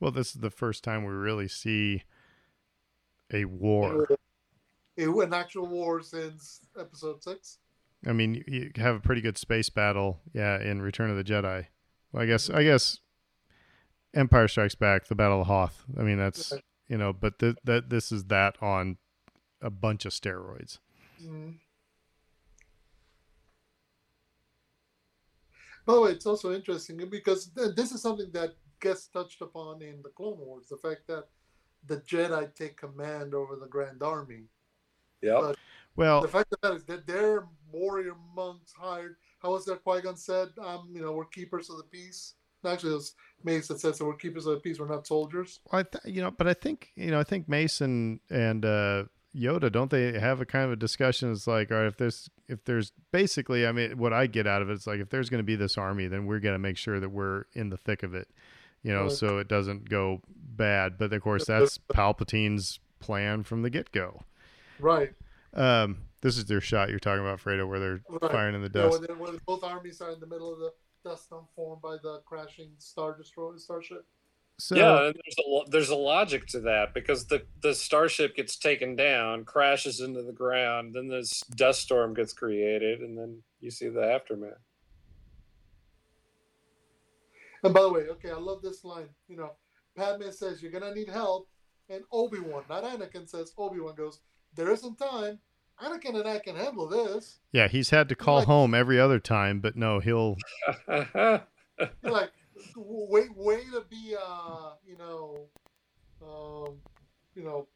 S1: well this is the first time we really see a war
S2: It, an actual war since Episode Six.
S1: I mean, you, you have a pretty good space battle, yeah, in Return of the Jedi. Well, I guess, I guess, Empire Strikes Back, the Battle of Hoth. I mean, that's
S2: Right.
S1: you know, but th- that this is that on a bunch of steroids.
S2: Mm. By the way, it's also interesting because th- this is something that gets touched upon in the Clone Wars: the fact that the Jedi take command over the Grand Army.
S3: Yeah.
S1: Well,
S2: the fact of that is that they're warrior monks hired. How was that Qui Gon said? Um, you know, we're keepers of the peace. Actually, it was Mace that said so. We're keepers of the peace. We're not soldiers.
S1: I th- you know, but I think you know, I think Mason and uh, Yoda don't they have a kind of a discussion? It's like, all right, if there's if there's basically, I mean, what I get out of it, it is like, if there's going to be this army, then we're going to make sure that we're in the thick of it, you know,
S2: Right.
S1: so it doesn't go bad. But of course, that's Palpatine's plan from the get go.
S2: Right.
S1: Um, this is their shot you're talking about, Fredo, where they're
S2: Right.
S1: firing in the dust.
S2: when, they- when both armies are in the middle of the dust storm formed by the crashing star destroyer starship.
S1: So
S3: yeah, and there's a there's a logic to that because the the starship gets taken down, crashes into the ground, then this dust storm gets created, and then you see the aftermath.
S2: And by the way, okay, I love this line. You know, Padme says you're gonna need help, and Obi Wan, not Anakin, says Obi Wan goes, "There isn't time. Anakin and I can handle this."
S1: yeah, he's had to call
S2: Like-
S1: home every other time, but no, he'll
S2: like, wait, way to be, uh, you know, um, you know,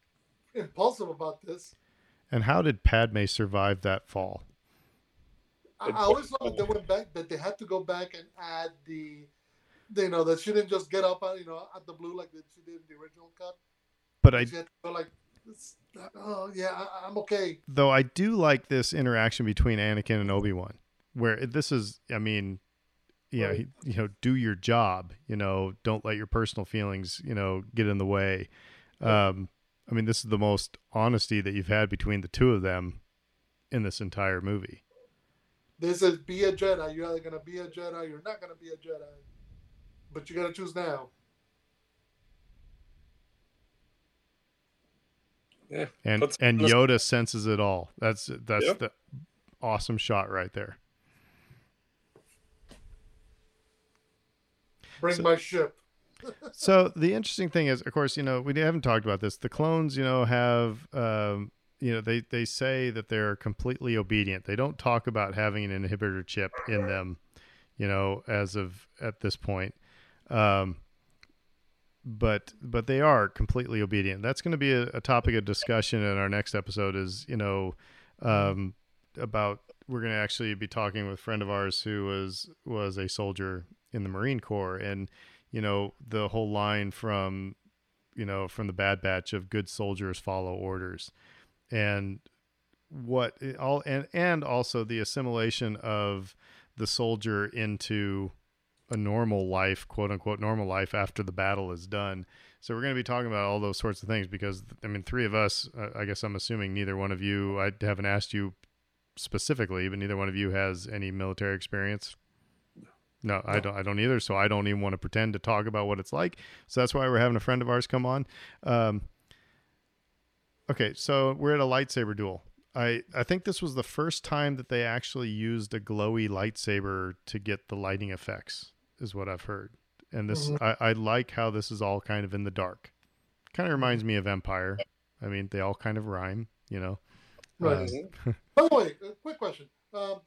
S2: impulsive about this.
S1: And how did Padme survive that fall?
S2: I, I always thought that they went back that they had to go back and add the, you know, that she didn't just get up, uh, you know, at the blue like that she did in the original cut.
S1: But I
S2: She had to go like, oh yeah, I, I'm okay.
S1: though I do like this interaction between Anakin and Obi Wan, where this is, I mean, yeah,
S2: Right.
S1: he, you know, do your job. You know, don't let your personal feelings, you know, get in the way. Um, I mean, this is the most honesty that you've had between the two of them in this entire movie.
S2: This is be a Jedi. You're either gonna be a Jedi, you're not gonna be a Jedi. But you gotta choose now.
S1: And
S3: Puts
S1: and
S3: on the-
S1: Yoda senses it all. That's that's
S3: Yep.
S1: the awesome shot right there.
S2: Bring
S1: So-
S2: my ship.
S1: so the interesting thing is, of course, you know, we haven't talked about this. The clones, you know, have, um, you know, they they say that they're completely obedient. They don't talk about having an inhibitor chip in them, you know, as of at this point. Um, but but they are completely obedient. That's going to be a, a topic of discussion in our next episode. Is you know, um, about we're going to actually be talking with a friend of ours who was was a soldier in the Marine Corps and you know the whole line from you know from the bad batch of good soldiers follow orders and what all and and also the assimilation of the soldier into a normal life quote unquote normal life after the battle is done so we're going to be talking about all those sorts of things because i mean three of us uh, i guess i'm assuming neither one of you i haven't asked you specifically but neither one of you has any military experience no, I don't. I don't either. So I don't even want to pretend to talk about what it's like. So that's why we're having a friend of ours come on. Um, okay, so we're at a lightsaber duel. I I think this was the first time that they actually used a glowy lightsaber to get the lighting effects, is what I've heard. And this,
S2: Mhm.
S1: I, I like how this is all kind of in the dark. Kind of reminds me of Empire. I mean, they all kind of rhyme, you know.
S2: Right.
S3: Mhm.
S2: By the way, a quick question. Um,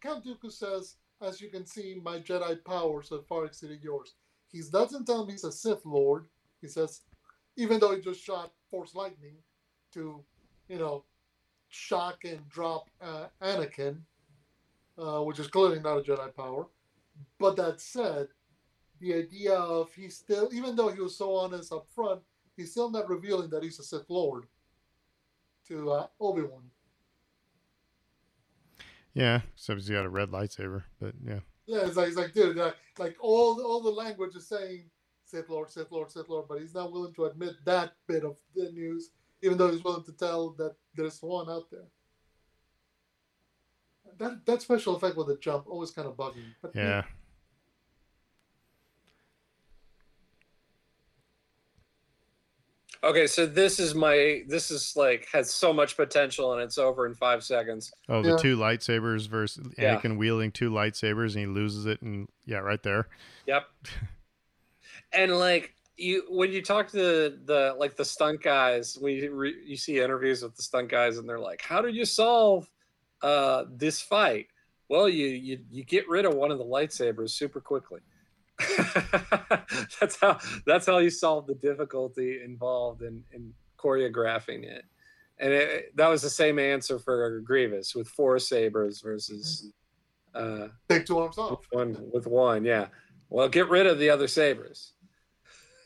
S2: Count Dooku says, as you can see, my Jedi powers have far exceeded yours. He doesn't tell me he's a Sith Lord. He says, even though he just shot Force Lightning to, you know, shock and drop uh, Anakin, uh, which is clearly not a Jedi power. But that said, the idea of he's still, even though he was so honest up front, he's still not revealing that he's a Sith Lord to uh, Obi Wan.
S1: Yeah, except he's got a red lightsaber. But yeah,
S2: Yeah, it's like, it's like dude, like, like all all the language is saying Sith Lord, Sith Lord, Sith Lord, but he's not willing to admit that bit of the news, even though he's willing to tell that there's one out there. That that special effect with the jump always kind of bugged me. But
S1: yeah.
S3: Okay, so this is my this is like has so much potential and it's over in five seconds.
S1: Oh, the
S2: Yeah.
S1: two lightsabers versus
S3: Yeah.
S1: Anakin wielding two lightsabers and he loses it, and yeah, right there.
S3: Yep. and like you, when you talk to the like the stunt guys, when you re, you see interviews with the stunt guys, and they're like, "How did you solve uh, this fight?" Well, you you you get rid of one of the lightsabers super quickly. that's how that's how you solve the difficulty involved in in choreographing it. And it, that was the same answer for Grievous with four sabers versus uh,
S2: take two arms off.
S3: one with one, yeah. Well, get rid of the other sabers.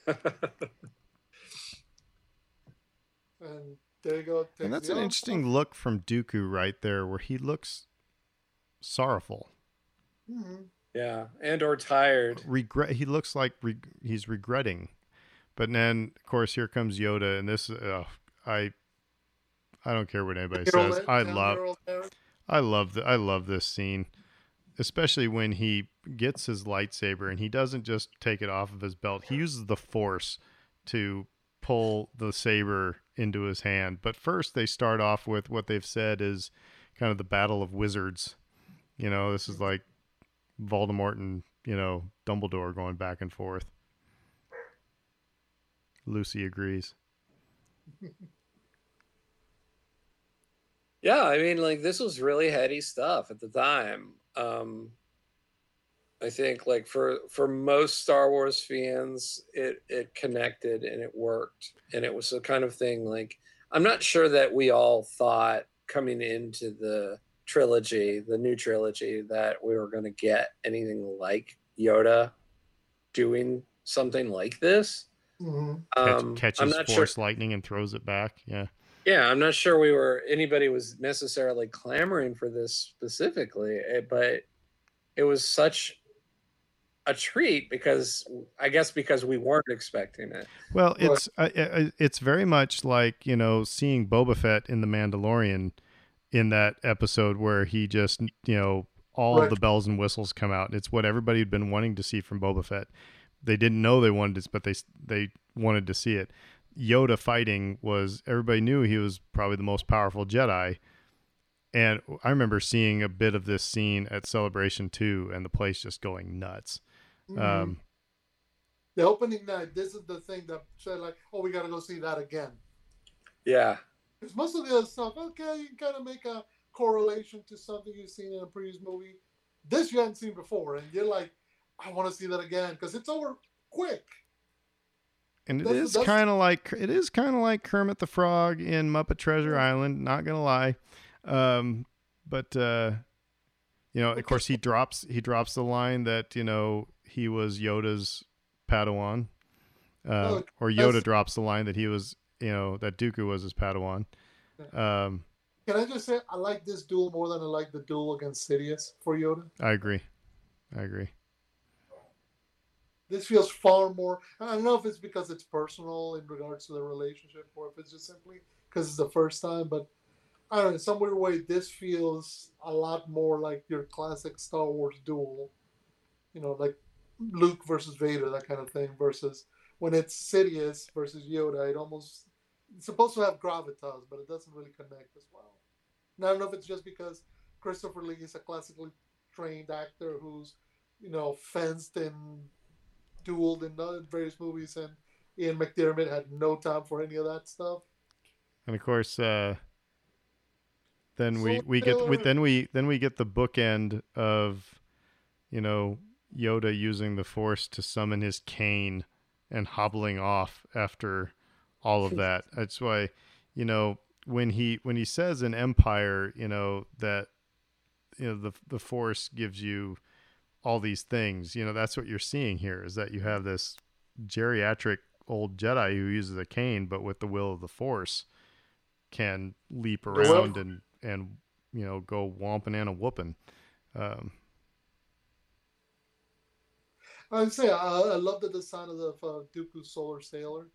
S2: And there you go.
S1: And that's an interesting
S2: off.
S1: look from Dooku right there, where he looks sorrowful,
S2: Mhm.
S3: yeah, and or tired.
S1: regret. He looks like re- he's regretting. But then, of course, here comes Yoda, and this. Uh, I, I don't care what anybody
S2: Hero
S1: says. I love,
S2: Hero
S1: I love the, I love this scene. especially when he gets his lightsaber and he doesn't just take it off of his belt. He uses the force to pull the saber into his hand. But first, they start off with what they've said is kind of the battle of wizards. You know, this is like Voldemort and you know Dumbledore going back and forth. Lucy agrees.
S3: Yeah, I mean, like this was really heady stuff at the time. Um, I think, like for for most Star Wars fans, it it connected and it worked, and it was the kind of thing. Like, I'm not sure that we all thought coming into the trilogy, the new trilogy, that we were going to get anything like Yoda doing something like this.
S2: hmm
S1: Catch,
S3: Um,
S1: catches
S3: I'm not
S1: force
S3: sure.
S1: lightning and throws it back. Yeah.
S3: Yeah, I'm not sure we were anybody was necessarily clamoring for this specifically, eh, but it was such a treat because I guess because we weren't expecting it.
S1: Well, it's uh, uh, it's very much like you know seeing Boba Fett in the Mandalorian in that episode where he just you know all the bells and whistles come out. It's what everybody had been wanting to see from Boba Fett. They didn't know they wanted it, but they they wanted to see it. Yoda fighting was everybody knew he was probably the most powerful Jedi. And I remember seeing a bit of this scene at Celebration 2 and the place just going nuts.
S2: Mhm.
S1: Um,
S2: the opening night, this is the thing that said like, oh, we gotta go see that again.
S3: Yeah.
S2: Because most of the other stuff, okay, you can kind of make a correlation to something you've seen in a previous movie. This you hadn't seen before, and you're like, I want to see that again because it's over quick.
S1: And it
S2: That's-
S1: is kind of like it is kind of like Kermit the Frog in Muppet Treasure Island. Not gonna lie, um, but uh, you know, of course, he drops he drops the line that you know he was Yoda's Padawan, uh,
S2: Oh,
S1: or Yoda
S2: that's-
S1: drops the line that he was you know that Dooku was his Padawan. Um,
S2: Can I just say I like this duel more than I like the duel against Sidious for Yoda?
S1: I agree, I agree.
S2: This feels far more. I don't know if it's because it's personal in regards to the relationship, or if it's just simply because it's the first time. But I don't know. In some weird way, this feels a lot more like your classic Star Wars duel. You know, like Luke versus Vader, that kind of thing. Versus when it's Sidious versus Yoda, it almost it's supposed to have gravitas, but it doesn't really connect as well. And I don't know if it's just because Christopher Lee is a classically trained actor who's, you know, fenced and dueled in various movies, and Ian McDiarmid had no time for any of that stuff.
S1: And of course, uh, then we,
S2: So
S1: we get we, then we then we get the bookend of, you know, Yoda using the Force to summon his cane and hobbling off after all of that. That's why, you know, when he when he says in Empire, you know that, you know the the Force gives you all these things. You know that's what you're seeing here is that you have this geriatric old Jedi who uses a cane, but with the will of the Force can leap around and and you know go whomping and a whooping. Um,
S2: I'd say I, I love the design of the uh, Dooku Solar Sailer.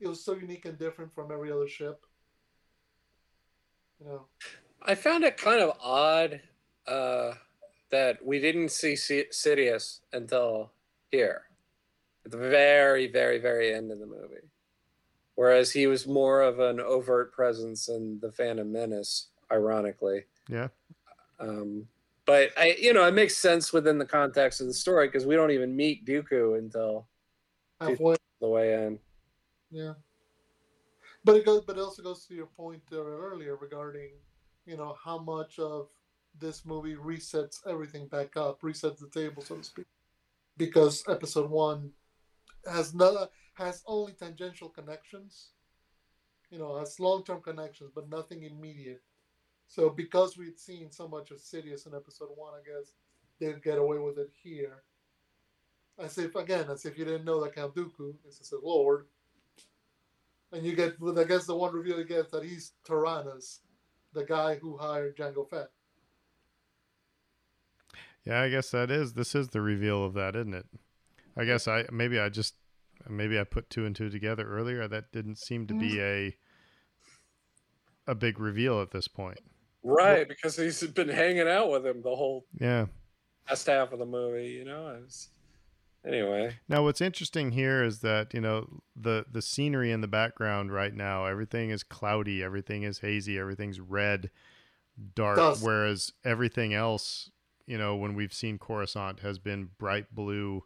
S2: It was so unique and different from every other ship. You know,
S3: I found it kind of odd uh, that we didn't see Si- Sidious until here, at the very, very, very end of the movie. Whereas he was more of an overt presence in the Phantom Menace, ironically.
S1: yeah,
S3: Um, but I, you know, it makes sense within the context of the story because we don't even meet Dooku until
S2: halfway.
S3: the way in.
S2: Yeah. But it goes. But it also goes to your point earlier regarding, you know, how much of this movie resets everything back up, resets the table, so to speak, because Episode One has no has only tangential connections. You know, has long term connections, but nothing immediate. So because we'd seen so much of Sidious in Episode One, I guess they'd get away with it here. As if again, as if you didn't know that Count Dooku is his Lord. And you get, I guess the one reveal you get that he's Tyrannus, the guy who hired Jango Fett.
S1: yeah. I guess that is this is the reveal of that, isn't it? I guess I maybe I just maybe I put two and two together earlier. That didn't seem to be mm. a a big reveal at this point.
S3: Right, because he's been hanging out with him the whole
S1: Yeah,
S3: last half of the movie. You know, I was anyway.
S1: Now, what's interesting here is that you know the the scenery in the background right now. Everything is cloudy. Everything is hazy. Everything's red, dark.
S2: Dusk.
S1: Whereas everything else, you know, when we've seen Coruscant, has been bright blue,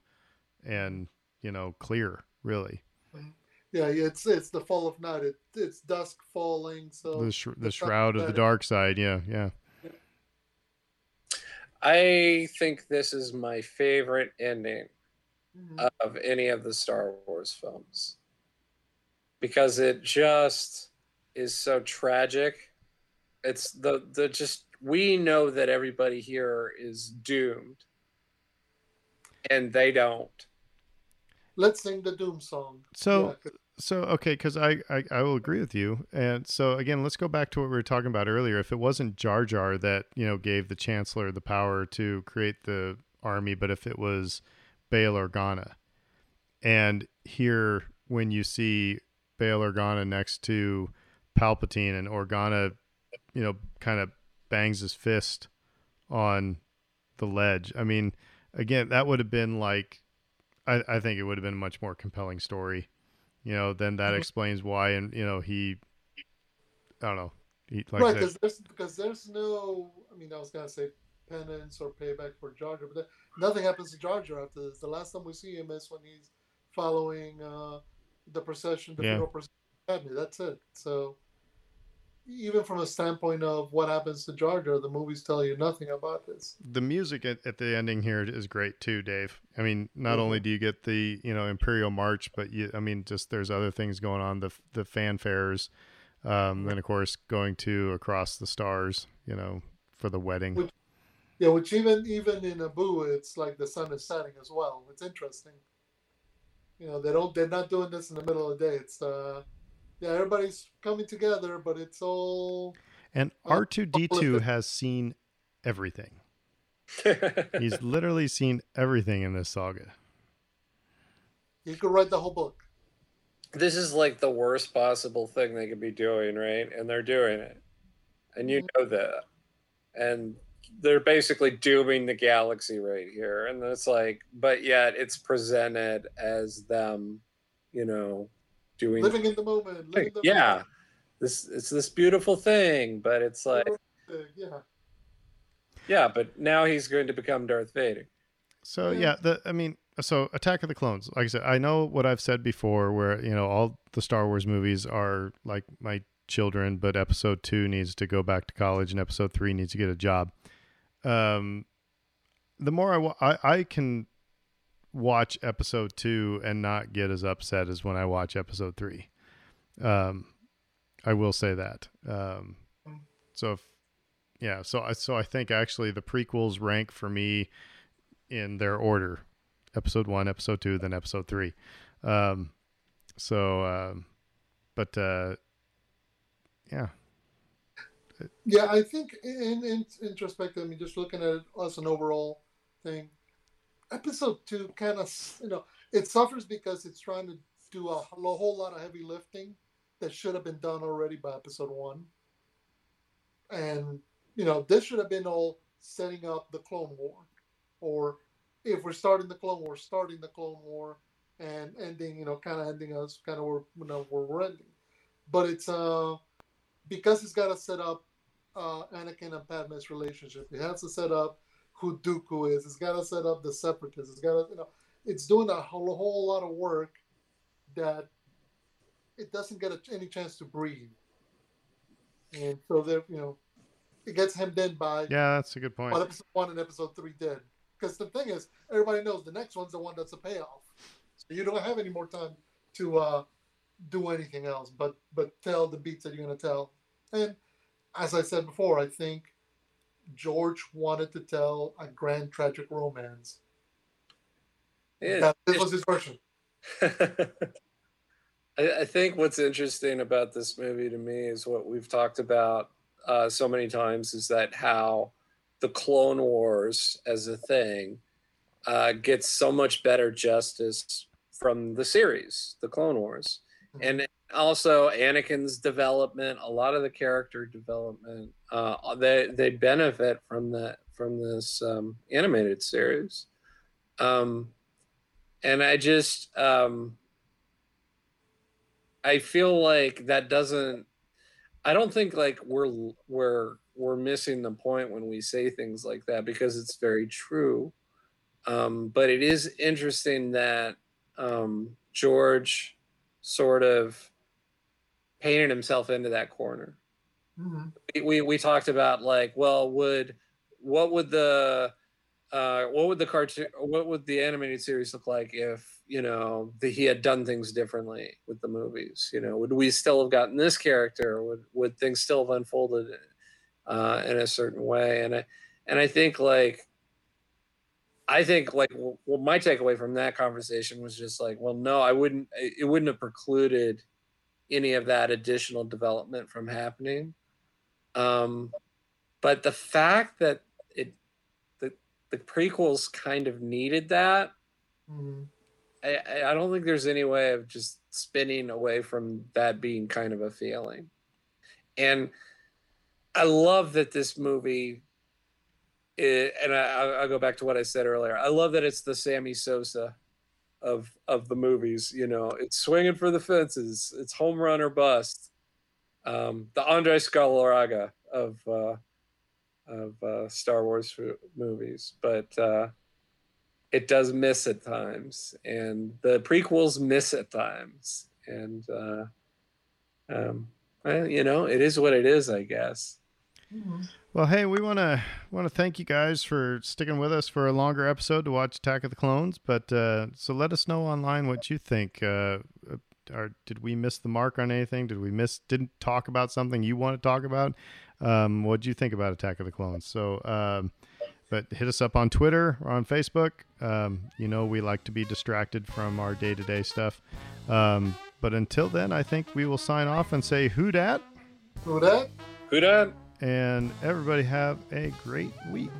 S1: and you know, clear. Really, mm-hmm.
S2: Yeah, yeah, it's it's the fall of night. It, it's dusk falling. So
S1: the sh- the shroud of the dark side. Yeah, yeah.
S3: I think this is my favorite ending
S2: Mhm.
S3: of any of the Star Wars films because it just is so tragic. It's the the just we know that everybody here is doomed and they don't.
S2: let's sing the doom song.
S1: So.
S2: Yeah, 'cause-
S1: So okay, because I, I I will agree with you, and so again, let's go back to what we were talking about earlier. If it wasn't Jar Jar that you know gave the Chancellor the power to create the army, but if it was Bail Organa, and here when you see Bail Organa next to Palpatine, and Organa, you know, kind of bangs his fist on the ledge. I mean, again, that would have been like, I, I think it would have been a much more compelling story you know, then that
S2: Mhm.
S1: explains why, and you know, he, I don't know, he like
S2: right, because there's because there's no. I mean, I was gonna say penance or payback for Jar Jar, but there- nothing happens to Jar Jar after this. The last time we see him is when he's following uh, the procession, the
S1: Yeah.
S2: funeral procession. That's it. So even from a standpoint of what happens to Jar Jar, the movies tell you nothing about this.
S1: the music at, at the ending here is great too, Dave. I mean, not
S2: Mhm.
S1: only do you get the you know Imperial March, but you, I mean, just there's other things going on, the the fanfares, um, then of course going to across the stars, you know, for the wedding.
S2: Which- Yeah, which even even in Naboo, it's like the sun is setting as well. It's interesting. You know, they don't they're not doing this in the middle of the day. It's uh yeah, everybody's coming together, but it's all
S1: And R two D two has seen everything. He's literally seen everything in this saga.
S2: you could write the whole book.
S3: this is like the worst possible thing they could be doing, right? And they're doing it. And you mm-hmm. know that. And they're basically dooming the galaxy right here. And it's like, but yet it's presented as them, you know, doing
S2: Living in the moment. Living the
S3: yeah. This it's this beautiful thing, but it's like.
S2: Yeah.
S3: yeah, but now he's going to become Darth Vader.
S1: So
S2: Yeah.
S1: yeah, the I mean, so Attack of the Clones. Like I said, I know what I've said before, where you know all the Star Wars movies are like my children, but Episode Two needs to go back to college, and Episode Three needs to get a job. Um, the more I wa- I, I can watch Episode Two and not get as upset as when I watch Episode Three. Um, I will say that. Um, so if yeah, so I so I think actually the prequels rank for me in their order episode one episode two then episode three um so um but uh yeah
S2: Yeah, I think in, in introspective, I mean, just looking at it as an overall thing, episode two kind of, you know, it suffers because it's trying to do a whole lot of heavy lifting that should have been done already by episode one. And, you know, this should have been all setting up the Clone War. Or if we're starting the Clone War, starting the Clone War and ending, you know, kind of ending us kind of where, you know, where we're ending. But it's, uh, because it's got to set up uh, Anakin and Padme's relationship. It has to set up who Dooku is. It's got to set up the Separatists. It's got to, you know, it's doing a whole, whole lot of work that it doesn't get a, any chance to breathe. And so there, you know, it gets hemmed in by
S1: yeah that's a good point
S2: episode one and episode three did. Because the thing is, everybody knows the next one's the one that's a payoff. So you don't have any more time to uh, do anything else but but tell the beats that you're going to tell. And as I said before, I think George wanted to tell a grand tragic romance.
S3: Yeah,
S2: That, this was his version.
S3: I, I think what's interesting about this movie to me is what we've talked about uh, so many times is that how the Clone Wars as a thing uh, gets so much better justice from the series, the Clone Wars. and also Anakin's development, a lot of the character development, uh, they they benefit from that from this um, animated series, um, and I just um, I feel like that doesn't. I don't think like we're we're we're missing the point when we say things like that because it's very true. Um, but it is interesting that um, George sort of painted himself into that corner. Mm-hmm. We, we, talked about like, well, would what would the uh, what would the cartoon what would the animated series look like if you know the, he had done things differently with the movies you know would we still have gotten this character would would things still have unfolded uh, in a certain way and i and i think like I think like well, my takeaway from that conversation was just like, well, no, I wouldn't. It wouldn't have precluded any of that additional development from happening. Um, but the fact that it the the prequels kind of needed that, mm-hmm. I I don't think there's any way of just spinning away from that being kind of a feeling, and I love that this movie it, and I, will go back to what I said earlier. I love that it's the Sammy Sosa of of the movies. You know, it's swinging for the fences. It's home run or bust. Um, the Andre Galarraga of uh, of uh, Star Wars movies, but uh, it does miss at times, and the prequels miss at times, and uh, um, well, you know, it is what it is, I guess.
S1: Mm-hmm. Well, hey, we want to want to thank you guys for sticking with us for a longer episode to watch Attack of the Clones. But uh, so let us know online what you think. Uh, or did we miss the mark on anything? Did we miss? Didn't talk about something you want to talk about? Um, what do you think about Attack of the Clones? So, um, but hit us up on Twitter or on Facebook. Um, you know, we like to be distracted from our day to day stuff. Um, but until then, I think we will sign off and say, "Who dat?
S2: Who dat?
S3: Who dat?"
S1: And everybody have a great week.